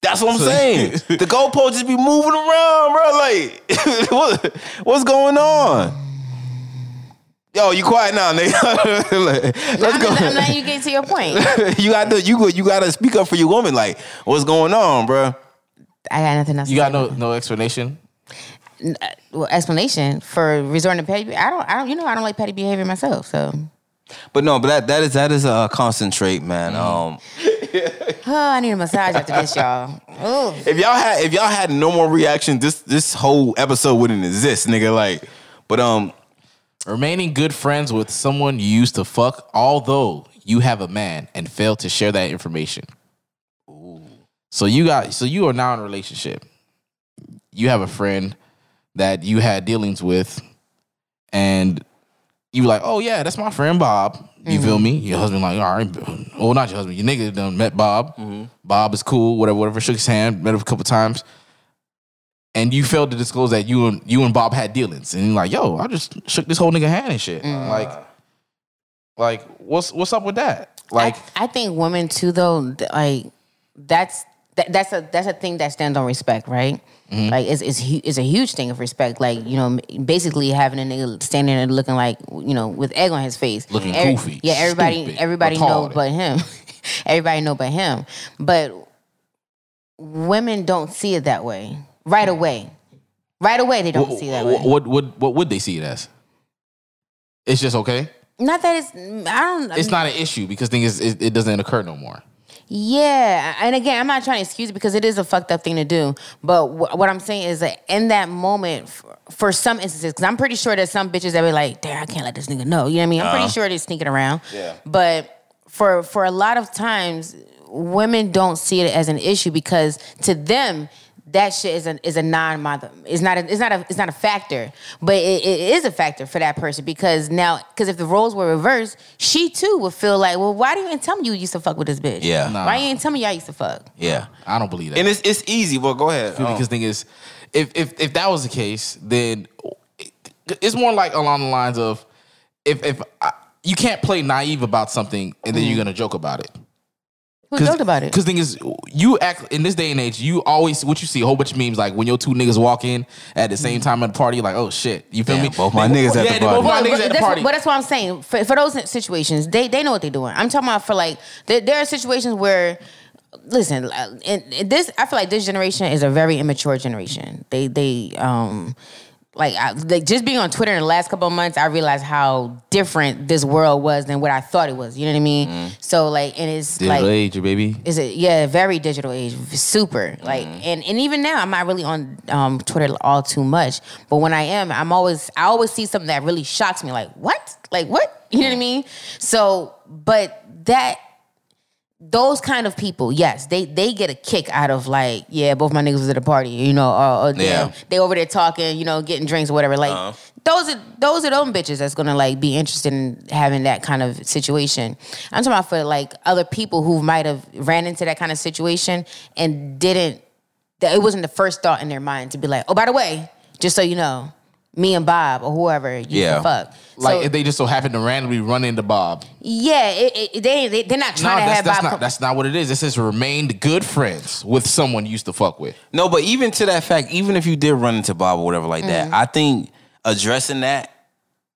That's what I'm saying. the goalposts just be moving around, bro. Like, what, what's going on? Yo, you quiet now, nigga. Like, Let's I'm, go. I'm letting you get to your point. you got to you go- you got to speak up for your woman. Like, what's going on, bro? I got nothing else. You to got no no explanation. Well, explanation for resorting to petty. I don't. I don't. You know, I don't like petty behavior myself. So, But no, but that that is that is a concentrate, man. Um, oh, I need a massage after this, y'all. Ooh. if y'all had if y'all had no more reaction, this this whole episode wouldn't exist, nigga. Like, but um, Remaining good friends with someone you used to fuck, although you have a man and fail to share that information. Ooh. So you got so you are now in a relationship. You have a friend that you had dealings with, and you were like, "Oh yeah, that's my friend Bob." You feel mm-hmm. me? Your husband like, "All right, oh not your husband, your nigga done met Bob. Mm-hmm. Bob is cool, whatever, whatever." Shook his hand, met him a couple times. and you failed to disclose that you and you and Bob had dealings, and you're like, yo, I just shook this whole nigga hand and shit. Mm. Like, like what's what's up with that? Like, I, I think women too, though, like that's that, that's a that's a thing that stands on respect, right? Mm-hmm. Like it's it's, it's a huge thing of respect. Like you know, basically having a nigga standing there looking like you know with egg on his face, Looking Every- goofy, Yeah, everybody stupid, everybody know but him. everybody know but him. But women don't see it that way right away. Right away, they don't what, see that way. what, what what what would they see it as? It's just okay. Not that it's I don't. It's not an issue because thing is, it, it doesn't occur no more. Yeah, and again, I'm not trying to excuse it because it is a fucked up thing to do. But wh- what I'm saying is that in that moment, for, for some instances, because I'm pretty sure there's some bitches that be like, "Damn, I can't let this nigga know." You know what I mean? I'm pretty uh-huh. sure they're sneaking around. Yeah. But for for a lot of times, women don't see it as an issue because to them. That shit is a is a non mother. It's not a, it's not a it's not a factor, but it, it is a factor for that person because now because if the roles were reversed, she too would feel like, well, why didn't you even tell me you used to fuck with this bitch? Yeah. Nah. Why you ain't tell me y'all used to fuck? Yeah. I don't believe that. And it's it's easy. Well, go ahead. Um, because thing is, if if if that was the case, then it's more like along the lines of if if I, you can't play naive about something and then you're gonna joke about it. Who joked about it? Because thing is, you act in this day and age. You always what you see a whole bunch of memes like when your two niggas walk in at the same time at the party. Like, oh shit, you feel Damn, me? both my niggas at yeah, the party. both my niggas but, at the that's, party. but that's what I'm saying. For, for those situations, they they know what they're doing. I'm talking about for like there, there are situations where. Listen, uh, in, in this I feel like this generation is a very immature generation. They they um like, I, like just being on Twitter in the last couple of months, I realized how different this world was than what I thought it was. You know what I mean? So like, and it's Digital like age, baby. is it yeah very digital age super. Like and, and even now i'm not really on um, twitter all too much. But when i am i'm always i always see something that really shocks me like what? Like what? You know what i mean? So but that those kind of people, yes, they they get a kick out of like, yeah, both my niggas was at a party, you know, or, or Yeah. yeah. they over there talking, you know, getting drinks or whatever. Like Uh-huh. those are those are them bitches that's gonna like be interested in having that kind of situation. I'm talking about for like other people who might have ran into that kind of situation and didn't that it wasn't the first thought in their mind to be like, oh, by the way, just so you know, me and Bob or whoever you Yeah. can fuck. Like So, if they just so happen to randomly run into Bob. yeah, it, it, they, they they're not No, trying to that's, have that's Bob. not that's not what it is. It says remained good friends with someone you used to fuck with. No, but even to that fact, even if you did run into Bob or whatever like that, mm-hmm. I think addressing that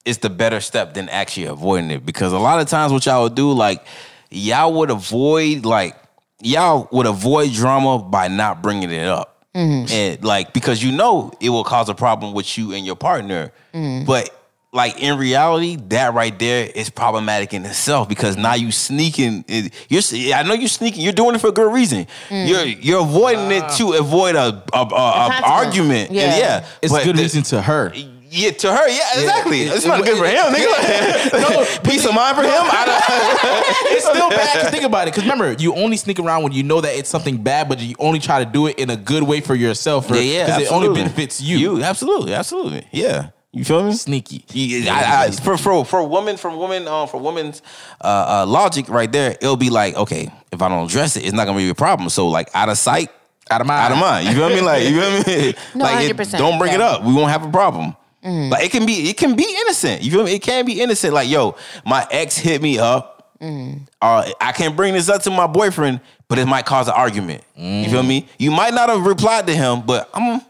is the better step than actually avoiding it. Because a lot of times what y'all would do, like y'all would avoid like y'all would avoid drama by not bringing it up. Mm-hmm. And like because you know it will cause a problem with you and your partner. Mm-hmm. But like in reality, that right there is problematic in itself because now you sneaking. You're, I know you're sneaking. You're doing it for a good reason. Mm. You're you're avoiding it ah. to avoid a, a, a, a argument. Yeah. And yeah, It's but good the- reason to her. Yeah, to her, yeah, exactly. It- it's it- not good for him, nigga. no, peace of mind for him. I it's still bad to think about it. Because remember, you only sneak around when you know that it's something bad, but you only try to do it in a good way for yourself. don't- yeah, yeah, Because it only benefits you. You, absolutely, absolutely. Yeah, you feel me? Sneaky. Yeah, I, I, for for for women, from women, um, for women's uh, uh, logic, right there, it'll be like, okay, if I don't address it, it's not gonna be a problem. So like, out of sight, Out of mind. out of mind. You feel me? Like, you feel me? No, like, it- 100%, don't bring it up. We won't have a problem. Like, it can be, it can be innocent. You feel me? It can be innocent. Like, yo, my ex hit me up. Uh, I can't bring this up to my boyfriend, but it might cause an argument. You feel me? You might not have replied to him, but I'm.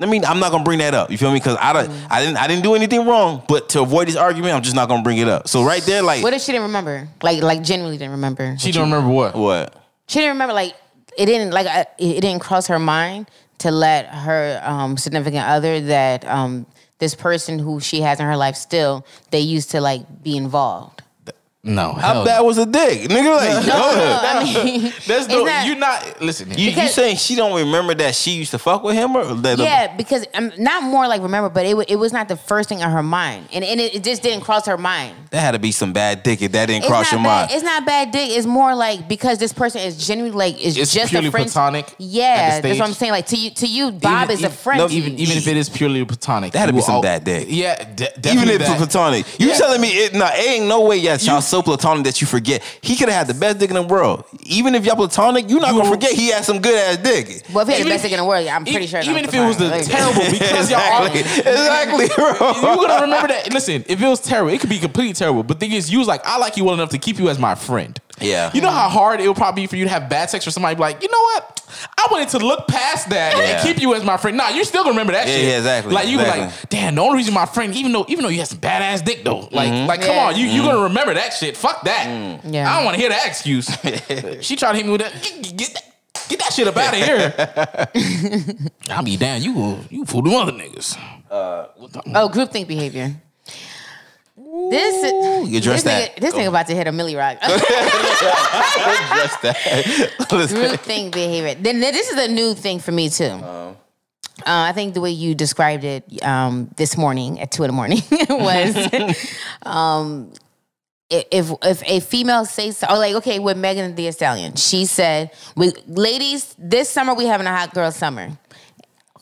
I mean, I'm not gonna bring that up. You feel me? Because I don't, I didn't, I didn't do anything wrong. But to avoid this argument, I'm just not gonna bring it up. So right there, like, what if she didn't remember? Like like genuinely didn't remember. She don't remember what. what? She didn't remember. Like it didn't like uh, it it didn't cross her mind to let her um, significant other that um, this person who she has in her life still they used to like be involved. No. How hell bad was a dick, nigga? Like, No, go ahead. I mean, That's it's no. not- You're not. Listen. You, you saying she don't remember that she used to fuck with him or that? yeah, because um, not more like remember, but it it was not the first thing on her mind, and and it, it just didn't cross her mind. That had to be some bad dick if that didn't It's cross not your bad. mind. It's not bad dick. It's more like because this person is genuinely like is It's just purely a friend. platonic Yeah, that's what I'm saying. Like to you, to you, Bob is a friend. no, even even if it is purely platonic, That had to be some al- bad dick. Yeah, de- Even if it's that. platonic. You Yeah. telling me it? No, it ain't no way y'all, y'all You- so platonic that you forget. He could have had the best dick in the world. Even if y'all platonic, you're not gonna forget he had some good ass dick. Well, if he had the best if- dick in the world, I'm pretty sure. it's even if it was the terrible because y'all all exactly, exactly, bro. you're gonna remember that. Listen, if it was terrible, it could be completely terrible. But the thing is, you was like, I like you well enough to keep you as my friend. Yeah. You know how hard it would probably be for you to have bad sex or somebody be like, you know what? I wanted to look past that Yeah. and keep you as my friend. Nah, you're still gonna remember that Yeah, shit. yeah, exactly, Like you were exactly. like, damn, the only reason my friend, even though even though you had some badass dick though, like Mm-hmm. like come Yeah. on, you you gonna remember that shit. Fuck that. Mm. Yeah. I don't want to hear that excuse. she tried to hit me with that. Get, get that. Get that shit up out of here. I'll be damn, you you fool them other niggas. Oh, groupthink behavior. This you address this that. Nigga, this nigga about to hit a Milly Rock. Address that. Listen. groupthink behavior. Then this is a new thing for me too. Uh, I think the way you described it um, this morning at two in the morning was, um, if if a female says or like okay with Megan Thee Stallion, she said, "We ladies, this summer we having a hot girl summer."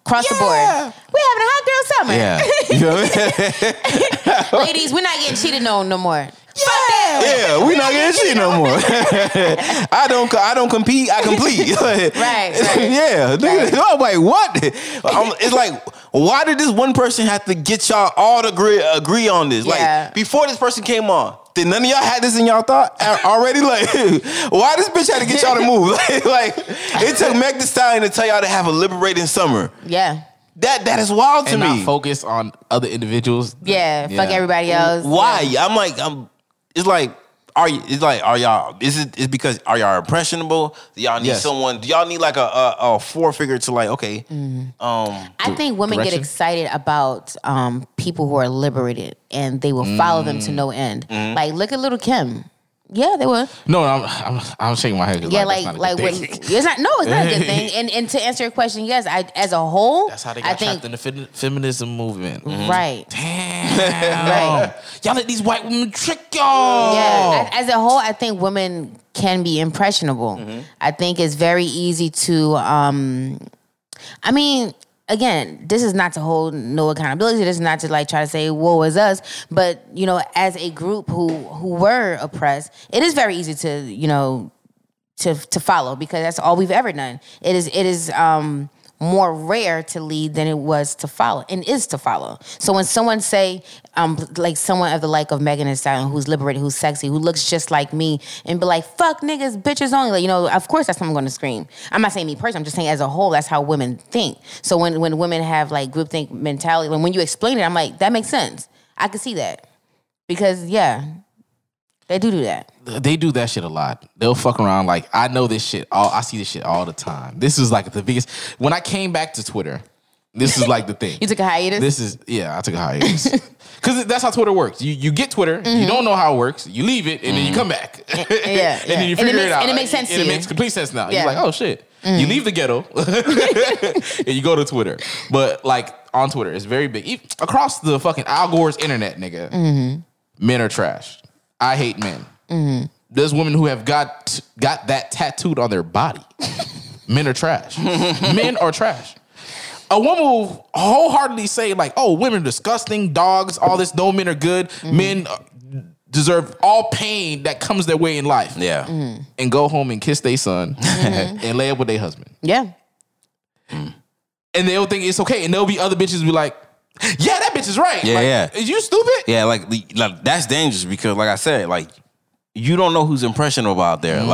Across the board, we having a hot girl summer. Yeah. You know what I mean? ladies, we're not getting cheated on no more. Yeah, yeah, we not getting shit no more. I don't. I don't compete. I complete. right. right. Yeah. nigga, I'm like, what? Um, it's like, why did this one person have to get y'all all to agree agree on this? Yeah. Like before this person came on. Did none of y'all had this in y'all thought already? Like, why this bitch had to get y'all to move? like, it took Meg Thee Stallion to tell y'all to have a liberating summer. Yeah, That that is wild to and me. not focus on other individuals. yeah. Fuck everybody else. Why? I'm like, I'm. It's like, are you? It's like, are y'all? Is it? Is because are y'all impressionable? Do y'all need Yes. someone? Do y'all need like a a, a four figure to like? Okay, Mm. um, I think women get excited about um, people who are liberated and they will follow them Mm. to no end. Mm-hmm. Like, look at Lil' Kim. Yeah, they were. No, I'm I'm, I'm shaking my head. Yeah, like, like, that's like, not a when, good thing. it's not. No, it's not a good thing. And and to answer your question, yes, I as a whole, That's how they I got think trapped in the femi- feminism movement. right. Damn. Right. Y'all let these white women trick y'all. Yeah, as, as a whole, I think women can be impressionable. Mm-hmm. I think it's very easy to. um I mean, again, this is not to hold no accountability. This is not to like try to say woe is us. But you know, as a group who who were oppressed, it is very easy to you know to to follow because that's all we've ever done. It is it is um more rare to lead than it was to follow and is to follow. So when someone say um like someone of the like of Megan Thee Stallion who's liberated, who's sexy, who looks just like me and be like fuck niggas, bitches only, like you know, of course that's what I'm going to scream. I'm not saying me personally, I'm just saying as a whole that's how women think. So when when women have like groupthink mentality, when when you explain it, I'm like that makes sense. I can see that. Because yeah, they do do that. They do that shit a lot. They'll fuck around like I know this shit. All I see this shit all the time. This is like the biggest. When I came back to Twitter, this is like the thing. You took a hiatus? This is yeah. I took a hiatus because that's how Twitter works. You you get Twitter, you mm-hmm. don't know how it works. You leave it, and then you mm-hmm. come back. yeah, and then you it figure it, makes- out. and it makes sense And it makes complete sense now. Yeah. You're like, oh shit. Mm-hmm. You leave the ghetto and you go to Twitter. But like on Twitter, it's very big. E- Across the fucking Al Gore's internet, nigga. Men are trash. I hate men. Mm-hmm. There's women who have got got that tattooed on their body. men are trash. men are trash. A woman will wholeheartedly say like, "Oh, women are disgusting, dogs, all this. No men are good. Mm-hmm. Men uh, deserve all pain that comes their way in life." yeah. Mm-hmm. and go home and kiss their son and lay up with their husband. Yeah. And they'll think it's okay. And there'll be other bitches be like, yeah, that bitch is right. Yeah, Like, yeah. Is you stupid? Yeah, like, like that's dangerous because, like I said, like you don't know who's impressionable out there. Mm-hmm.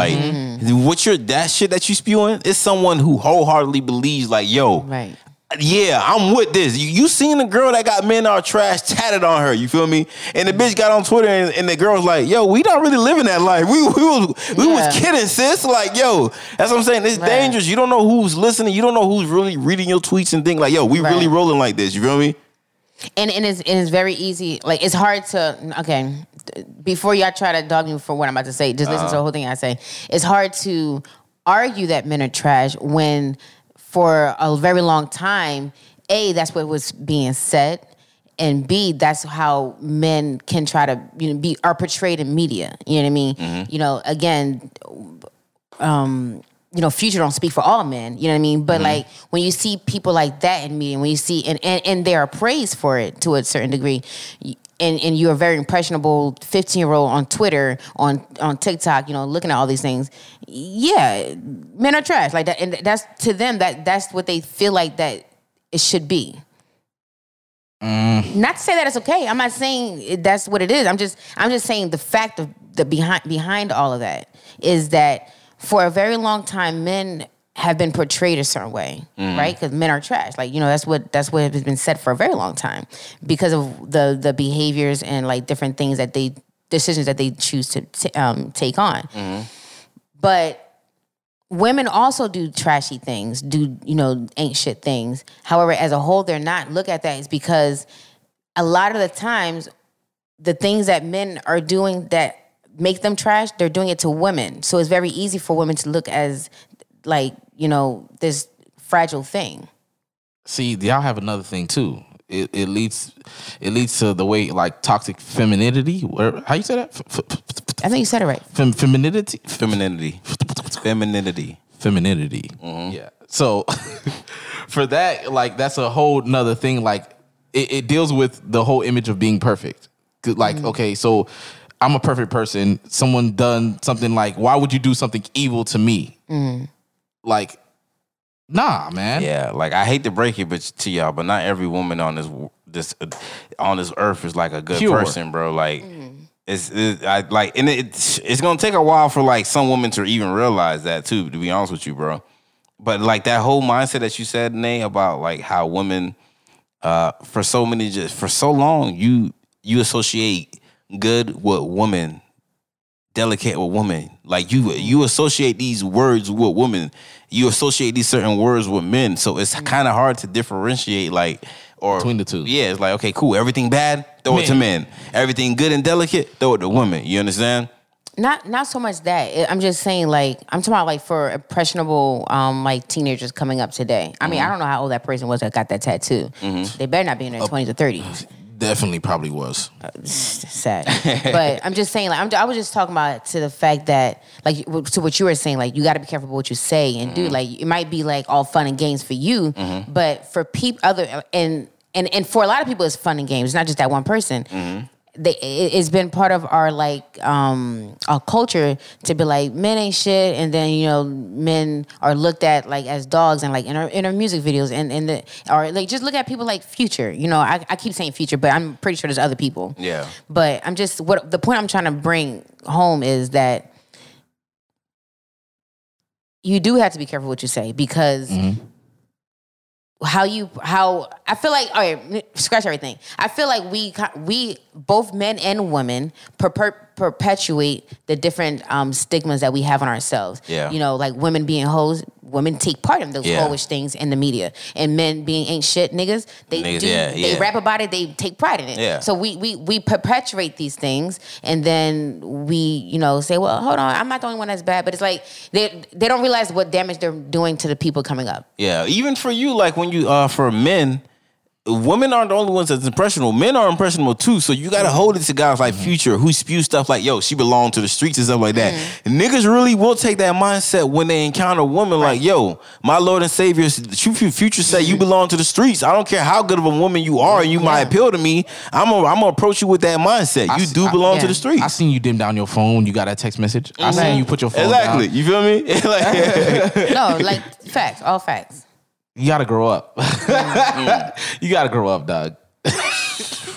Like what you're that shit that you spewing is someone who wholeheartedly believes, like, yo, Right. yeah, I'm with this. You, you seen the girl that got men are trash tatted on her, you feel me? And the bitch got on Twitter and, and the girl was like, yo, we don't really living that life. We, we was we Yeah. was kidding, sis. Like, yo, that's what I'm saying. It's Right. dangerous. You don't know who's listening. You don't know who's really reading your tweets and think like, yo, we Right. really rolling like this. You feel me? And and it's, and it's very easy. Like it's hard to okay. Before y'all try to dog me for what I'm about to say, just listen to the whole thing I say. It's hard to argue that men are trash when, for a very long time, a that's what was being said, and b that's how men can try to you know be are portrayed in media. You know what I mean? You know, again, um, you know, future don't speak for all men, you know what I mean? But Mm-hmm. like when you see people like that in media, when you see and, and and they are praised for it to a certain degree, and and you're a very impressionable 15 year old on Twitter, on on TikTok, you know, looking at all these things, yeah, men are trash like that, and that's to them that that's what they feel like that it should be. Not to say that it's okay. I'm not saying that's what it is. I'm just I'm just saying the fact of the behind behind all of that is that for a very long time men have been portrayed a certain way, right? Because men are trash. Like you know that's what that's what has been said for a very long time because of the the behaviors and like different things that they decisions that they choose to t- um, take on. But women also do trashy things, do you know ain't shit things. However, as a whole, they're not look at that is because a lot of the times the things that men are doing that make them trash, they're doing it to women. So it's very easy for women to look as like you know this fragile thing. See, y'all have another thing too. It, it leads it leads to the way like toxic femininity. Where how you say that? F- f- I think you said it right. Fem, femininity. Femininity. Femininity. Femininity. Mm-hmm. Yeah. So for that, like that's a whole nother thing. Like it, it deals with the whole image of being perfect. Like mm. okay, so I'm a perfect person. Someone done something like, why would you do something evil to me? Like, nah, man. Yeah, like I hate to break it, but to y'all, but not every woman on this this on this earth is like a good Pure. person, bro. Like it's, it, I like, and it's it's gonna take a while for like some women to even realize that too. To be honest with you, bro. But like that whole mindset that you said, Nay, about like how women, uh, for so many, just for so long, you you associate good with women delicate with women. Like you mm-hmm. you associate these words with women. You associate these certain words with men. So it's mm-hmm. kind of hard to differentiate like or Between the two. Yeah, it's like okay, cool. Everything bad, throw it to men. Everything good and delicate, throw it to women. You understand? Not not so much that. I'm just saying like I'm talking about like for impressionable um like teenagers coming up today. I mean, I mm-hmm. don't know how old that person was that got that tattoo. They better not be in their 20s or 30s. Definitely probably was. Uh, sad. but I'm just saying, like, I'm, I was just talking about to the fact that, like, to what you were saying, like, you got to be careful what you say and do. Mm-hmm. Like, it might be like all fun and games for you, mm-hmm. but for people other and and and for a lot of people, it's fun and games. It's not just that one person. Mm-hmm. They, it, it's been part of our like um our culture to be like men ain't shit and then you know men are looked at like as dogs and like in our in our music videos and and the or like just look at people like future you know I, I keep saying future but i'm pretty sure there's other people Yeah. but I'm just what the point I'm trying to bring home is that you do have to be careful what you say because how you how I feel like all right scratch everything. I feel like we we both men and women per- perpetuate the different um, stigmas that we have on ourselves. Yeah. you know, like women being hoes. Women take part in those Yeah. hoish things in the media, and men being ain't shit niggas. They Niggas, do. yeah, they yeah. rap about it. They take pride in it. Yeah. So we we we perpetuate these things, and then we you know say, well, hold on, I'm not the only one that's bad. But it's like they they don't realize what damage they're doing to the people coming up. Yeah, even for you, like when you uh for men, women aren't the only ones that's impressionable. Men are impressionable too. So you gotta hold it to guys like mm-hmm. Future who spew stuff like, "Yo, she belonged to the streets" and stuff like that. And niggas really will take that mindset when they encounter women woman like, "Yo, my Lord and Savior, Future say you mm-hmm. belong to the streets. I don't care how good of a woman you are, and you might appeal to me. I'm gonna I'm gonna approach you with that mindset. I You s- do I- belong to the streets." I seen you dim down your phone you got that text message. I seen you put your phone Exactly. down. You feel me? like, No, like facts, all facts. You gotta grow up. you gotta grow up, dog.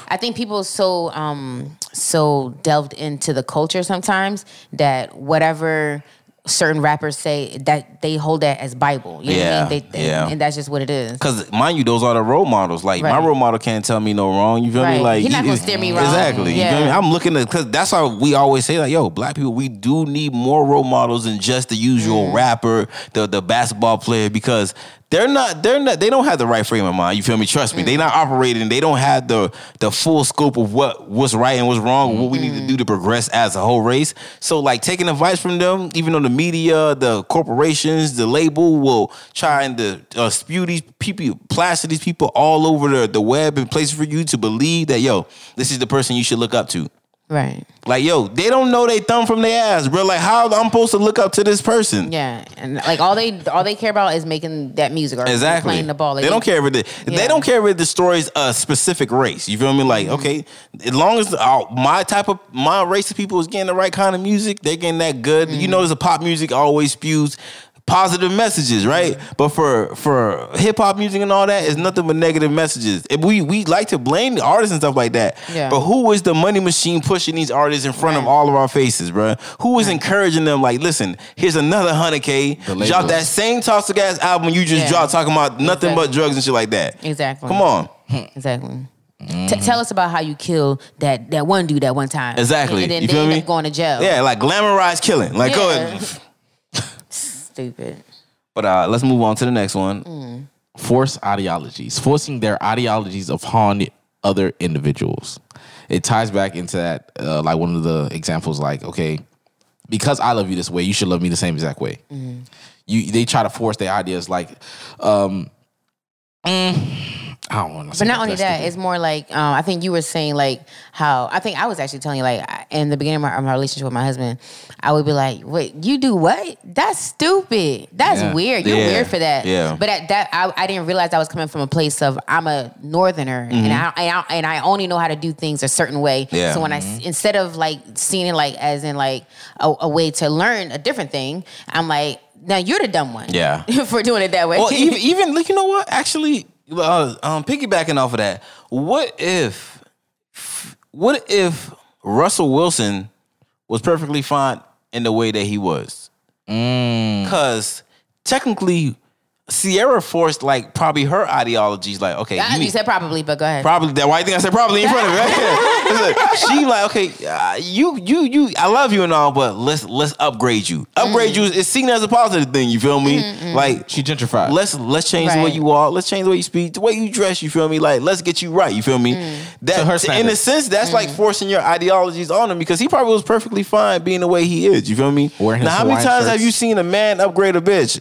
I think people so um so delved into the culture sometimes that whatever certain rappers say that they hold that as Bible. You know Yeah, what I mean? They, they- yeah. and that's just what it is. Cause mind you, those are the role models. Like my role model can't tell me no wrong. You feel me? Right. Like He not gonna steer me wrong. Exactly. You Yeah. feel me? I'm looking at because that's how we always say like, yo, black people, we do need more role models than just the usual Mm. rapper, the the basketball player, because they're not they're not they don't have the right frame of mind. You feel me? Trust me, Mm. they not operating. They don't have the the full scope of what what's right and what's wrong. What we need to do to progress as a whole race. So like taking advice from them, even though the media, the corporations, the label will try and to, uh, spew these people, plaster these people all over the, the web and places for you to believe that yo, this is the person you should look up to. Right. Like, yo, they don't know they thumb from their ass, bro. Like, how I'm supposed to look up to this person? Yeah, and like all they all they care about is making that music or Exactly. playing the ball. Like, they don't care if it. Yeah. They don't care if it destroys a specific race. You feel me? Like, Mm-hmm. okay, as long as uh, my type of my race of people is getting the right kind of music, they getting that good. Mm-hmm. You know, there's a pop music always spews positive messages, right? But for for hip hop music and all that, it's nothing but negative messages. If we we like to blame the artists and stuff like that. Yeah. But who is the money machine pushing these artists in front of all of our faces, bro? Who is encouraging them? Like, listen, here's another hundred k. Drop that same toxic ass album you just Yeah. dropped talking about nothing but drugs and shit like that. Exactly. Come on. Exactly. T- tell us about how you killed that that one dude that one time. Exactly. And, then You they feel end me? up going to jail. Yeah, like glamorized killing. Like go ahead. Stupid. But uh let's move on to the next one. Mm. force ideologies, forcing their ideologies upon other individuals. It ties back into that, uh, like one of the examples, like okay, because I love you this way, you should love me the same exact way. Mm-hmm. You they try to force their ideas, like, um, mm, I don't want to. But not only that, it's more like um, I think you were saying like how I think I was actually telling you like I- in the beginning of my, of my relationship with my husband, I would be like, "Wait, you do what? That's stupid. That's Yeah. weird. You're Yeah. weird for that." Yeah. But at that, I, I didn't realize I was coming from a place of I'm a northerner and I, and I and I only know how to do things a certain way. Yeah. So when I s- instead of like seeing it like as in like a, a way to learn a different thing, I'm like, "Now you're the dumb one." Yeah. for doing it that way. Well, even even like you know what? Actually, uh, um, piggybacking off of that, what if, what if Russell Wilson was perfectly fine in the way that he was? Because technically, Ciara forced like probably her ideologies. Like, okay, you you said probably, but go ahead. Probably that. Why you think I said probably in front of me? Right? She like okay, uh, you you you. I love you and all, but let's let's upgrade you. Upgrade Mm. you is seen as a positive thing. You feel me? Like she gentrified. Let's let's change the way you walk. Let's change the way you speak, the way you dress. You feel me? Like let's get you right. You feel me? Mm. That To her in a sense, that's like forcing your ideologies on him because he probably was perfectly fine being the way he is. You feel me? Now, how many Hawaiian times have you seen a man upgrade a bitch?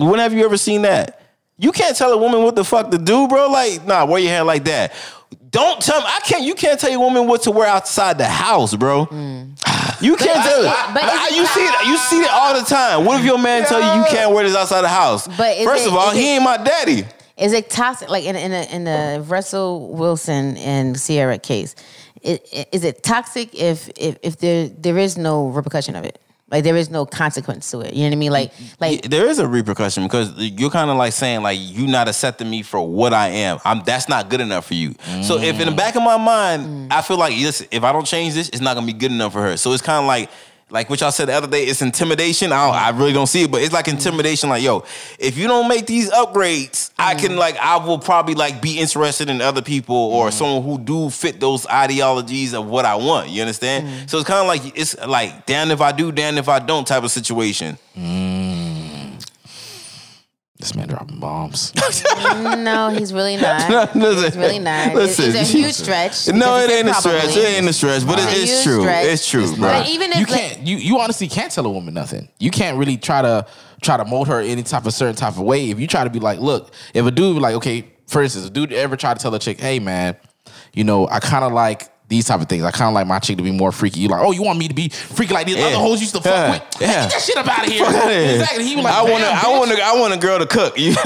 When have you ever seen that? You can't tell a woman what the fuck to do, bro. Like, nah, wear your hair like that. Don't tell me. I can't. You can't tell a woman what to wear outside the house, bro. You can't tell. Mm. but I- you see it. You see it all the time. What if your man tell you you can't wear this outside the house? But first it- of all, he it- ain't my daddy. Is it toxic? Like in in the, in the Russell Wilson and Ciara case, is it- is it toxic if if if there there is no repercussion of it? Like there is no consequence to it. You know what I mean? Like mm-hmm. like there is a repercussion because you're kind of like saying like you're not accepting me for what I am. I'm that's not good enough for you. So if in the mm. back of my mind mm. I feel like listen, if I don't change this, it's not gonna be good enough for her. So it's kind of like like what y'all said the other day, it's intimidation. I, don't, I really don't see it, but it's like intimidation. Like, yo, if you don't make these upgrades, I mm-hmm. can like, I will probably like be interested in other people or mm-hmm. someone who do fit those ideologies of what I want. You understand? Mm-hmm. So it's kind of like it's like damn if I do, damn if I don't type of situation. This man dropping bombs. no, he's really not. listen, He's really not. listen. it's a huge stretch. No, it ain't a stretch. It ain't a stretch, but It's it's true. stretch. It's true, bro. But even if you can't. You you honestly can't tell a woman nothing. You can't really try to try to mold her any type of certain type of way. If you try to be like, look, if a dude like, okay, for instance, a dude ever try to tell a chick, hey man, you know, I kind of like. These type of things. I kind of like my chick to be more freaky. You like, oh, you want me to be freaky like these Yeah. other hoes used to fuck Yeah. with? Yeah. Get that shit up out of here. Fuck outta here. Exactly. He was like, I want to. I want to. I want a girl to cook. You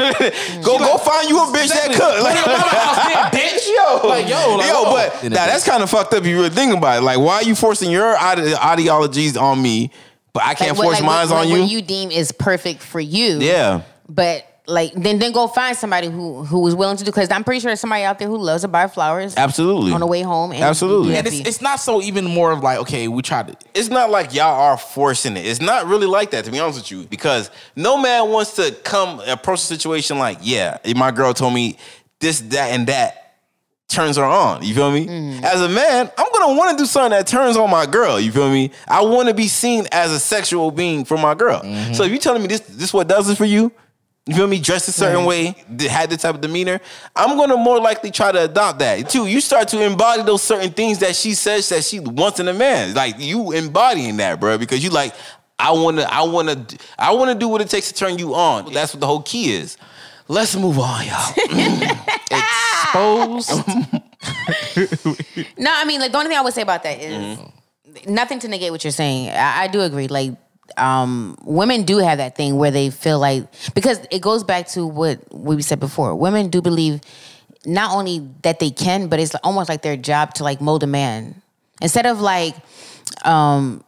go go find you a bitch Exactly. that cook. Like, to your house then, bitch. Yo, Like, yo, like, yo, whoa. but now a that's kind of fucked up. If you really think about it, like, why are you forcing your ide- ideologies on me, but I can't like, force like, mine what, on what you? you deem is perfect for you. Yeah, But like then then go find somebody who who is willing to do because I'm pretty sure there's somebody out there who loves to buy flowers absolutely. on the way home. And Absolutely. And it's, it's not so even more of like, okay, we tried to. it's not like y'all are forcing it. It's not really like that, to be honest with you, because no man wants to come approach a situation like, yeah, my girl told me this, that, and that turns her on. You feel me? Mm. As a man, I'm gonna want to do something that turns on my girl. You feel me? I want to be seen as a sexual being for my girl. Mm-hmm. So if you telling me this, this what does it for you. You feel me? Dressed a certain way, th- had this type of demeanor. I'm gonna more likely try to adopt that too. You start to embody those certain things that she says that she wants in a man. Like you embodying that, bro, because you like, I wanna, I wanna, I wanna do what it takes to turn you on. That's what the whole key is. Let's move on, y'all. Exposed. No, I mean, like the only thing I would say about that is Mm-hmm. nothing to negate what you're saying. I, I do agree. Like, um, women do have that thing where they feel like because it goes back to what we said before. Women do believe not only that they can, but it's almost like their job to like mold a man instead of like, um.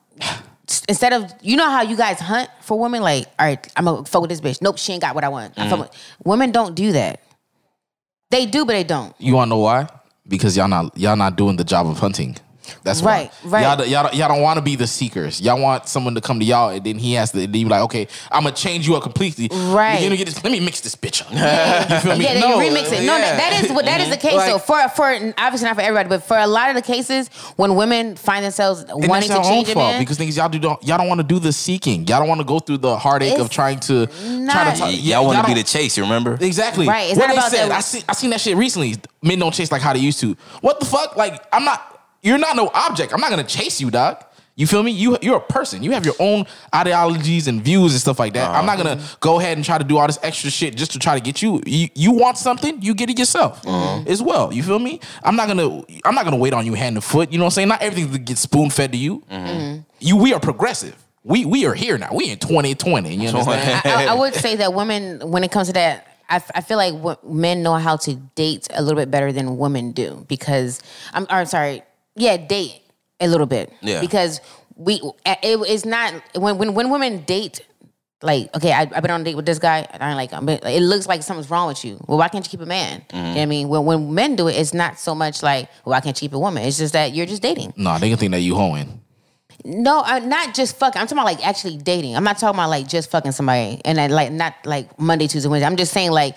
Instead of you know how you guys hunt for women, like all right, I'm gonna fuck with this bitch. Nope, she ain't got what I want. Mm-hmm. with- Women don't do that. They do, but they don't. You wanna know why? Because y'all not y'all not doing the job of hunting. That's Right, why. right. Y'all, don't- y'all, y'all don't want to be the seekers. Y'all want someone to come to y'all, and then he has to. Then you like, okay, I'm gonna change you up completely. Right. You're gonna get this. Let me mix this bitch up. you feel me? Yeah, No, you remix it. No, yeah. that, that is what that is the mm-hmm. case. Like- so for for obviously not for everybody, but for a lot of the cases when women find themselves And wanting that's to your change own a fault man, because things y'all do don't y'all don't want to do the seeking. Y'all don't want to go through the heartache of trying to try to talk. Y- y'all want to be the chase, you remember? Exactly. Right, it's what not they about said. that- I see. I seen that shit recently. Men don't chase like how they used to. What the fuck? Like I'm not. You're not no object. I'm not gonna chase you, dog. You feel me? You you're a person. You have your own ideologies and views and stuff like that. I'm not gonna uh-huh. go ahead and try to do all this extra shit just to try to get you. You, you want something, you get it yourself uh-huh. as well. You feel me? I'm not gonna I'm not gonna wait on you hand and foot. You know what I'm saying? Not everything gets spoon fed to you. Mm-hmm. You we are progressive. We we are here now. We in 2020. You understand? I, I- I would say that women, when it comes to that, I, f- I feel like wo- men know how to date a little bit better than women do because I'm, or sorry, yeah, date a little bit. Yeah. Because we, it, it's not when when when women date. Like okay, I, I've been on a date with this guy. And I'm like, I'm, it looks like something's wrong with you. Well, why can't you keep a man? You know mm-hmm. what I mean? When when men do it, it's not so much like, well, why can't you keep a woman? It's just that you're just dating. no, they can think that you hoeing. No, I'm not just fucking. I'm talking about like actually dating. I'm not talking about like just fucking somebody and then like not like Monday, Tuesday, Wednesday. I'm just saying like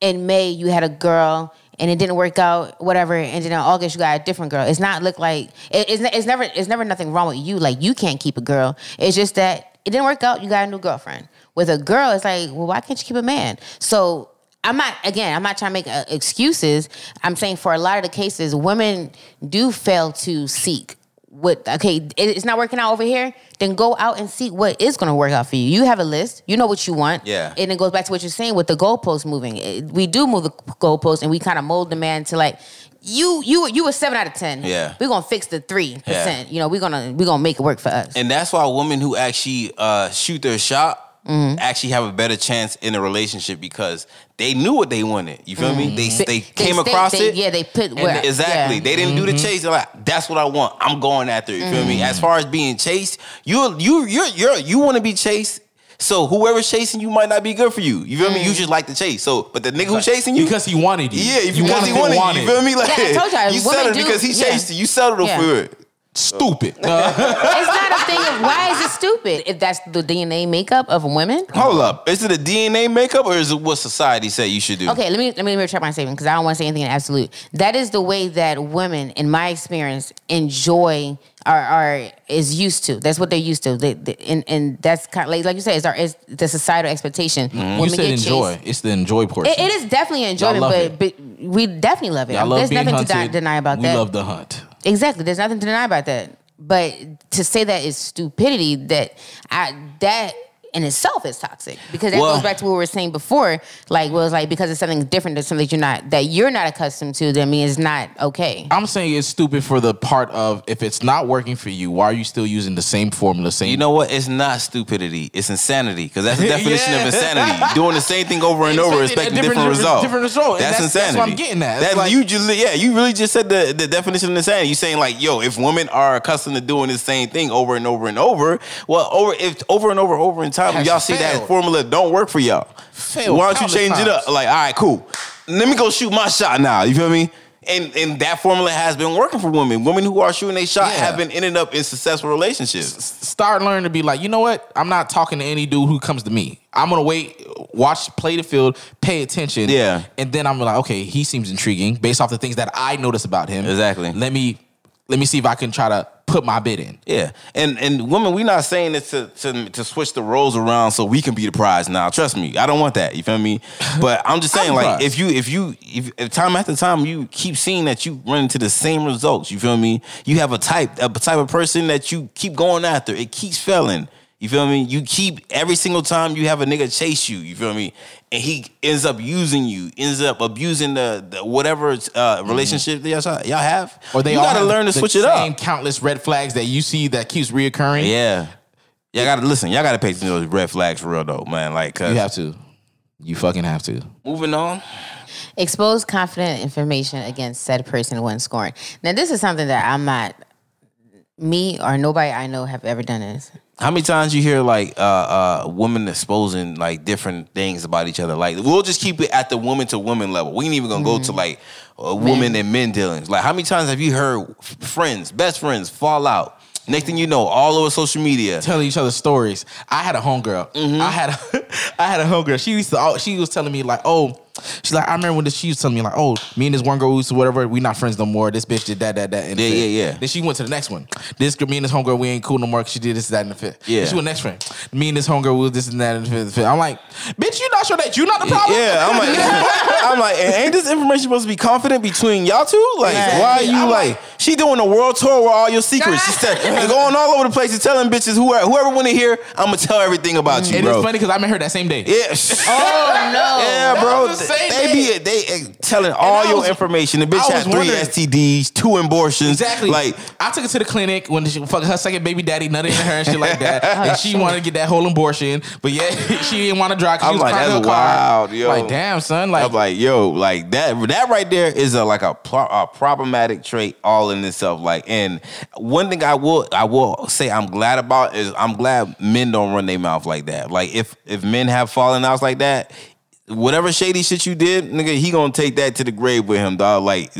in May you had a girl and it didn't work out, whatever. And then in August you got a different girl. It's not look like it, it's it's never it's never nothing wrong with you. Like you can't keep a girl. It's just that it didn't work out. You got a new girlfriend. With a girl, it's like well, why can't you keep a man? So. I'm not again. I'm not trying to make uh, excuses. I'm saying for a lot of the cases, women do fail to seek what okay it- it's not working out over here then go out and see what is going to work out for you. You have a list you know what you want. Yeah. and it goes back to what you're saying with the goalpost moving. It- we do move the goalpost and we kind of mold the man to like you you you a seven out of ten. Yeah. we're gonna fix the three percent you know we're gonna we're gonna make it work for us. And that's why women who actually uh, shoot their shot Mm-hmm. actually have a better chance in a relationship because they knew what they wanted. You feel me? They they came stay- across Mm-hmm. they- it. yeah they put And where, exactly. yeah. They didn't do the chase. They're like, that's what I want. I'm going after it. You feel me? As far as being chased, you you you're you're you want to be chased. So whoever's chasing you might not be good for you. You feel me? You just like to chase. So, but the nigga who's chasing you, because he wanted you. yeah, you because he wanted, you. You feel me? Like Yeah, I told y'all, you settled do- because he yeah. chased you. You settled Yeah. for it. Stupid. it's not a thing of why is it stupid if that's the dna makeup of women Hold up. Is it a DNA makeup or is it what society say you should do? Okay, let me let me retract my statement because I don't want to say anything in absolute. That is the way that women, in my experience, enjoy or are is used to. That's what they're used to. They, they, and and that's kind of like, like you said, it's, our, it's the societal expectation. Mm-hmm. you Women said enjoy. chased. It's the enjoy portion. It, it is definitely enjoyment, but, it. but we definitely love it. I love There's nothing to hunted. de- deny about we that. We love the hunt. Exactly. There's nothing to deny about that. But to say that is stupidity, that I that in itself is toxic because that Well- goes back to what we were saying before. Like, well, it's like because it's something different than something that you're not that you're not accustomed to. That means it's not okay. I'm saying it's stupid for the part of if it's not working for you, why are you still using the same formula? Same. You know what? It's not stupidity. It's insanity. Because that's the definition Yeah. of insanity. Doing the same thing over and over, expecting different- different, different- results. different result. And That's, that's- that's what I'm getting at. It's That's like- you just yeah. You really just said the, the definition of insanity. You're saying like, yo, if women are accustomed to doing the same thing over and over and over, well, over if over and over over in time, Has y'all see that formula don't work for y'all. Failed Why don't you change it up? Like, all right, cool. Let me go shoot my shot now. You feel me? And and that formula has been working for women. Women who are shooting a shot Yeah. have been ending up in successful relationships. start learning to be like, you know what? I'm not talking to any dude who comes to me. I'm gonna wait, watch, play the field, pay attention. Yeah. And then I'm like, okay, he seems intriguing based off the things that I notice about him. Exactly. Let me let me see if I can try to put my bid in. Yeah, and and women, we not saying this to, to to switch the roles around so we can be the prize now. Trust me, I don't want that. You feel me? But I'm just saying, I'm like, if you if you if, if time after time you keep seeing that you run into the same results, you feel me? You have a type a type of person that you keep going after. It keeps failing. You feel me? You keep every single time you have a nigga chase you. You feel me? And he ends up using you, ends up abusing the, the whatever uh, relationship that y'all, y'all have. Mm-hmm. Or they you gotta have learn to the switch it same up. Countless red flags that you see that keeps reoccurring. Yeah, y'all gotta listen. Y'all gotta pay attention to those red flags for real though, man. Like, cause You have to. You fucking have to. moving on. Expose confident information against said person when scoring. Now, this is something that I'm not, me or nobody I know have ever done this. How many times you hear like uh uh women exposing like different things about each other? Like we'll just keep it at the woman to woman level. We ain't even gonna go to like uh, woman and men dealings. Like how many times have you heard friends, best friends, fall out? Next thing you know, all over social media. telling each other stories. I had a homegirl. Mm-hmm. I had a, I had a homegirl. She used to. She was telling me like, oh, she's like, I remember when this, she was telling me like, oh, me and this one girl used whatever. We not friends no more. This bitch did that, that, that. And the Yeah, yeah, yeah. Then she went to the next one. This girl, me and this homegirl, we ain't cool no more. 'cause she did this, that, and the fifth. Yeah. Then she went next friend. Me and this homegirl was this and that and the fifth. the fifth. I'm like, bitch, you not sure that you not the problem? Yeah, I'm like, I'm like, ain't this information supposed to be confident between y'all two? Like, Yeah. why are you I'm like, she doing a world tour with all your secrets? She's te- going all over the place and telling bitches whoever whoever want to hear, I'm gonna tell everything about you, And bro. it's funny because I met her that same day. Yeah. Oh, no. Yeah, bro. Same They be they eh, telling all your was- information. The bitch had three STDs, two abortions. Exactly. Like, I took her to the clinic when she fuck her second baby daddy nutted in her and shit like that, and she wanted to get that whole abortion, but yeah, she didn't want to drive. 'cause I'm she was like, that's her car. wild, yo. Like, damn, son. Like, I'm like, yo, like that. That right there is a like a, pro- a problematic trait all in itself. Like, and one thing I will I will say I'm glad about is I'm glad men don't run their mouth like that. Like, if if men have fallen outs like that. Whatever shady shit you did, nigga, he gonna take that to the grave with him, dog. Like,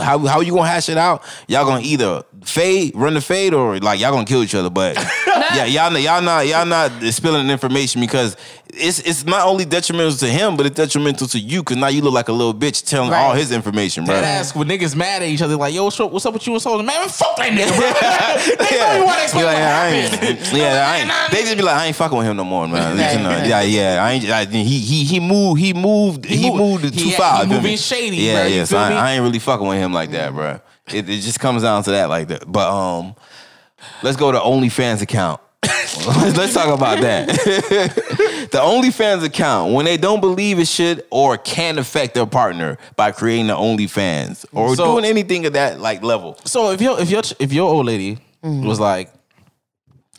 how how you gonna hash it out? Y'all gonna either fade, run the fade, or like y'all gonna kill each other. But yeah, y'all not- y'all not y'all not spilling information because it's it's not only detrimental to him, but it's detrimental to you because now you look like a little bitch telling all his information, bro. That ass when niggas mad at each other, like, yo, what's up, what's up with you and Soul? Man, fuck that nigga, bro. they don't even want to explain Be like, what yeah, I ain't, yeah, I ain't, they just be like, I ain't fucking with him no more, man. You know, yeah, yeah, I ain't. I, he he he moved, he moved, he, moved- moved to he- two five. he moving shady, Yeah, bro, yeah. So I. I ain't really fucking with him like that, bro. It, it just comes down to that, like that. But um, let's go to OnlyFans account. let's, talk about that. the OnlyFans account when they don't believe it should or can affect their partner by creating the OnlyFans or So- doing anything at that like level. So if your if your if your old lady was like,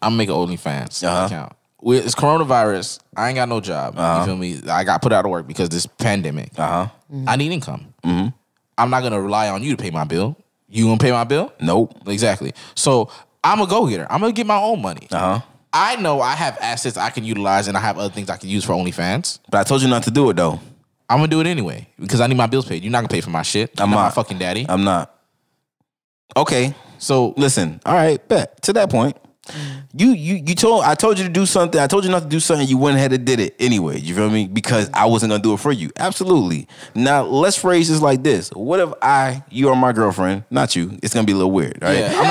I'm making OnlyFans Uh-huh. account. With it's coronavirus, I ain't got no job. You feel me? I got put out of work because this pandemic. Uh huh. I need income. Hmm. I'm not gonna rely on you to pay my bill. You gonna pay my bill? Nope. Exactly. So I'm a go getter. I'm gonna get my own money. Uh huh. I know I have assets I can utilize, and I have other things I can use for OnlyFans. But I told you not to do it though. I'm gonna do it anyway because I need my bills paid. You're not gonna pay for my shit. You're I'm not my not. fucking daddy. I'm not. Okay. so Listen. All right. Bet to that point. You you you told I told you to do something. I told you not to do something. You went ahead and did it anyway. You feel me? Because I wasn't gonna do it for you. Absolutely. Now let's phrase this like this. What if I you are my girlfriend, not you? It's gonna be a little weird, right? yeah, I'm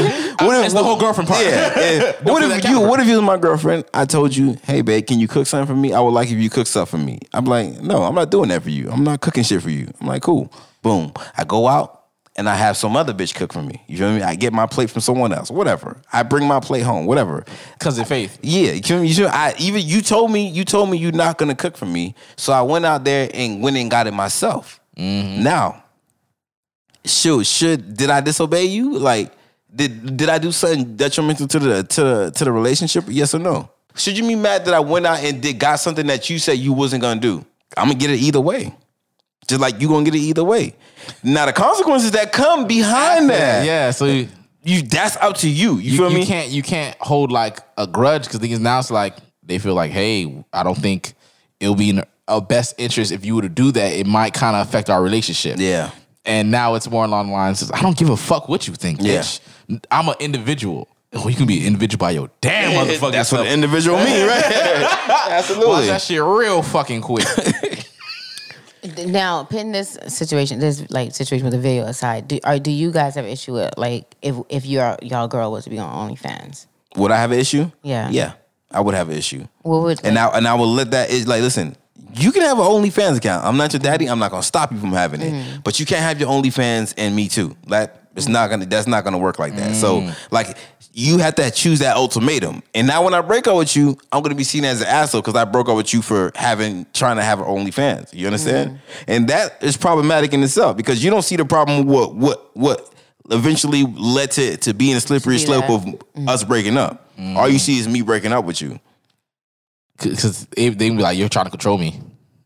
not, What if- it's the whole girlfriend part. Yeah. what if you what if you was my girlfriend? I told you, hey babe, can you cook something for me? I would like if you cook something for me. I'm like, no, I'm not doing that for you. I'm not cooking shit for you. I'm like, cool. Boom. I go out and I have some other bitch cook for me. You feel me? I get my plate from someone else. Whatever. I bring my plate home. Whatever. because of faith. Yeah, you feel me? You feel- I even you told me you told me you're not gonna cook for me, so I went out there and went and got it myself. Mm-hmm. Now, shoot, should did I disobey you? Like, did did I do something detrimental to the to the to the relationship? Yes or no? Should you be mad that I went out and did got something that you said you wasn't gonna do? I'm gonna get it either way. Just like you gonna get it either way. Now the consequences that come behind that, Yeah, so you, you that's up to you. You, you, feel you me? can't you can't hold like a grudge because now it's like they feel like, hey, I don't think it'll be in our best interest if you were to do that. It might kind of affect our relationship. Yeah. And now it's more along the lines of, I don't give a fuck what you think, Yeah. bitch. I'm an individual. Oh, you can be an individual by your damn motherfucker. That's what an individual mean, right? Absolutely. Watch that shit real fucking quick. Now, putting this situation, this like situation with the video aside, do, or do you guys have an issue with like if if your y'all girl was to be on OnlyFans? Would I have an issue? Yeah. Yeah. I would have an issue. What would And I and I will let that is like listen, you can have an OnlyFans account. I'm not your daddy. I'm not gonna stop you from having it. Mm. But you can't have your OnlyFans and me too. Like It's not gonna. That's not gonna work like that. So mm. like. You have to choose that ultimatum, and now when I break up with you, I'm gonna be seen as an asshole because I broke up with you for having trying to have OnlyFans. You understand? Mm-hmm. And that is problematic in itself because you don't see the problem with what what what eventually led to to being a slippery See slope that. of mm-hmm. us breaking up. All you mm-hmm. see is me breaking up with you. Because they, they be like, you're trying to control me.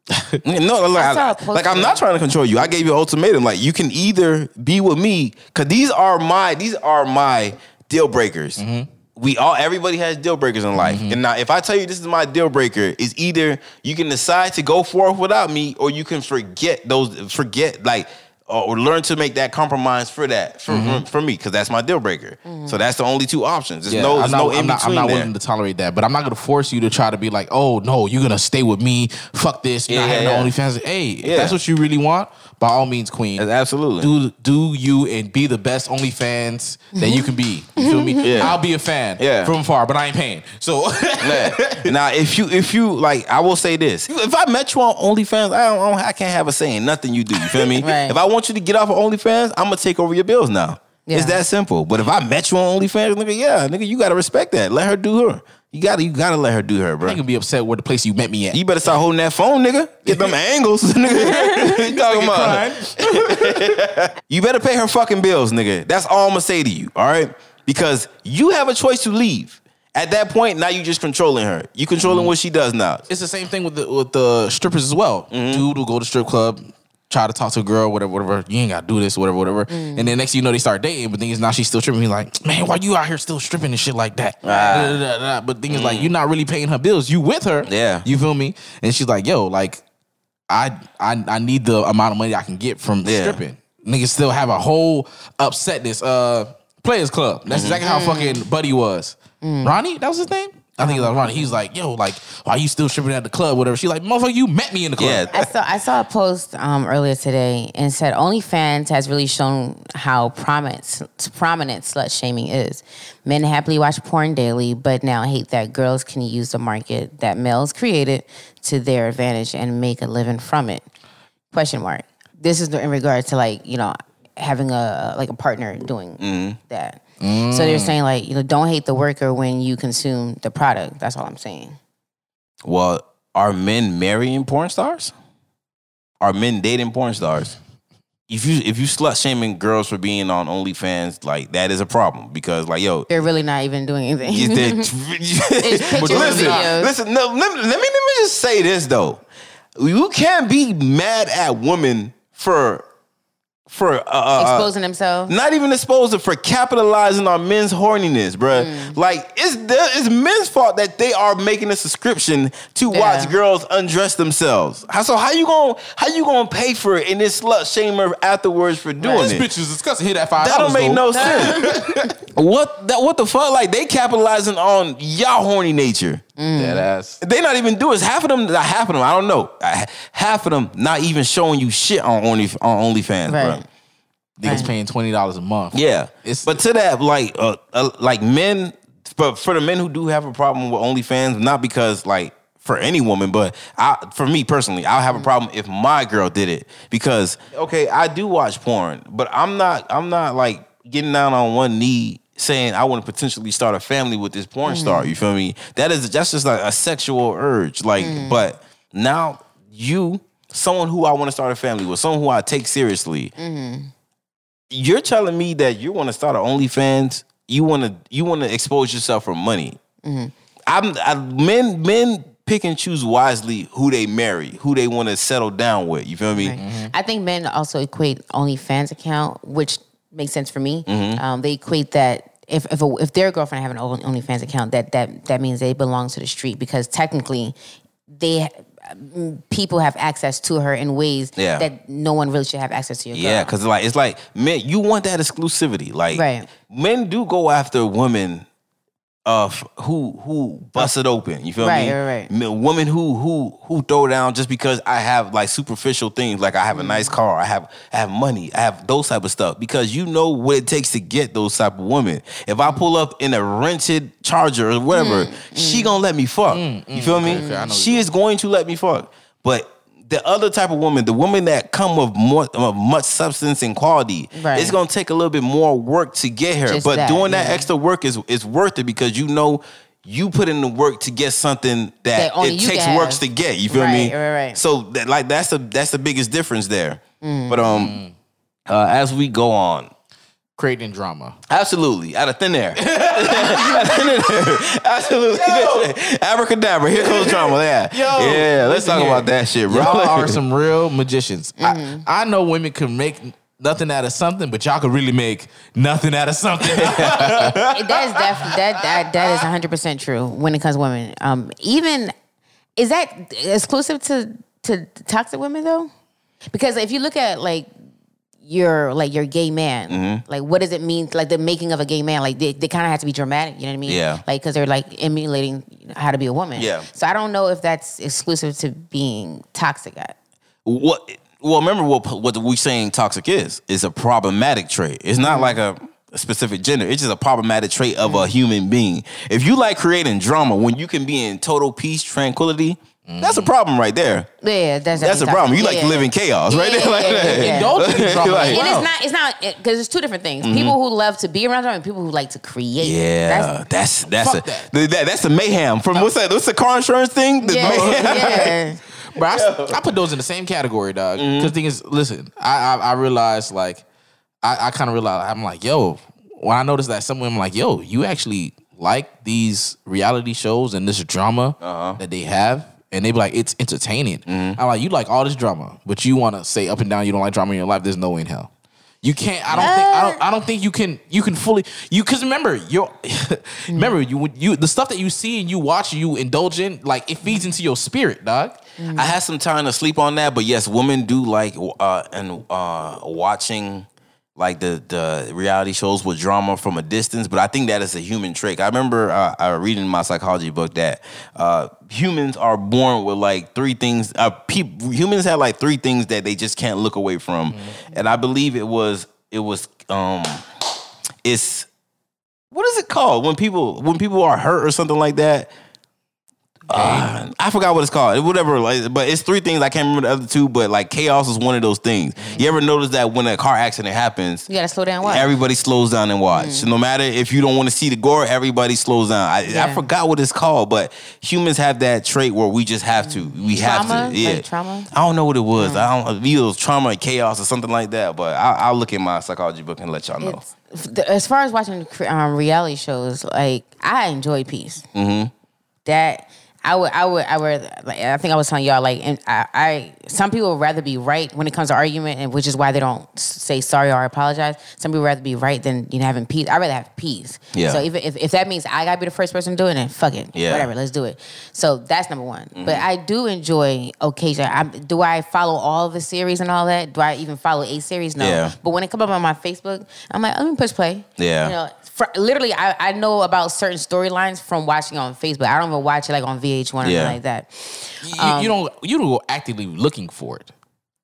No, like, I saw a I- post like I'm not trying to control you. I gave you an ultimatum. Like you can either be with me because these are my these are my deal breakers. Mm-hmm. We all everybody has deal breakers in life. Mm-hmm. And now if I tell you this is my deal breaker, is either you can decide to go forth without me or you can forget those forget like or or learn to make that compromise for that for for, mm-hmm. for me because that's my deal breaker. So mm-hmm. that's the only two options. There's no there's I'm not, no in I'm not, I'm not there. willing to tolerate that, but I'm not going to force you to try to be like, oh no, you're going to stay with me. Fuck this. You're Yeah, not having yeah, no yeah. OnlyFans. Hey, if that's what you really want, by all means, queen. Absolutely. Do do you and be the best OnlyFans that you can be. You feel me? Yeah. I'll be a fan Yeah. from far, but I ain't paying. So now, if you if you like, I will say this: if I met you on OnlyFans, I don't, I, don't, I can't have a say in nothing you do. You feel me? Right. If I want you to get off of OnlyFans, I'm gonna take over your bills now. It's that simple. But if I met you on OnlyFans, nigga, yeah, nigga, you gotta respect that. Let her do her. You gotta you gotta let her do her, bro. I can be upset with the place you met me at. You better start holding that phone, nigga. Get them angles, nigga. you talking about? you better pay her fucking bills, nigga. That's all I'm gonna say to you. All right, because you have a choice to leave. At that point, now you just controlling her. You controlling what she does now. It's the same thing with the with the strippers as well. Mm-hmm. Dude will go to strip club, try to talk to a girl, whatever, whatever. You ain't gotta do this, whatever, whatever. Mm. And then next thing you know, they start dating. But thing is, now she's still stripping. He's like, man, why you out here still stripping and shit like that? Ah. Da, da, da. But thing is, like, you're not really paying her bills. You with her, Mm. Yeah. You feel me? And she's like, yo, like, I I I need the amount of money I can get from Yeah. stripping. Niggas still have a whole upsetness. Uh, Players Club. That's Mm-hmm. exactly how fucking Buddy was. Ronnie, that was his name. I think it was Ronnie. He's like, yo, like, why you still stripping at the club? Whatever. She's like, motherfucker, you met me in the club. Yeah, I saw I saw a post um, earlier today and said OnlyFans has really shown how prominent prominent slut shaming is. Men happily watch porn daily, but now hate that girls can use the market that males created to their advantage and make a living from it. Question mark. This is in regard to like you know having a like a partner doing that. So they're saying like you know don't hate the worker when you consume the product. That's all I'm saying. Well, are men marrying porn stars? Are men dating porn stars? If you if you slut shaming girls for being on OnlyFans, like that is a problem because like yo, They're really not even doing anything. It's pictures But listen, listen, no, let, me, let me let me just say this though. You can't be mad at women for for uh, uh, exposing themselves. not even exposing for capitalizing on men's horniness, bruh. Mm. Like it's the, it's men's fault that they are making a subscription to Yeah. watch girls undress themselves. How, so how you gonna how you gonna pay for it and this slut shame her afterwards for doing This it? bitch is disgusting. Hit that five That don't make though. no sense. what that what the fuck? Like they capitalizing on y'all horny nature. That ass. They not even do it. Half of them, not half of them, I don't know. Uh, Half of them not even showing you shit on Only on OnlyFans, Right. bro. Niggas paying twenty dollars a month. Yeah, It's- but to that, like, uh, uh, like men, but for the men who do have a problem with OnlyFans, not because like for any woman, but I, for me personally, I'll have a problem if my girl did it because okay, I do watch porn, but I'm not, I'm not like getting down on one knee saying I want to potentially start a family with this porn star. You feel me? That is that's just like a sexual urge. Like, but now you, someone who I want to start a family with, someone who I take seriously you're telling me that you want to start an OnlyFans. You want to you want to expose yourself for money. I'm I, men men pick and choose wisely who they marry, who they want to settle down with. You feel me? I think men also equate OnlyFans account, which makes sense for me. Mm-hmm. Um, they equate that if if, a, if their girlfriend have an OnlyFans account, that that that means they belong to the street because technically they people have access to her in ways Yeah. that no one really should have access to your girl. Yeah, because like it's like men, you want that exclusivity. Like Right. men do go after women of who who bust it open. You feel Right, me? right, right. Men- Women who who who throw down just because I have like superficial things, like I have a Mm-hmm. nice car, I have I have money, I have those type of stuff. Because you know what it takes to get those type of women. If I pull up in a rented Charger or whatever, Mm, she gonna let me fuck. you feel me? okay, she is going to let me fuck. But the other type of woman, the woman that come with more of much substance and quality, Right. it's gonna take a little bit more work to get her. Just but that, doing that yeah. extra work is is worth it because you know you put in the work to get something that, That it takes works to get. You feel Right, me? right, right. So that, like that's the that's the biggest difference there. Mm. But um, uh, as we go on, Creating drama. Absolutely, out of thin air. out of thin air. Absolutely. Abracadabra. Here comes drama. Yeah. Yo, yeah, let's talk here. about that shit, bro. Y'all are some real magicians. Mm-hmm. I, I know women can make nothing out of something, but y'all can really make nothing out of something. that is definitely that that that is 100 percent true when it comes to women. Um, even is that exclusive to to toxic women though? Because if you look at like your like your gay man, Mm-hmm. like what does it mean? Like the making of a gay man, like they, they kind of have to be dramatic. You know what I mean? Yeah. Like because they're like emulating how to be a woman. Yeah. So I don't know if that's exclusive to being toxic. At. what well remember what what we saying toxic is is a problematic trait it's not like a, a specific gender it's just a problematic trait of a human being if you like creating drama when you can be in total peace tranquility that's a problem right there Yeah, that's that's a problem toxic. you like to live in chaos right Yeah, there like yeah, yeah, that. yeah. Indulge in drama Like- as And well. it's not. It's not because it's two different things. People who love to be around drama and people who like to create. yeah That's, that's that's a that. that- that's the mayhem from what's that what's the car insurance thing the yeah, mayhem yeah. Bro, I, I put those in the same category, dog. Mm-hmm. Because thing is, listen, I I, I realized like I, I kind of realized I'm like, yo, when I noticed that some women like, yo, you actually like these reality shows and this drama Uh-huh. that they have, and they be like, it's entertaining. Mm-hmm. I'm like, you like all this drama, but you want to say up and down you don't like drama in your life. There's no way in hell. You can't. I don't think. I don't. I don't think you can. You can fully. You because remember, you're. remember, you you the stuff that you see and you watch, you indulge in, like it feeds into your spirit, dog. I had some time to sleep on that, but yes, women do like uh and uh watching like the the reality shows with drama from a distance. But I think that is a human trait. I remember uh, I reading in my psychology book that uh humans are born with like three things. Uh, humans have like three things that they just can't look away from, and I believe it was it was um it's what is it called when people when people are hurt or something like that. Uh, I forgot what it's called. Whatever, like, but it's three things. I can't remember the other two, but like chaos is one of those things. You ever notice that when a car accident happens, You gotta slow down. What? everybody slows down and watch. Mm. No matter if you don't want to see the gore, everybody slows down. I, I forgot what it's called, but humans have that trait where we just have to. We have to. Yeah, Like trauma? I don't know what it was. I don't. Either it was trauma, or chaos, or something like that. But I, I'll look in my psychology book and let y'all know. It's, as far as watching um, reality shows, like I enjoy peace. Mm-hmm. That I would, I would, I would. Like, I think I was telling y'all, like, and I, I, some people would rather be right when it comes to argument, and which is why they don't say sorry or apologize. Some people would rather be right than you know having peace. I'd rather have peace. Yeah. So if, if if that means I gotta be the first person doing it, fuck it. Yeah. Whatever, let's do it. So that's number one. Mm-hmm. But I do enjoy occasion. I, do I follow all the series and all that? Do I even follow a series? No. Yeah. But when it come up on my Facebook, I'm like, oh, let me push play. Yeah. You know, fr literally, I, I know about certain storylines from watching on Facebook. I don't even watch it like on VH1 or Yeah. anything like that. You, Um, you don't. You don't go actively looking for it.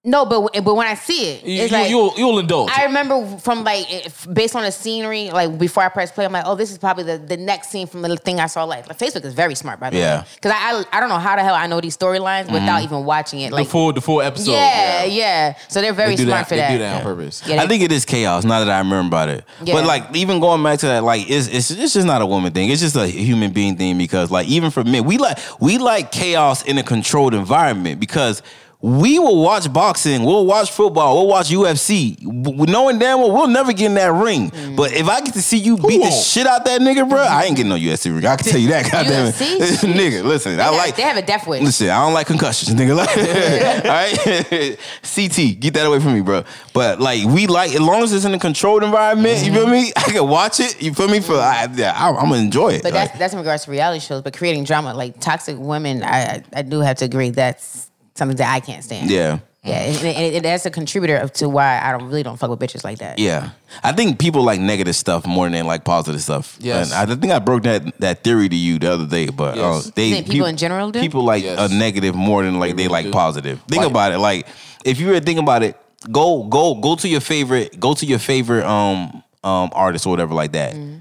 No, but but when I see it, You, it's you, like you'll you'll indulge. I remember from like based on the scenery, like before I press play, I'm like, oh, this is probably the, the next scene from the thing I saw. Like, like Facebook is very smart, by the Yeah. way, because I, I I don't know how the hell I know these storylines without Mm-hmm. even watching it. the Like, full the full episode. yeah, yeah, So they're very They smart that. for they that. do that on purpose. Yeah, I think it is chaos. Now that I remember about it, Yeah. but like even going back to that, like it's, it's it's just not a woman thing. It's just a human being thing because like even for men, we like we like chaos in a controlled environment because. We will watch boxing, we'll watch football, we'll watch UFC, knowing damn well we'll never get in that ring. Mm. But if I get to see you beat the shit out that nigga, bro, I ain't getting no UFC ring. I can tell you that, goddamn it, nigga. Listen, I have- like they have a death wish. Listen, I don't like concussions, nigga. Like, all right, CT, get that away from me, bro. But like, we like as long as it's in a controlled environment. You feel me? I can watch it. You feel me? For I, I'm gonna enjoy it. But Like, that's that's in regards to reality shows. But creating drama, like toxic women, I, I do have to agree that's something that I can't stand. yeah. yeah, and, and, and that's a contributor of- to why I don't really don't fuck with bitches like that. Yeah, I think people like negative stuff more than they like positive stuff. Yes. and I think I broke that that theory to you the other day. But Yes. uh, they You think people in general do? people like Yes. a negative more than like they really like do. positive. Think Like- about it. Like if you were to think about it, go go go to your favorite go to your favorite um um artist or whatever like that. Mm-hmm.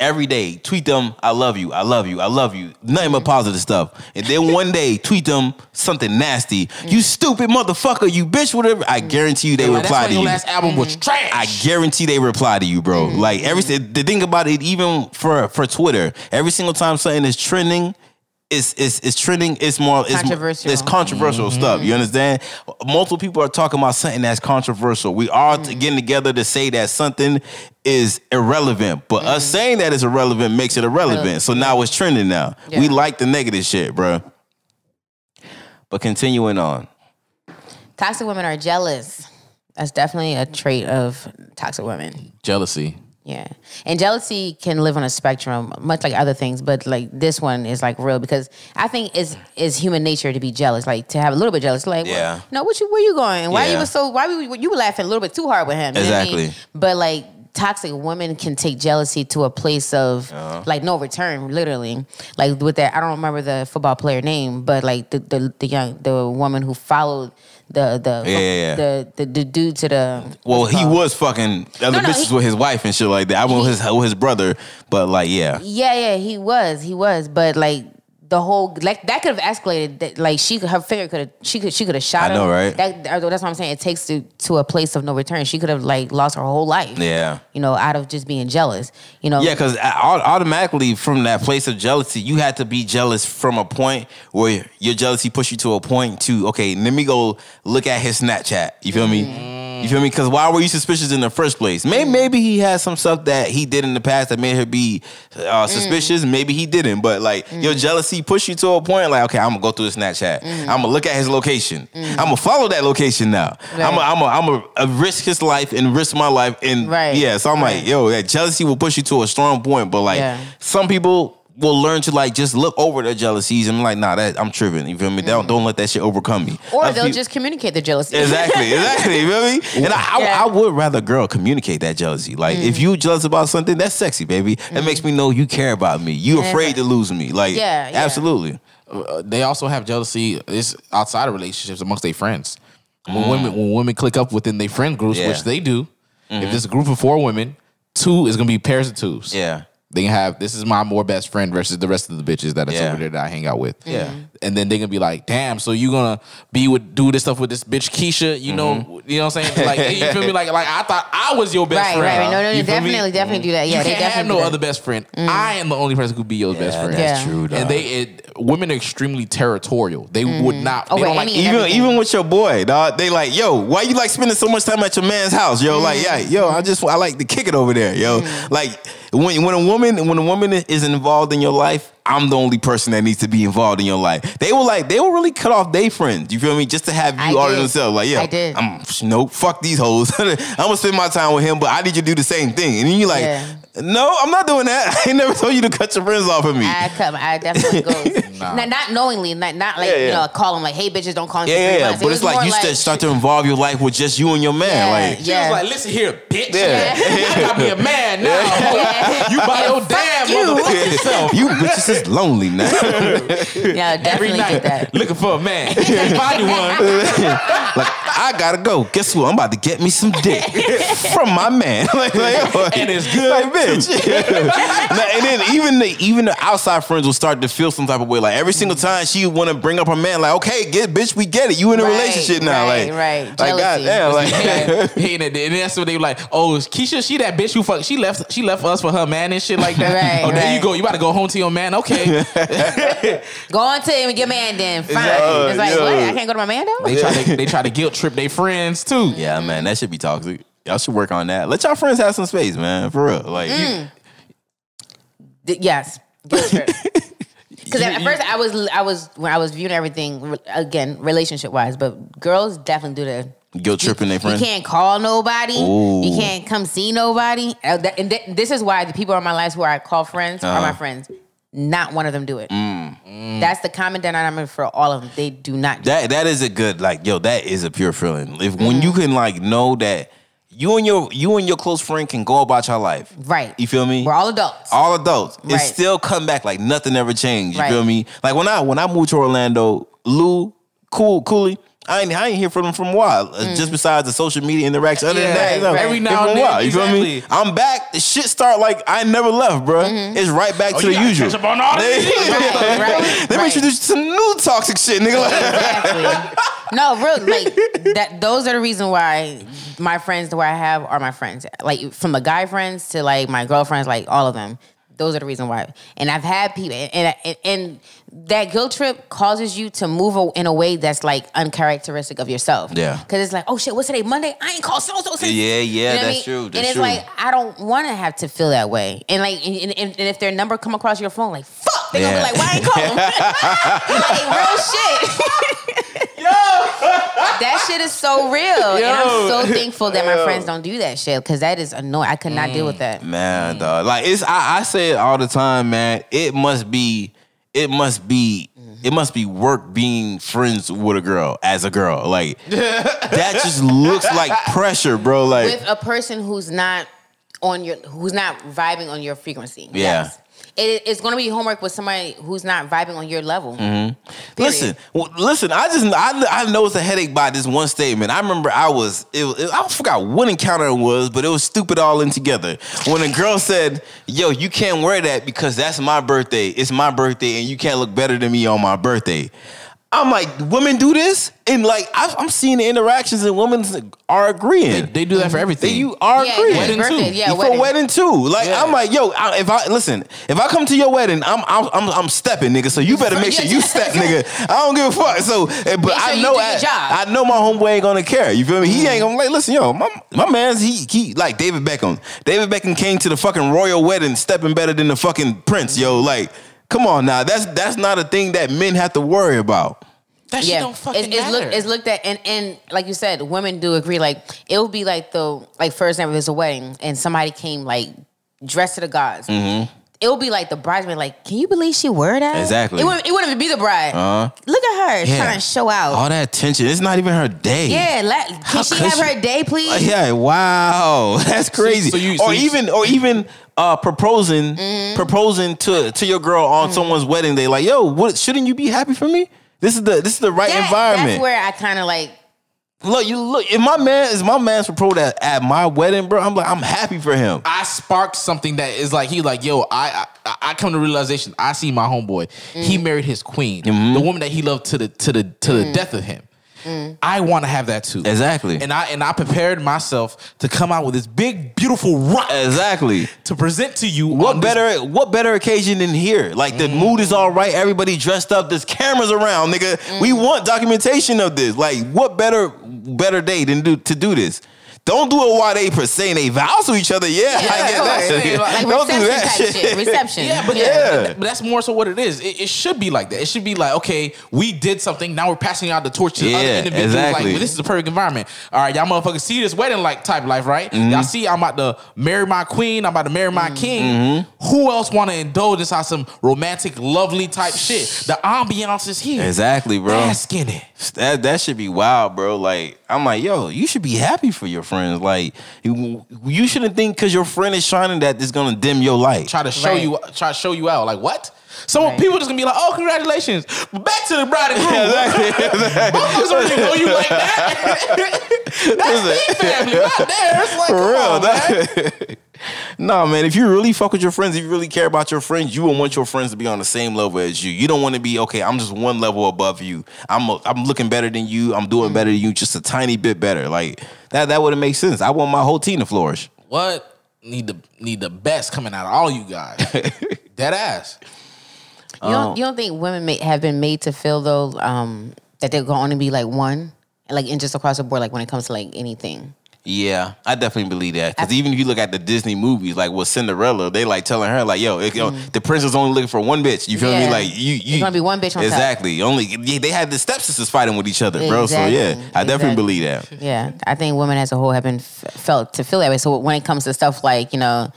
Every day, tweet them, I love you, I love you, I love you. Nothing but positive stuff. And then one day, tweet them something nasty. You mm. stupid motherfucker, you bitch, whatever. I guarantee you they Like, that's reply why to your you. last album was trash. I guarantee they reply to you, bro. Mm-hmm. Like every the thing about it, even for for Twitter, every single time something is trending, it's it's, it's trending. It's more it's, Controversial. It's controversial mm-hmm. stuff. You understand? Multiple people are talking about something that's controversial. We are t- mm-hmm. getting together to say that something is irrelevant, but us mm-hmm. saying that it's irrelevant makes it irrelevant. So now it's trending. Now we like the negative shit, bro. But continuing on, Toxic women are jealous. That's definitely a trait of toxic women. Jealousy. Yeah. And jealousy can live on a spectrum, much like other things, but like this one is like real because I think it's it's human nature to be jealous, like to have a little bit jealous. Like, Yeah. yeah. no, what you where you going? Why you Yeah. was so why were you, you were laughing a little bit too hard with him? you know I mean? Exactly. But like toxic women can take jealousy to a place of like no return, literally. Like with that, I don't remember the football player name, but like the the, the young the woman who followed the the Yeah, yeah, yeah. the, the the dude to the well, he called? was fucking other No, no, bitches he- with his wife and shit like that. I went with his with his brother, but like, yeah. Yeah, yeah, he was, he was, but like the whole like that could have escalated. That, like she could, her finger could have, she could, she could have shot I him. know, right? That, that's what I'm saying. It takes to to a place of no return. She could have like lost her whole life. Yeah. you know, out of just being jealous. You know, Yeah, because automatically from that place of jealousy, you had to be jealous from a point where your jealousy pushed you to a point to okay, let me go look at his Snapchat. You feel me? Mm. You feel me? Because why were you suspicious in the first place? Maybe mm. maybe he had some stuff that he did in the past that made her be uh, mm. suspicious. Maybe he didn't, but like mm. your jealousy pushed you to a point like okay, I'm gonna go through his Snapchat. I'm gonna look at his location. I'm gonna follow that location now. I'm gonna I'm gonna I'm gonna uh, risk his life and risk my life and Right. yeah. So I'm like yo, that jealousy will push you to a strong point, but like Yeah. some people will learn to like just look over their jealousies and be like, nah, that I'm tripping. You feel me? Don't don't let that shit overcome me. or Other they'll peop- just communicate their jealousy. Exactly, exactly. You feel me? And I, I, Yeah. I would rather a girl communicate that jealousy. Like, if Mm. you jealous about something, that's sexy, baby. It makes me know you care about me. You afraid to lose me. Like, Yeah, yeah. absolutely. Uh, they also have jealousy. It's outside of relationships amongst their friends. When Mm. women when women click up within their friend groups, Yeah. which they do, Mhm. if there's a group of four women, two is gonna be pairs of twos. Yeah. They can have this is my more best friend versus the rest of the bitches that is Yeah. over there that I hang out with. Yeah. And then they're gonna be like, damn, so you gonna be with do this stuff with this bitch Keisha, you know, Mm-hmm. you know what I'm saying? Like you feel me? Like like I thought I was your best Right, friend. right, right. No, no, no, You feel me? definitely, definitely do that. Yeah, you they can't have no other best friend. Mm. I am the only person who could be your best friend. that's Yeah. true, dog. And they it, women are extremely territorial. They mm. would not. Oh, they wait, don't like even everything. even with your boy, dog, they like, yo, why you like spending so much time at your man's house, yo? Like, mm. yeah, yo, I just I like to kick it over there, yo. Like when when a woman when a woman is involved in your life, I'm the only person that needs to be involved in your life. They were like they will really cut off their friends. You feel me? Just to have you I all to did. themselves. Like, yeah, I did. I'm no fuck these hoes. I'm gonna spend my time with him, but I need you to do the same thing. And then you like, Yeah. no, I'm not doing that. I never told you to cut your friends off of me. I come, I definitely go. Nah. not, not knowingly, not, not like Yeah, yeah. you know, call them like, "Hey, bitches, don't call me." yeah, for yeah, three yeah. It But it's like you start start to involve your life with just you and your man. Yeah, Like, She was like, listen here, bitch. Yeah. I gotta be a man now. Yeah. You by your damn motherfucking self. you bitches is lonely now. yeah, Every definitely night get that. looking for a man. Find one. like I gotta go. Guess what? I'm about to get me some dick from my man. like, like, And oh, it's good, like, bitch. Now, and then even the even the outside friends will start to feel some type of way. Like every single time she want to bring up her man, like, okay, get bitch, we get it. You in a Right, relationship now, right, like, right. like Jealousy. goddamn, like. And that's what they were like, oh, Keisha, she that bitch who fuck she left she left us for her man and shit like that. Right, oh, there you go. You about to go home to your man. Okay. Go on to him and your man, then fine. Uh, it's like, yo. what? I can't go to my man though. they try to they try to guilt trip their friends too. Yeah, man, that should be toxic. Y'all should work on that. Let y'all friends have some space, man. For real. Like, Mm. D- yes. Because at first I was I was when I was viewing everything again relationship wise, but girls definitely do the guilt tripping their friends. You can't call nobody. Ooh. You can't come see nobody. Uh, And th- this is why the people in my life who I call friends are my Uh-huh. friends. Not one of them do it. Mm. That's the common dynamic for all of them. They do not. Do That that is a good like yo. That is a pure feeling. If when you can like know that you and your you and your close friend can go about your life. right. You feel me? We're all adults. all adults. It still come back like nothing ever changed. You Right. feel me? Like when I when I moved to Orlando, Lou cool, coolly. I ain't, I ain't hear from them from a while. uh, Mm. Just besides the social media interaction. Other Yeah, than that, you know, every now and then, while, You feel me? I'm back. The shit start like I never left, bruh. Mm-hmm. It's right back Oh, to the usual. catch up on all They-. Right, right. introduced some new toxic shit, nigga. Exactly. No, real like that. Those are the reason why my friends the way I have are my friends. Like from the guy friends to like my girlfriends, like all of them. Those are the reason why. And I've had people, and and, and that guilt trip causes you to move in a way that's like uncharacteristic of yourself. Yeah. Because it's like, oh shit, what's today? Monday? I ain't called so so since. Yeah, yeah, what I that's mean? true, and it's true. like I don't want to have to feel that way. And like, and, and, and if their number come across your phone, like fuck, they gonna be like, why I ain't call? like real shit. Yo. that shit is so real, and I'm so thankful that my friends don't do that shit because that is annoying. I could not deal with mm. that. Man, dog. Like it's I, I say it all the time, man. It must be it must be mm-hmm. it must be work being friends with a girl as a girl. Like that just looks like pressure, bro. Like with a person who's not on your who's not vibing on your frequency. Yeah. It, it's going to be homework with somebody who's not vibing on your level. Mm-hmm. Listen, well, listen. I just I, I know it's a headache by this one statement. I remember I was it, was- I forgot what encounter it was, but it was stupid all in together. When a girl said, "Yo, you can't wear that because that's my birthday. It's my birthday, and you can't look better than me on my birthday." I'm like, women do this, and like I, I'm seeing the interactions, and women are agreeing. They do that for everything. You are Yeah, agreeing. yeah, Wedding birthday, too. yeah, for wedding. wedding too. Like Yeah. I'm like, yo, I, if I listen, if I come to your wedding, I'm I'm I'm, I'm stepping, nigga. So you better make sure you step, nigga. I don't give a fuck. So, eh, but Make sure I you know do your I, job. I know my homeboy ain't gonna care. You feel me? He ain't gonna like listen, yo, my my man's he he like David Beckham. David Beckham came to the fucking royal wedding stepping better than the fucking prince, yo. Like, come on now, that's that's not a thing that men have to worry about. That shit don't fucking it's, it's, matter. look, it's looked at, and and like you said, women do agree. Like it would be like the like for example, there's a wedding and somebody came like dressed to the gods. It would be like the bridesmaid, like, can you believe she wore that? Mm-hmm. Exactly. It wouldn't, it wouldn't even be the bride. Uh-huh. Look at her Yeah. trying to show out. All that attention. It's not even her day. yeah, let, can How she have she- her day, please? Uh, Yeah, wow, that's crazy. so you- or so you- even, or even uh, proposing, Mm-hmm. proposing to to your girl on someone's wedding day. Like, yo, what? Shouldn't you be happy for me? This is the this is the right That- environment. That's where I kind of like. look, you look. If my man is my man's proposed at, at my wedding, bro, I'm like, I'm happy for him. I sparked something that is like he like yo I I, I come to realization I see my homeboy he Mm. married his queen Mm-hmm. the woman that he loved to the to the to Mm. the death of him I want to have that too Exactly. and I and I prepared myself to come out with this big beautiful rock Exactly. to present to you What on this- better what better occasion than here? Like the mood is all right, everybody dressed up, there's cameras around, nigga. We want documentation of this. Like what better better day than do to do this? Don't do it while they per saying they vows to each other. Yeah, I get that. course. Like Don't do reception that shit. shit. Reception. Yeah, but, Yeah. but that's more so what it is. It, it should be like that. It should be like, okay, we did something. Now we're passing out the torch to Yeah, other individuals. exactly. Like, well, this is the perfect environment. All right, y'all motherfuckers see this wedding like type life, right? Mm-hmm. Y'all see, I'm about to marry my queen. I'm about to marry my king. Mm-hmm. Who else want to indulge inside some romantic, lovely type shit? The ambiance is here. Exactly, bro. Bask in it. That that should be wild, bro. Like I'm like, yo, you should be happy for your friends. Like you, you shouldn't think because your friend is shining that it's gonna dim your light. Try to show Right. you, try to show you out. Like what? Some Right. people just gonna be like, "Oh, congratulations!" But back to the bride and groom. Motherfuckers don't even know you like that. That's big family right there. It's like, For real. on, man. that- no, man. If you really fuck with your friends, if you really care about your friends, you will want your friends to be on the same level as you. You don't want to be okay. I'm just one level above you. I'm a, I'm looking better than you. I'm doing mm-hmm. better than you, just a tiny bit better. Like that. That wouldn't make sense. I want my whole team to flourish. What need the need the best coming out of all you guys? Dead ass. You don't, you don't think women may, have been made to feel though um, that they're going to be like one, like and just across the board, like when it comes to like anything. Yeah, I definitely believe that. Because even if you look at the Disney movies, like with Cinderella, they like telling her, like, "Yo, it, yo the prince is only looking for one bitch." You feel me? Mm. Like you, you There's gonna be one bitch on top. exactly. Only yeah, they had the stepsisters fighting with each other, bro. So Exactly. yeah, I definitely believe that. Yeah, I think women as a whole have been f- felt to feel that way. So when it comes to stuff like you know,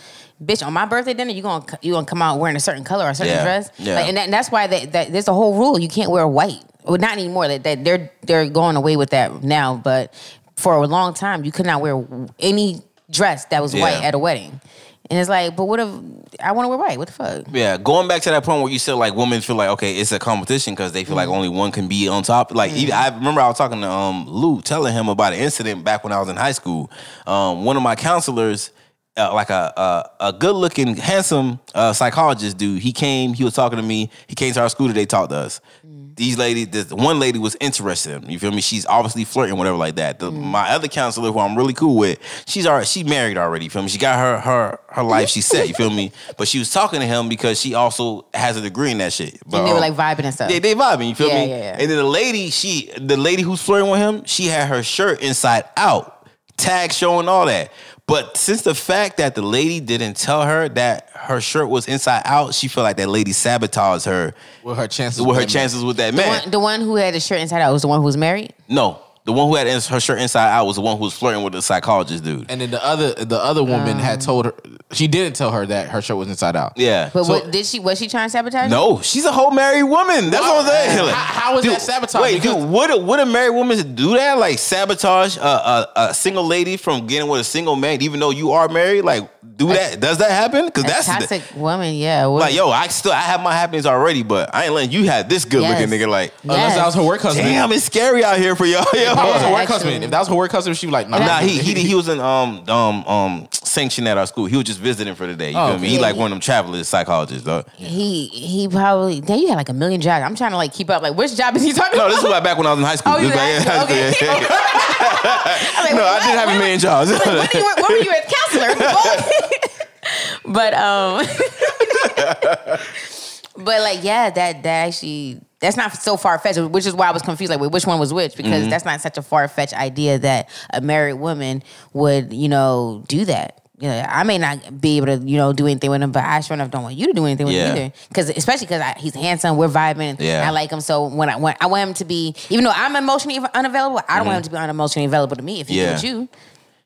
bitch, on my birthday dinner, you gonna you gonna come out wearing a certain color or a certain Yeah, dress, yeah. Like, and, that, and that's why that, that there's a whole rule you can't wear white. Well, not anymore. That, that they're they're going away with that now, but for a long time you could not wear any dress that was Yeah. white at a wedding. And it's like, but what if I want to wear white? What the fuck? Yeah, going back to that point where you said like women feel like okay, it's a competition because they feel like only one can be on top. Like even, I remember I was talking to um Lou, telling him about an incident back when I was in high school. Um, one of my counselors, uh, like a a, a good looking, handsome uh, psychologist dude, he came. He was talking to me. He came to our school today, talked to us. These ladies, this one lady was interested in him. You feel me? She's obviously flirting, whatever like that. The, My other counselor, who I'm really cool with, she's already she married already. You feel me? She got her her her life. She set. You feel me? But she was talking to him because she also has a degree in that shit. But, And they were like vibing and stuff. they, they vibing, you feel Yeah, me? yeah, yeah. And then the lady, she the lady who's flirting with him, she had her shirt inside out, tag showing all that. But since the fact that the lady didn't tell her that her shirt was inside out, she felt like that lady sabotaged her With her chances. with her chances with that the, man. one, the one who had the shirt inside out was the one who was married. no, the one who had her shirt inside out was the one who was flirting with the psychologist dude. And then the other the other woman had um. told her she didn't tell her that her shirt was inside out. yeah. But So- what did she? Was she trying to sabotage? no, she's a whole married woman. That's what I'm saying. Like, How- how is that sabotage? Wait, Because- dude, would a, would a married woman do that? Like sabotage a, a, a single lady from getting with a single man, even though you are married? Like, do that? Does that happen? Because A that's the- toxic woman. Yeah. What- like, yo, I still I have my happenings already, but I ain't letting you have this good looking Yes. nigga. Like, Unless that was her work husband. damn, it's scary out here for y'all. Yo. If that was her work actually. husband. If that was her work husband, she'd be like, no. Nah, he he he was in um um um sanction at our school. He was just visiting for the day. You Oh, feel me? He okay. like one of them travelers, psychologists. Though. He he probably. Then you had like a million jobs. I'm trying to like keep up. Like which job is he talking No, about? this was like back when I was in high school. Oh, you This was back- were in high school? yeah, yeah. I'm like, No, I what? did have a What? million jobs. Like, what, did you, what were you as counselor? but um, but like yeah, that that actually that's not so far fetched, which is why I was confused. Like, wait, which one was which? Mm-hmm. Because that's not such a far fetched idea that a married woman would you know do that. You know, I may not be able to, you know, do anything with him, but I sure enough don't want you to do anything with Yeah. him either. Because especially because he's handsome, we're vibing, Yeah. I like him. So when I when I want him to be, even though I'm emotionally unavailable, I don't want him to be unemotionally available to me. If he's Mm-hmm. Yeah. with you,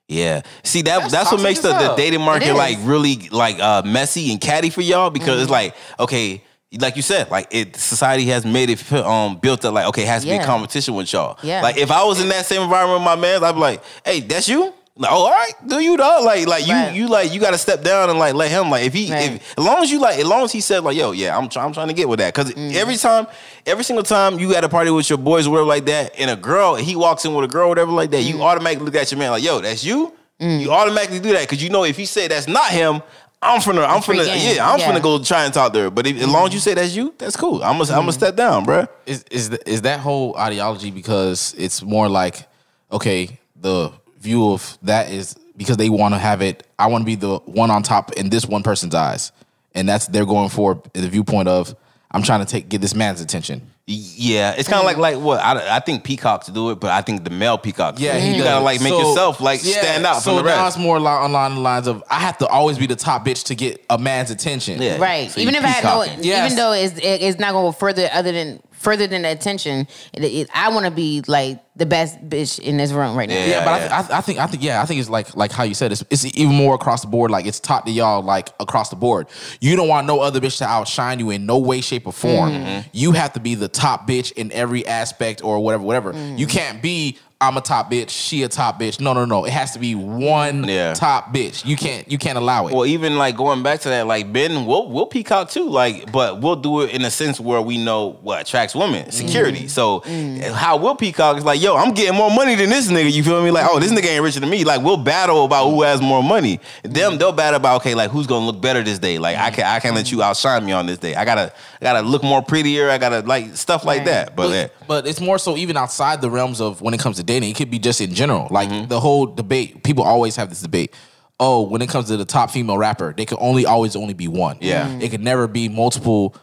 Yeah. See that That's that's, what makes the, the dating market like really like uh messy and catty for y'all because it's like, okay, like you said, like it society has made it um built up like okay, it has to be a competition with y'all. Yeah. Like if I was in that same environment with my man, I'd be like, hey, that's you? Like, oh, all right, do you though? Like, like you, Right. you like you got to step down and like let him like if he, Right. if as long as you like, as long as he said like, yo, yeah, I'm, try, I'm trying to get with that because Mm. every time, every single time you at a party with your boys or whatever like that, and a girl, he walks in with a girl, whatever like that, Mm. you automatically look at your man like, yo, that's you. You automatically do that because you know if he say that's not him, I'm finna, I'm free finna, game. yeah, I'm Yeah. finna go try and talk to her. But if, as long as you say that's you, that's cool. I'm gonna, I'm gonna mm-hmm. step down, bruh. is is th- is that whole ideology because it's more like okay the view of that is because they want to have it i want to be the one on top in this one person's eyes and that's they're going for the viewpoint of i'm trying to take get this man's attention Yeah, it's kind of like like what I, I think peacocks do it, but I think the male peacocks. Yeah, he you does. gotta like make So- yourself like yeah, stand out so from the now rest. it's more li- along the lines of I have to always be the top bitch to get a man's attention. Yeah. right? So even if I had no, peacocking. Yes. even though it's it- it's not going to go further other than further than the attention. It, it, I want to be like the best bitch in this room right now. Yeah. Yeah, but I, I, th- I think I think yeah, I think it's like like how you said it's it's even more across the board. Like it's taught to y'all like across the board. You don't want no other bitch to outshine you in no way, shape, or form. Mm-hmm. You have to be the top bitch in every aspect or whatever, whatever. Mm-hmm. You can't be I'm a top bitch, she a top bitch. No, no, no. It has to be one Yeah. top bitch. You can't you can't allow it. Well, even like going back to that, like Ben, we'll we'll peacock too, like, but we'll do it in a sense where we know what attracts women, mm. security. So mm. how we'll peacock is like, yo, I'm getting more money than this nigga. You feel me? Like, oh, this nigga ain't richer than me. Like, we'll battle about who has more money. Them, they'll battle about okay, like who's gonna look better this day. Like, I mm. can I can't let you outshine me on this day. I gotta I gotta look more prettier. I gotta like stuff like Right. that. But yeah. But it's more so even outside the realms of when it comes to dating. It could be just in general. Like Mm-hmm. the whole debate. People always have this debate. Oh, when it comes to the top female rapper, they can only always only be one. Yeah. Mhm. It could never be multiple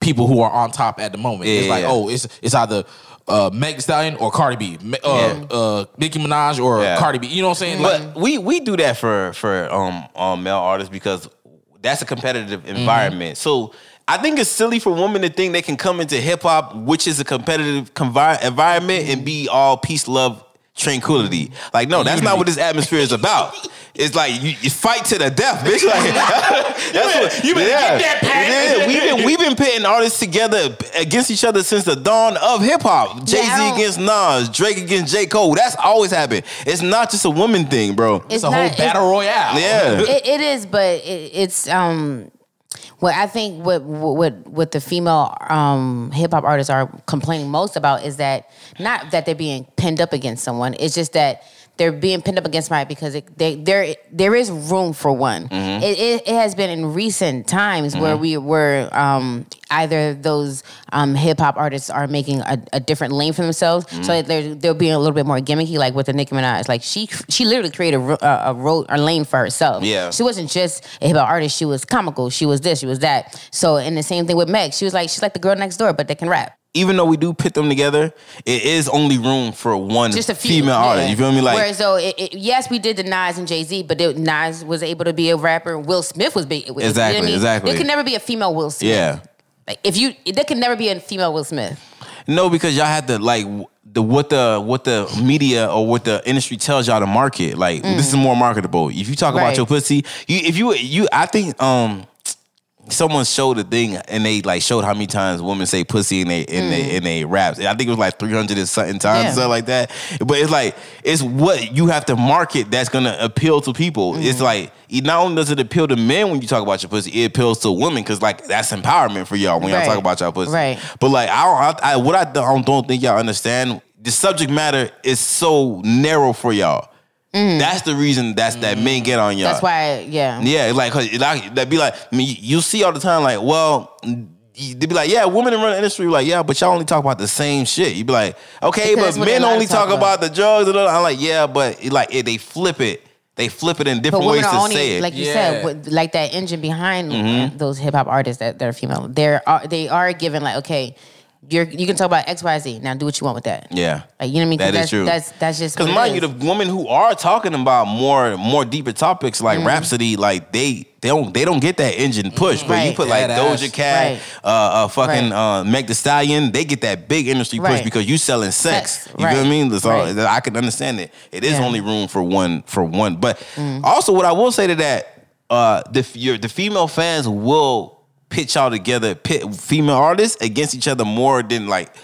people who are on top at the moment. Yeah, it's like, yeah. oh, it's it's either uh, Meg Thee Stallion or Cardi B, Me- uh, uh, Nicki Minaj or Yeah. Cardi B. You know what I'm saying? Like, But we we do that for for um, um male artists because that's a competitive Mm-hmm. environment. So I think it's silly for women to think they can come into hip hop, which is a competitive convi- environment, and be all peace, love, tranquility. Like, no, that's not what this atmosphere is about. It's like you, you fight to the death, bitch. Like that's what you better get that pack. Yeah, we've been we've been pitting artists together against each other since the dawn of hip hop. Jay Z I don't- against Nas, Drake against J Cole. That's always happened. It's not just a woman thing, bro. It's It's a whole not- it's- battle royale. Yeah. it, it is, but it, it's um. What I think what what what the female um, hip hop artists are complaining most about is that not that they're being pinned up against someone. It's just that they're being pinned up against my because it, they, there there is room for one. Mm-hmm. It, it, it has been in recent times where we were um, either those um, hip hop artists are making a, a different lane for themselves, Mm-hmm. so they're they're being a little bit more gimmicky, like with the Nicki Minaj. Like she she literally created a, a, a road a lane for herself. Yeah. she wasn't just a hip hop artist. She was comical. She was this. She was that. So and the same thing with Meg. She was like she's like the girl next door, but they can rap. Even though we do pit them together, it is only room for one Just a few, female yeah. artist. You feel me? Like whereas though, it, it, yes, we did the Nas and Jay Z, but it, Nas was able to be a rapper. Will Smith was big. you know I Exactly, mean? exactly. There could never be a female Will Smith. Yeah. Like if you, there could never be a female Will Smith. No, because y'all had to like the what the what the media or what the industry tells y'all to market. Like this is more marketable. If you talk about Mm. Your pussy, you if you you I think um someone showed a thing and they like showed how many times women say pussy in they in they in they raps. I think it was like three hundred and something times, Mm. Yeah. something like that. But it's like it's what you have to market that's gonna appeal to people. Mm. It's like it not only does it appeal to men when you talk about your pussy, it appeals to women because like that's empowerment for y'all when y'all Right. talk about y'all pussy. Right. But like I don't, I, I what I don't, don't think y'all understand. The subject matter is so narrow for y'all. That's the reason that's that men get on y'all. Mm. That's why, yeah. Yeah, like, cause it, like that be like, I mean, you see all the time, like, well, they'd be like, yeah, women in the industry, like, yeah, but y'all only talk about the same shit. You'd be like, okay, Because but men only talk talk about. about. the drugs. And all. I'm like, yeah, but it, like, it, they flip it. They flip it in But different ways to only, say it. like you Yeah. said, with, like that engine behind Mm-hmm. those hip hop artists that, that are female. They're are, they are given like, okay, you're you can talk about X, Y, Z. Now do what you want with that. yeah. Like you know what I mean? That is that's, true. That's that's just Because what it mind you, the women who are talking about more more deeper topics like Rapsody, like they they don't they don't get that engine push. But you Mm-hmm. Right. put like That Doja ass. Cat, Right. uh, uh, fucking Right. uh, Meg Thee Stallion, they get that big industry push Right. because you selling sex. Sex, You know what I mean? So Right. I can understand it. It is Yeah. Only room for one for one. But also, what I will say to that, uh, the your, the female fans will pitch y'all together, pit female artists against each other more than like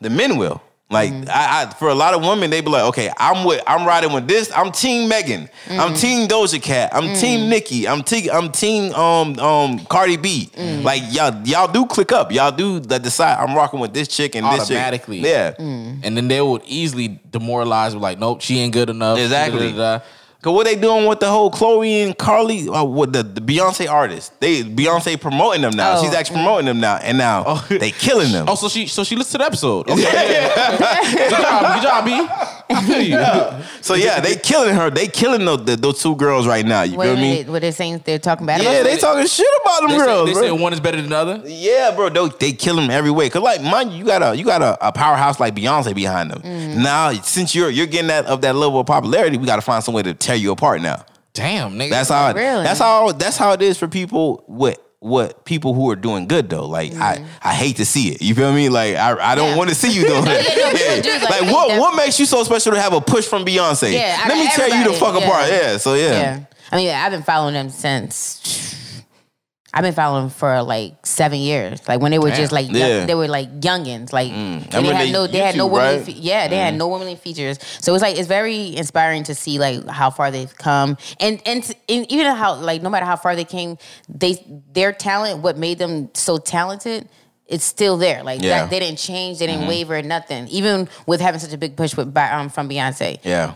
the men will. Like Mm-hmm. I, I, for a lot of women, they be like, okay, I'm with, I'm riding with this. I'm Team Megan. Mm-hmm. I'm Team Doja Cat. I'm Team Nicki. I'm Team, I'm Team um um Cardi B. Mm. Like y'all, y'all do click up. Y'all do the decide. I'm rocking with this chick and this chick. Automatically. Yeah. Mm. And then they would easily demoralize, with like, nope, she ain't good enough. Exactly. Da-da-da-da. Cause what they doing with the whole Chloe and Halle, uh, with the, the Beyonce artist, they Beyonce promoting them now. Oh, She's actually promoting them now, and now they killing them. Oh, so she so she listened to the episode. Okay. good job, good job, B. I feel you. So yeah, they killing her. They killing those, the, those two girls right now. You What, feel me? what they're saying? They're talking bad Yeah, about. they talking shit about them They, say, girls. they bro. say one is better than the other. Yeah, bro, they, they kill them every way. Cause like, mind you, you got a you got a, a powerhouse like Beyonce behind them. Mm. Now, since you're you're getting that of that level of popularity, we got to find some way to tear you apart. Now, Damn, nigga. that's how. Really? That's how. That's how it is for people. What what people who are doing good though. Like I mm-hmm. I hate to see it. You feel me? Like I I don't. Yeah. want to see you doing Yeah, it. no, people do, like, Like what def- what makes you so special to have a push from Beyonce? Yeah, out Let of me tear you the everybody, fuck yeah. apart. Yeah. So yeah. Yeah. I mean, I've been following them since. I've been following them for like seven years. Like when they were just like young, Yeah. they were like youngins. Like mm. and they had they no they had no YouTube, women. right? Fe- yeah, they had mm. no women features. So it's like it's very inspiring to see like how far they've come, and and, to- and even how like no matter how far they came, they their talent, what made them so talented. It's still there. Like Yeah. that, they didn't change. They didn't mm-hmm. waver. Nothing. Even with having such a big push with by- um, from Beyonce Yeah.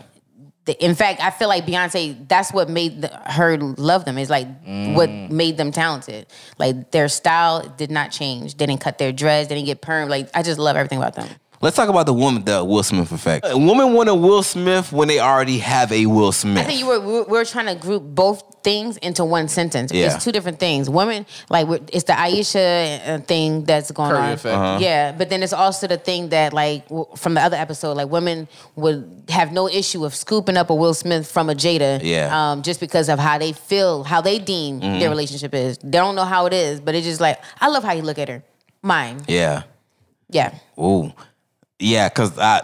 The- in fact, I feel like Beyonce. That's what made the, her love them. Is like what mm. made them talented. Like their style did not change. They didn't cut their dreads. They didn't get perm. Like I just love everything about them. Let's talk about the woman, the Will Smith effect. A woman want a Will Smith when they already have a Will Smith. I think you were we were, trying to group both things into one sentence. Yeah. It's two different things. Women like it's the Aisha uh, thing that's going Curry on. effect. Uh-huh. Yeah, but then it's also the thing that like from the other episode, like women would have no issue of scooping up a Will Smith from a Jada. Yeah. Mm-hmm. Um, just because of how they feel, how they deem their relationship is. They don't know how it is, but it's just like I love how you look at her. Mine. yeah. Yeah. Ooh. Yeah, because I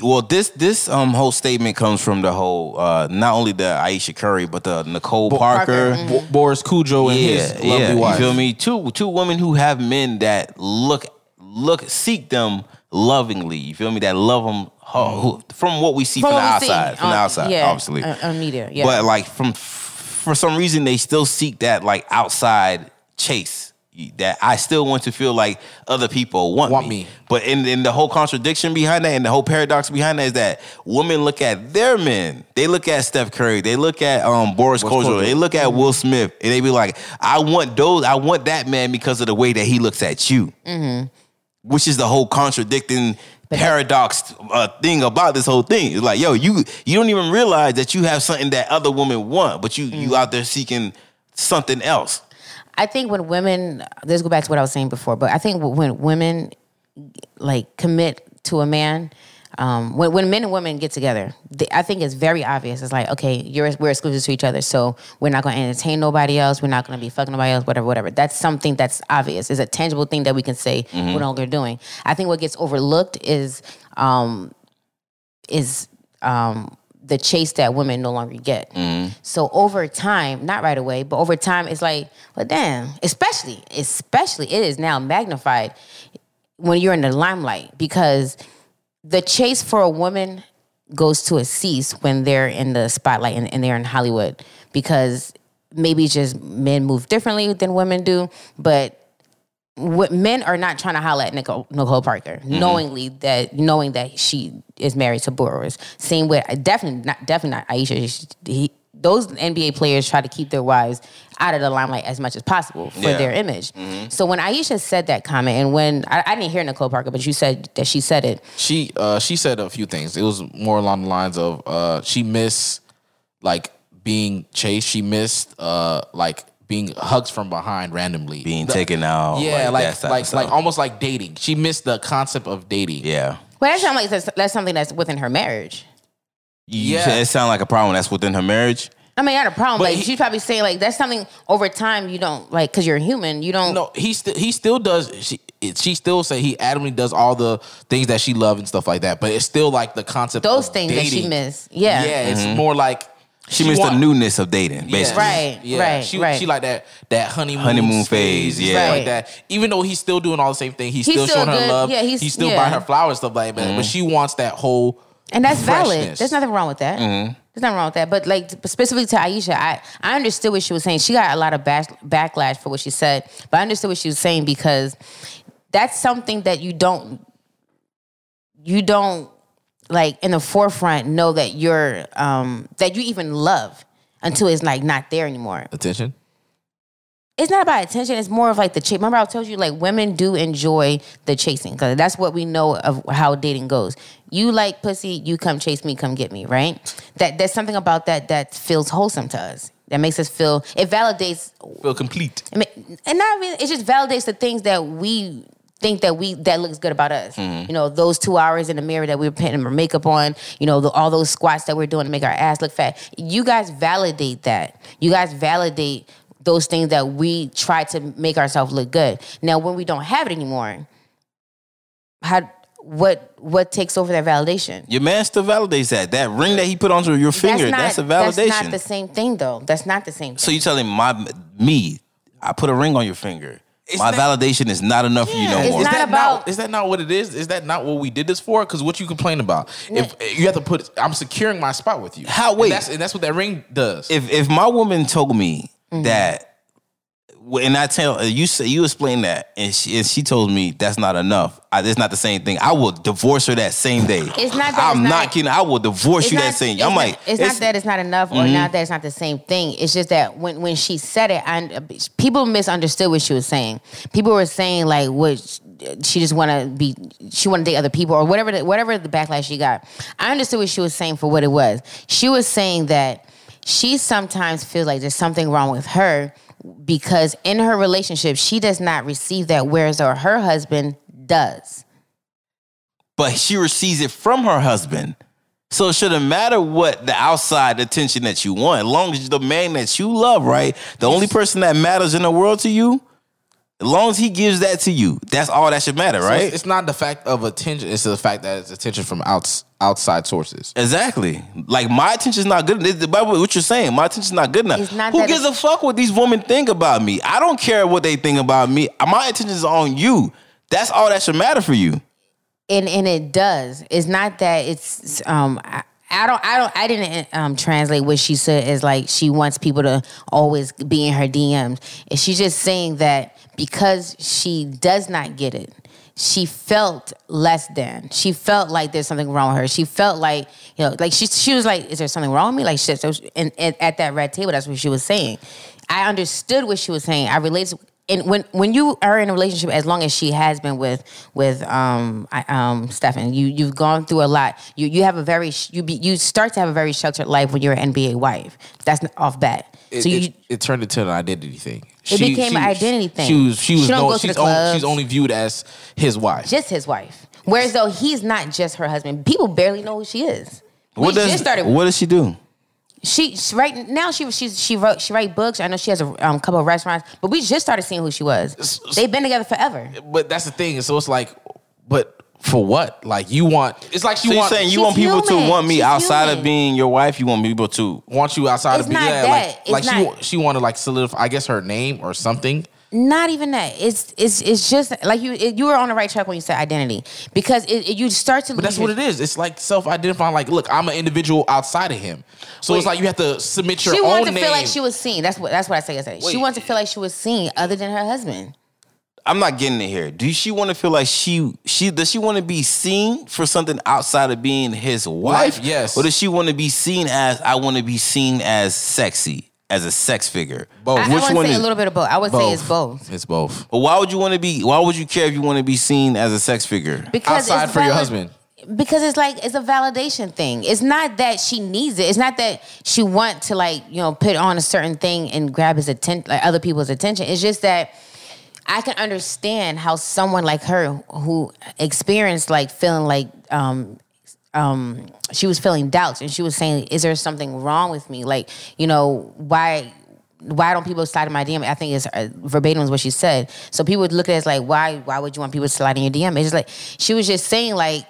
well this this um whole statement comes from the whole uh not only the Aisha Curry but the Nicole Parker. Parker, Bo- Boris Kodjoe and Yeah, his lovely yeah. wife. You feel me? Two two women who have men that look look seek them lovingly. You feel me? That love them who, from what we see from, From the what we see outside. From on- the outside, yeah, obviously. on- on media, yeah. But like from for some reason they still seek that like outside chase. That I still want to feel like other people want, Want me. me. But in, in the whole contradiction behind that and the whole paradox behind that is that women look at their men. They look at Steph Curry. They look at um, Boris Kodjoe. They look at Will Smith. And they be like, I want those. I want that man because of the way that he looks at you. Which is the whole contradicting paradox uh, thing about this whole thing. It's like, yo, you you don't even realize that you have something that other women want, but you you out there seeking something else. I think when women, let's go back to what I was saying before, but I think when women like commit to a man, um, when, when men and women get together, they, I think it's very obvious. It's like, okay, you're we're exclusive to each other, so we're not going to entertain nobody else. We're not going to be fucking nobody else. Whatever, whatever. That's something that's obvious. It's a tangible thing that we can say we're no longer doing. I think what gets overlooked is um, is um, the chase that women no longer get. Mm-hmm. So over time, not right away, but over time, it's like, well, damn. Especially, especially, it is now magnified when you're in the limelight because the chase for a woman goes to a cease when they're in the spotlight and, and they're in Hollywood because maybe just men move differently than women do, but what men are not trying to holler at Nicole, Nicole Parker, knowingly that knowing that she is married to Boris. Same with definitely not definitely not Aisha. He- those NBA players try to keep their wives out of the limelight as much as possible for Yeah. their image. So when Aisha said that comment, and when I, I didn't hear Nicole Parker, but you said that she said it. she uh she said a few things. It was more along the lines of uh she missed like being chased. She missed uh like being hugs from behind randomly. Being The- taken out. Yeah, that like like like almost like dating. She missed the concept of dating. Yeah. Well, that sounds like that's, that's something that's within her marriage. You Yeah. said it sounds like a problem that's within her marriage. I mean, not a problem, But but, he- she's probably saying like that's something over time you don't like because you're human. You don't. No, he still he still does. She she still say he adamantly does all the things that she love and stuff like that. But it's still like the concept those of things that she missed. Yeah. Yeah, it's mm-hmm. more like She, missed want- the newness of dating, basically. Right. Yeah, right, she, right. she like that that honeymoon Honeymoon phase, and yeah. Right. like that. Even though he's still doing all the same thing, he's, He's still, still showing her love. Yeah, he's- he's still yeah. buying her flowers stuff like that. But mm-hmm. she wants that whole And that's valid. There's nothing wrong with that. Mm-hmm. There's nothing wrong with that. But like specifically to Aisha, I, I understood what she was saying. She got a lot of bash, backlash for what she said, but I understood what she was saying because that's something that you don't you don't like in the forefront know that you're um that you even love until it's like not there anymore attention. it's not about attention. It's more of like the chase. Remember, I told you like women do enjoy the chasing because that's what we know of how dating goes. You like pussy, you come chase me, come get me, right? That there's something about that that feels wholesome to us. That makes us feel. It validates, Feel complete. I mean, and not really. It just validates the things that we think that we that looks good about us. Mm-hmm. You know, those two hours in the mirror that we were putting our makeup on. You know, the, all those squats that we're doing to make our ass look fat. You guys validate that. You guys validate those things that we try to make ourselves look good. Now, when we don't have it anymore, how what what takes over that validation? Your man still validates that. That ring that he put onto your finger, that's, a validation. That's not the same thing, though. That's not the same. Thing. so you telling my me, I put a ring on your finger. Is my that- validation is not enough for you no more. Is that about- not? Is that not what it is? Is that not what we did this for? Because what you complain about? If you have to put, I'm securing my spot with you. How- And wait. that's, and that's what that ring does. if if my woman told me Mm-hmm. that and I tell you say you explain that and she and she told me that's not enough. I, it's not the same thing. I will divorce her that same day. It's not that I'm it's not, not- kidding. I will divorce you that same. it's I'm not- like it's, not that it's not enough or Mm-hmm. not that it's not the same thing. It's just that when when she said it, I, people misunderstood what she was saying. People were saying like, what she just want to be, she want to date other people or whatever, the, whatever the backlash she got. I understood what she was saying for what it was. She was saying that she sometimes feels like there's something wrong with her because in her relationship she does not receive that, whereas or her husband does. but she receives it from her husband. So it shouldn't matter what the outside attention that you want, as long as the man that you love, right? The only person that matters in the world to you, As long as he gives that to you, that's all that should matter, So right? it's, it's not the fact of attention; it's the fact that it's attention from outs, outside sources. Exactly. Like my attention's not good. By the way, what you're saying, my attention's not good enough. It's not Who that gives a fuck what these women think about me? I don't care what they think about me. My attention's on you. That's all that should matter for you. and and it does. It's not that it's um I, I don't I don't I didn't um translate what she said as like she wants people to always be in her DMs. And she's just saying that because she does not get it. She felt less than. She felt like there's something wrong with her. She felt like, you know, like she she was like, is there something wrong with me? Like shit. So and, and at that red table, that's what she was saying. I understood what she was saying. I related and when when you are in a relationship as long as she has been with with um I, um Stefan, you you've gone through a lot. You you have a very you be, you start to have a very sheltered life when you're an NBA wife. That's off bat. It, so you it, it turned into an identity thing. It became an identity thing. She was she She was don't no, go she's only, she's only viewed as his wife. just his wife. Whereas though he's not just her husband. People barely know who she is. We What does just started. what does she do? She, she right now she she's she wrote she write books. I know she has a um, couple of restaurants, but we just started seeing who she was. They've been together forever. but that's the thing. So it's like, but for what? Like you want? It's like she So you're want saying you want people human. to want me She's outside of being your wife? You want people to want you outside It's of being. yeah, that. like It's like she not- wa- she wanted like solidify I guess her name or something. Not even that. It's it's it's just like you it, you were on the right track when you said identity because it, it- you start to. But that's what it is. It's like self-identifying. Like, look, I'm an individual outside of him. So it's like you have to submit your own. She own wanted to name. feel like she was seen. That's what that's what I say. yesterday. She Wait. wanted to feel like she was seen, other than her husband. I'm not getting it here. Do she want to feel like she she does she want to be seen for something outside of being his wife? yes. Or does she want to be seen as I want to be seen as sexy, as a sex figure? Both. I, I Which want one say is- a little bit of both. I would say it's both It's both. But why would you want to be? Why would you care if you want to be seen as a sex figure? because Outside it's for your husband. Because it's like it's a validation thing. It's not that she needs it. It's not that she want to like you know put on a certain thing and grab his attention, like other people's attention. It's just that I can understand how someone like her who experienced like feeling like um um she was feeling doubts and she was saying, "Is there something wrong with me? Like you know why." Why don't people slide in my DM? I think it's uh, verbatim is what she said. So people would look at it as like, why? Why would you want people to slide in your DM? It's just like she was just saying like,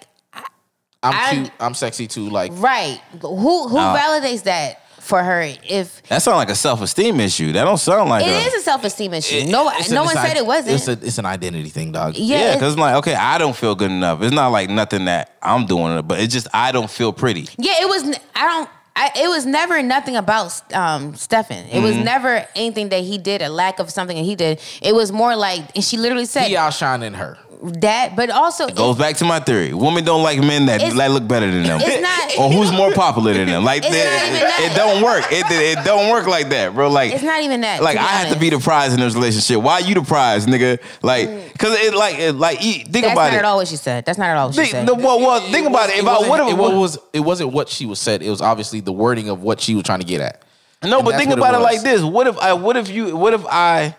I'm I- cute. I'm sexy too. Like right? Who who Uh, validates that for her? If That sounds like a self esteem issue. That don't sound like it a, is a self esteem issue, no it's a- no one it's said it wasn't. It's, a, it's an identity thing, dog. yeah, Yeah, it's- because like, okay, I don't feel good enough. It's not like nothing that I'm doing, but it's just I don't feel pretty. Yeah, it was. n- I don't. I, it was never nothing about um, Stefan. It was Mm-hmm. never anything that he did, a lack of something that he did. It was more like, and she literally said He outshining her. That, but also Goes back to my theory. Women don't like men that It's- like look better than them, it's not- or who's more popular than them. Like It's it, not even that. it don't work. It, it don't work like that, bro. Like it's not even that. like I be have to be the prize in this relationship. Why you the prize, nigga? Like, mm. cause it like it, like e- think That's about not it. at all what she said. That's not at all what she Think, said. the, well, well, think about it. If I wasn't- would have, it was it wasn't what she was said. It was obviously the wording of what she was trying to get at. No, And but think what it about it, like this. What if I what if you what if I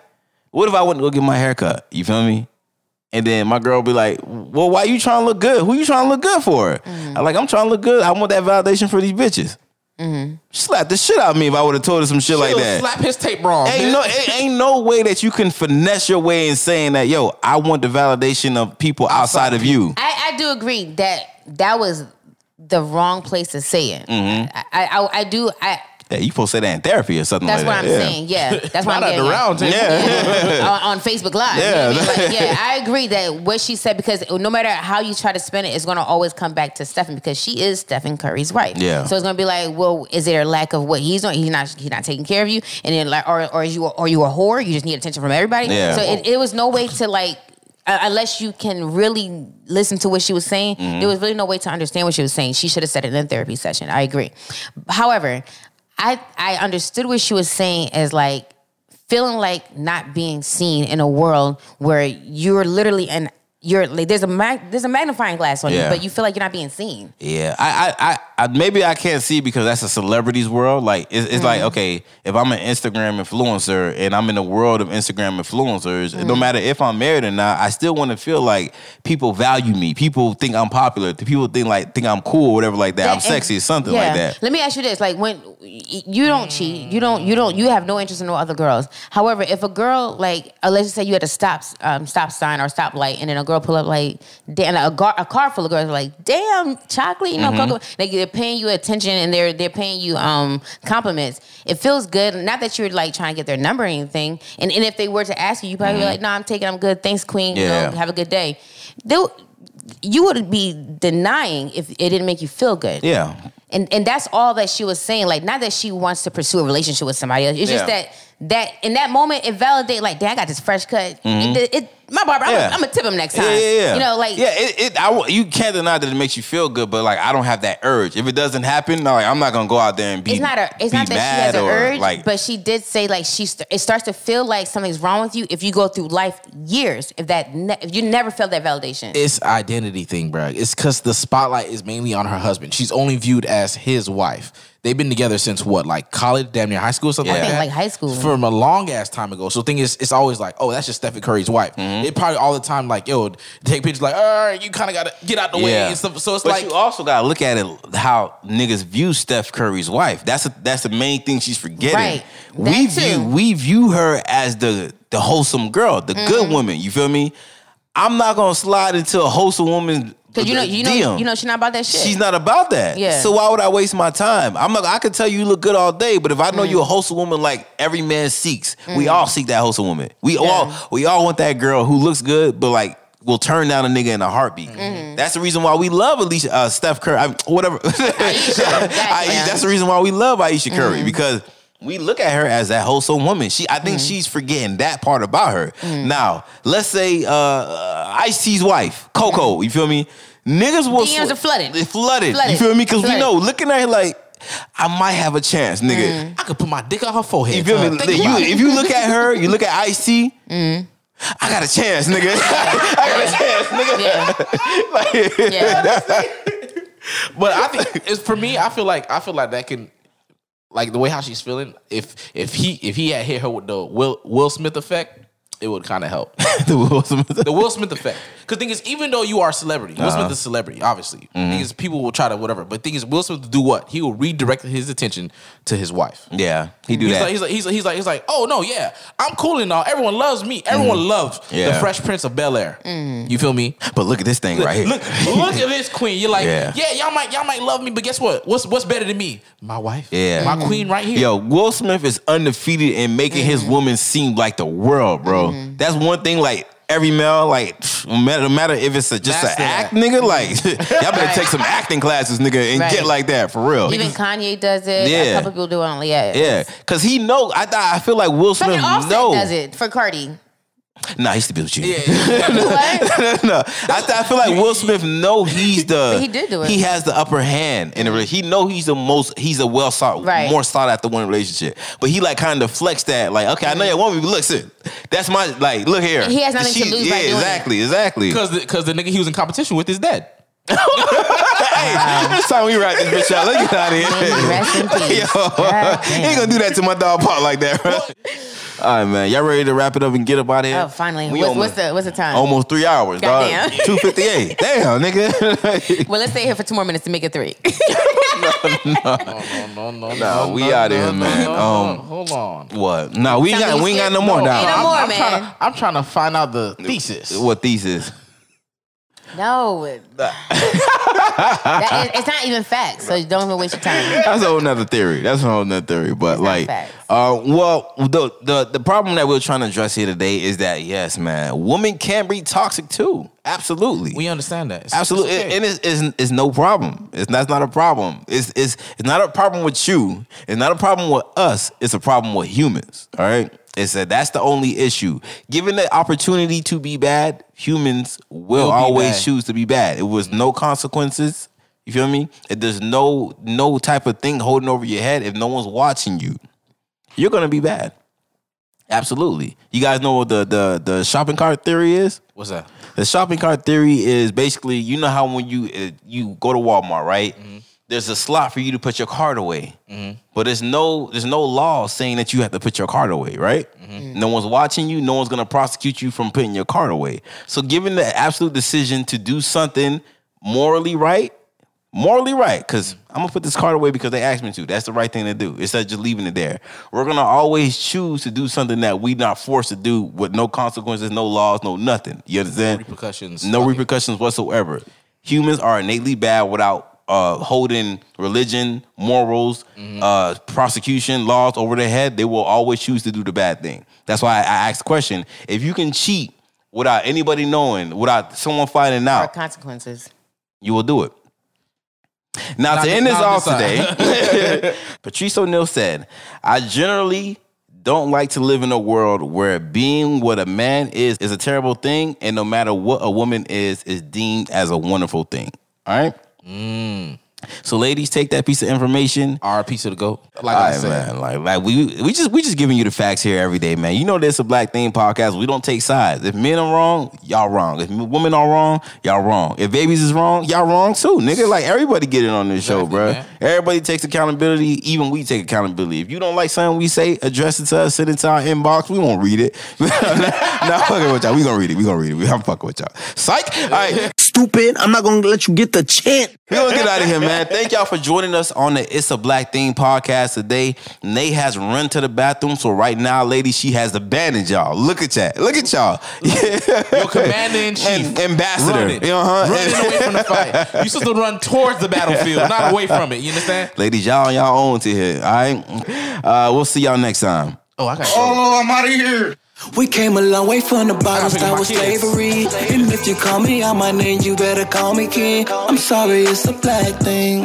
what if I went to go get my hair cut? You feel me? And then my girl be like, Well, why you trying to look good? Who you trying to look good for? Mm-hmm. I'm like, I'm trying to look good. I want that validation for these bitches. Mm-hmm. Slap the shit out of me if I would have told her some shit like She'll that. Slap his tape wrong. Ain't man. no, it ain't no way that you can finesse your way in saying that, yo, I want the validation of people outside, of you. I, I do agree that that was the wrong place to say it. Mm-hmm. I, I, I do. I. Yeah, you supposed to say that in therapy or something That's like what that. I'm yeah. saying. Yeah, that's what I'm Not at getting the at. round table. Yeah. on, on Facebook Live. You know Yeah. I mean? Like, yeah, I agree that what she said because no matter how you try to spin it, it's gonna always come back to Stephen because she is Stephen Curry's wife. Yeah. So it's gonna be like, well, is there a lack of what he's doing? He's not he's not taking care of you, and then like, or or is you or you a whore? You just need attention from everybody. Yeah. So it, it was no way to like. Uh, unless you can really listen to what she was saying, Mm-hmm. there was really no way to understand what she was saying. She should have said it in a therapy session. I agree. However, I I understood what she was saying as like feeling like not being seen in a world where you're literally and you're like there's a mag, there's a magnifying glass on Yeah. you, but you feel like you're not being seen. Yeah, I, I, I, maybe I can't see because that's a celebrities world. Like, it's, it's like okay, if I'm an Instagram influencer and I'm in the world of Instagram influencers, no matter if I'm married or not, I still want to feel like people value me. People think I'm popular. People think like think I'm cool, or whatever like that. I'm sexy, or something yeah. like that. Let me ask you this: like when you don't cheat. You don't. You don't. You have no interest in no other girls. However, if a girl like, uh, let's just say you had a stop um, stop sign or stop light, and then a girl pull up like, damn, a, gar- a car full of girls like, damn, chocolate, you know, Mm-hmm. cocoa. Like they're paying you attention and they're they're paying you um compliments. It feels good. Not that you're like trying to get their number or anything. And and if they were to ask you, you probably be like, nah, I'm taking. I'm good. Thanks, queen. You Mm-hmm. Yeah. know, have a good day. They'll, you would be denying if it didn't make you feel good. Yeah. And and that's all that she was saying. Like, not that she wants to pursue a relationship with somebody else. It's just that that in that moment it validate like, damn, I got this fresh cut. It, it- my barber, Mm-hmm. Yeah. I'm gonna tip him next time. Yeah, yeah, yeah. You know, like yeah, it, it I, w- you can't deny that it makes you feel good, but like I don't have that urge. If it doesn't happen, like I'm not gonna go out there and be. it's not a it's not that she has an urge, like, but she did say like she st- it starts to feel like something's wrong with you if you go through life years if that ne- if you never felt that validation. It's identity thing, bro. It's because the spotlight is mainly on her husband. She's only viewed as his wife. They've been together since what, like college, damn near high school, something Yeah. like I that. think like high school. from a long ass time ago. So the thing is, it's always like, oh, that's just Stephen Curry's wife. Mm-hmm. It probably all the time like, yo, take pictures like, all right, you kind of got to get out the way and stuff. So it's but like, you also gotta look at it how niggas view Steph Curry's wife. That's a, that's the main thing she's forgetting. Right. We That view too. we view her as the the wholesome girl, the Mm-hmm. good woman. You feel me? I'm not gonna slide into a wholesome woman. Because you know, you know, you know, she's not about that shit. She's not about that. Yeah. So why would I waste my time? I'm not. I could tell you you look good all day, but if I know mm. you're a wholesome woman, like every man seeks, we mm. all seek that wholesome woman. We all we all want that girl who looks good, but like will turn down a nigga in a heartbeat. Mm-hmm. Mm-hmm. That's the reason why we love Alicia, uh, Steph Curry, I, whatever. Aisha, that's the reason why we love Aisha Curry mm-hmm. because we look at her as that wholesome woman. She, I think she's forgetting that part about her. Now, let's say uh, uh, Ice T's wife, Coco. You feel me? Niggas will DMs are flooded. They flooded. You feel me? Because we know, looking at her like, I might have a chance, nigga. I could put my dick on her forehead. You feel me? Think You- if you look at her, you look at Ice T. I got a chance, nigga. I got a chance, nigga. Yeah. But I think it's for me. I feel like I feel like that can, like the way how she's feeling. If if he if he had hit her with the Will Will Smith effect, it would kind of help. The Will Smith. the Will Smith effect. Because thing is, even though you are a celebrity, Will Uh-huh. Smith is a celebrity, obviously. Mm-hmm. Thing is, people will try to whatever. But thing is, Will Smith will do what? He will redirect his attention to his wife. Yeah, he do He's that. like, he's like, he's like, he's like, he's like, oh no, yeah, I'm cool and all. Everyone loves me. Everyone loves the Mm-hmm. Yeah. Fresh Prince of Bel Air. You feel me? but look at this thing right here. Look, look at this queen. You're like, Yeah. yeah. y'all might, y'all might love me, but guess what? What's what's better than me? My wife. Yeah. my queen right here. Yo, Will Smith is undefeated in making his woman seem like the world, bro. Mm. That's one thing. Like every male, like no matter, matter if it's a, just an act, nigga. Mm-hmm. Like y'all better Right. take some acting classes, nigga, and Right. get like that for real. Even Kanye does it. Yeah. A couple people do it on yeah. yeah, cause he know. I thought I feel like Will Smith Fucking know. does it for Cardi. Nah, he used to be with you. Yeah, yeah. What? no, I, th- I feel like Will Smith know he's the he did do it. He has the upper hand in a re- He know he's the most. He's a well sought, Right. more sought after one relationship. But he like kind of flex that. Like, okay, I know you want me, but look, sit. That's my like. Look here. He has nothing to lose Yeah, by doing it. exactly, exactly. Because the, cause the nigga he was in competition with is dead. hey, this time we wrap this bitch out. Let's get out of here. Rest in peace. Yo, God he ain't gonna do that to my dog Paul like that, bro. All right, man. Y'all ready to wrap it up and get up out of here? Oh, finally. We What's, almost- what's the what's the time? Almost three hours, dog. Goddamn. Two fifty eight. Damn, nigga. Well, let's stay here for two more minutes to make it three. No, no, no, No, no. we outta here, man. Um, hold on. what? No, we ain't got. We ain't got no more Ain't down. no I'm, more, I'm man. Trying to, I'm trying to find out the thesis. What thesis? no, That is- it's not even facts. So don't even waste your time. That's a whole nother theory. That's a whole nother theory. But not like, facts. uh, well, the the the problem that we're trying to address here today is that yes, man, women can be toxic too. Absolutely. We understand that. It's- Absolutely, it's okay. and it's, it's, it's no problem. It's that's not a problem. It's it's it's not a problem with you. It's not a problem with us. It's a problem with humans. All right. It's that that's the only issue. Given the opportunity to be bad, humans will, Will always bad. choose to be bad. It was no consequences. You feel me? If there's no no type of thing holding over your head, if no one's watching you, you're gonna be bad. Absolutely. You guys know what the the the shopping cart theory is? What's that? The shopping cart theory is basically, you know how when you uh, you go to Walmart, right? There's a slot for you to put your card away, mm-hmm. but there's no there's no law saying that you have to put your card away, right? Mm-hmm. Mm-hmm. No one's watching you. No one's gonna prosecute you from putting your card away. So, given the absolute decision to do something morally right, morally right because I'm gonna put this card away because they asked me to. That's the right thing to do instead of just leaving it there. We're gonna always choose to do something that we not forced to do with no consequences, no laws, no nothing. You understand? repercussions. No Okay. repercussions whatsoever. Humans are innately bad without uh, holding religion, morals, uh, prosecution, laws over their head. They will always choose to do the bad thing. That's why I, I asked the question: If you can cheat without anybody knowing, without someone finding Or out, consequences. you will do it. Now, Not to thi- end this not off side. today, Patrice O'Neal said, I generally don't like to live in a world where being what a man is is a terrible thing, and no matter what a woman is, is deemed as a wonderful thing. All right? Mm. So, ladies, take that piece of information. Our piece of the goat. Like I right, said. man. Like, like we we just we just giving you the facts here every day, man. You know this a black thing podcast. We don't take sides. If men are wrong, y'all wrong. If women are wrong, y'all wrong. If babies is wrong, y'all wrong too, nigga. Like everybody get it on this show, bro. man. Everybody takes accountability. Even we take accountability. If you don't like something we say, address it to us. Send it to our inbox. We won't read it. nah, fucking with y'all. We gonna read it. We gonna read it. We I'm fucking with y'all. Psych. All right. Stupid. I'm not gonna let you get the chant. We're gonna get out of here, man. Thank y'all for joining us on the It's a Black Thing podcast today. Nate has run to the bathroom, so right now, ladies, she has abandoned y'all. Look at that. Look at y'all. Your commander in chief, And ambassador. running, You know, huh? running away from the fight. You supposed to run towards the battlefield, not away from it. You understand? ladies, y'all on y'all own to here. All right. Uh, we'll see y'all next time. Oh, I got. Oh, I'm out of here. We came a long way from the bottom, start with slavery. And if you call me out my name, you better call me king. I'm sorry, it's a black thing.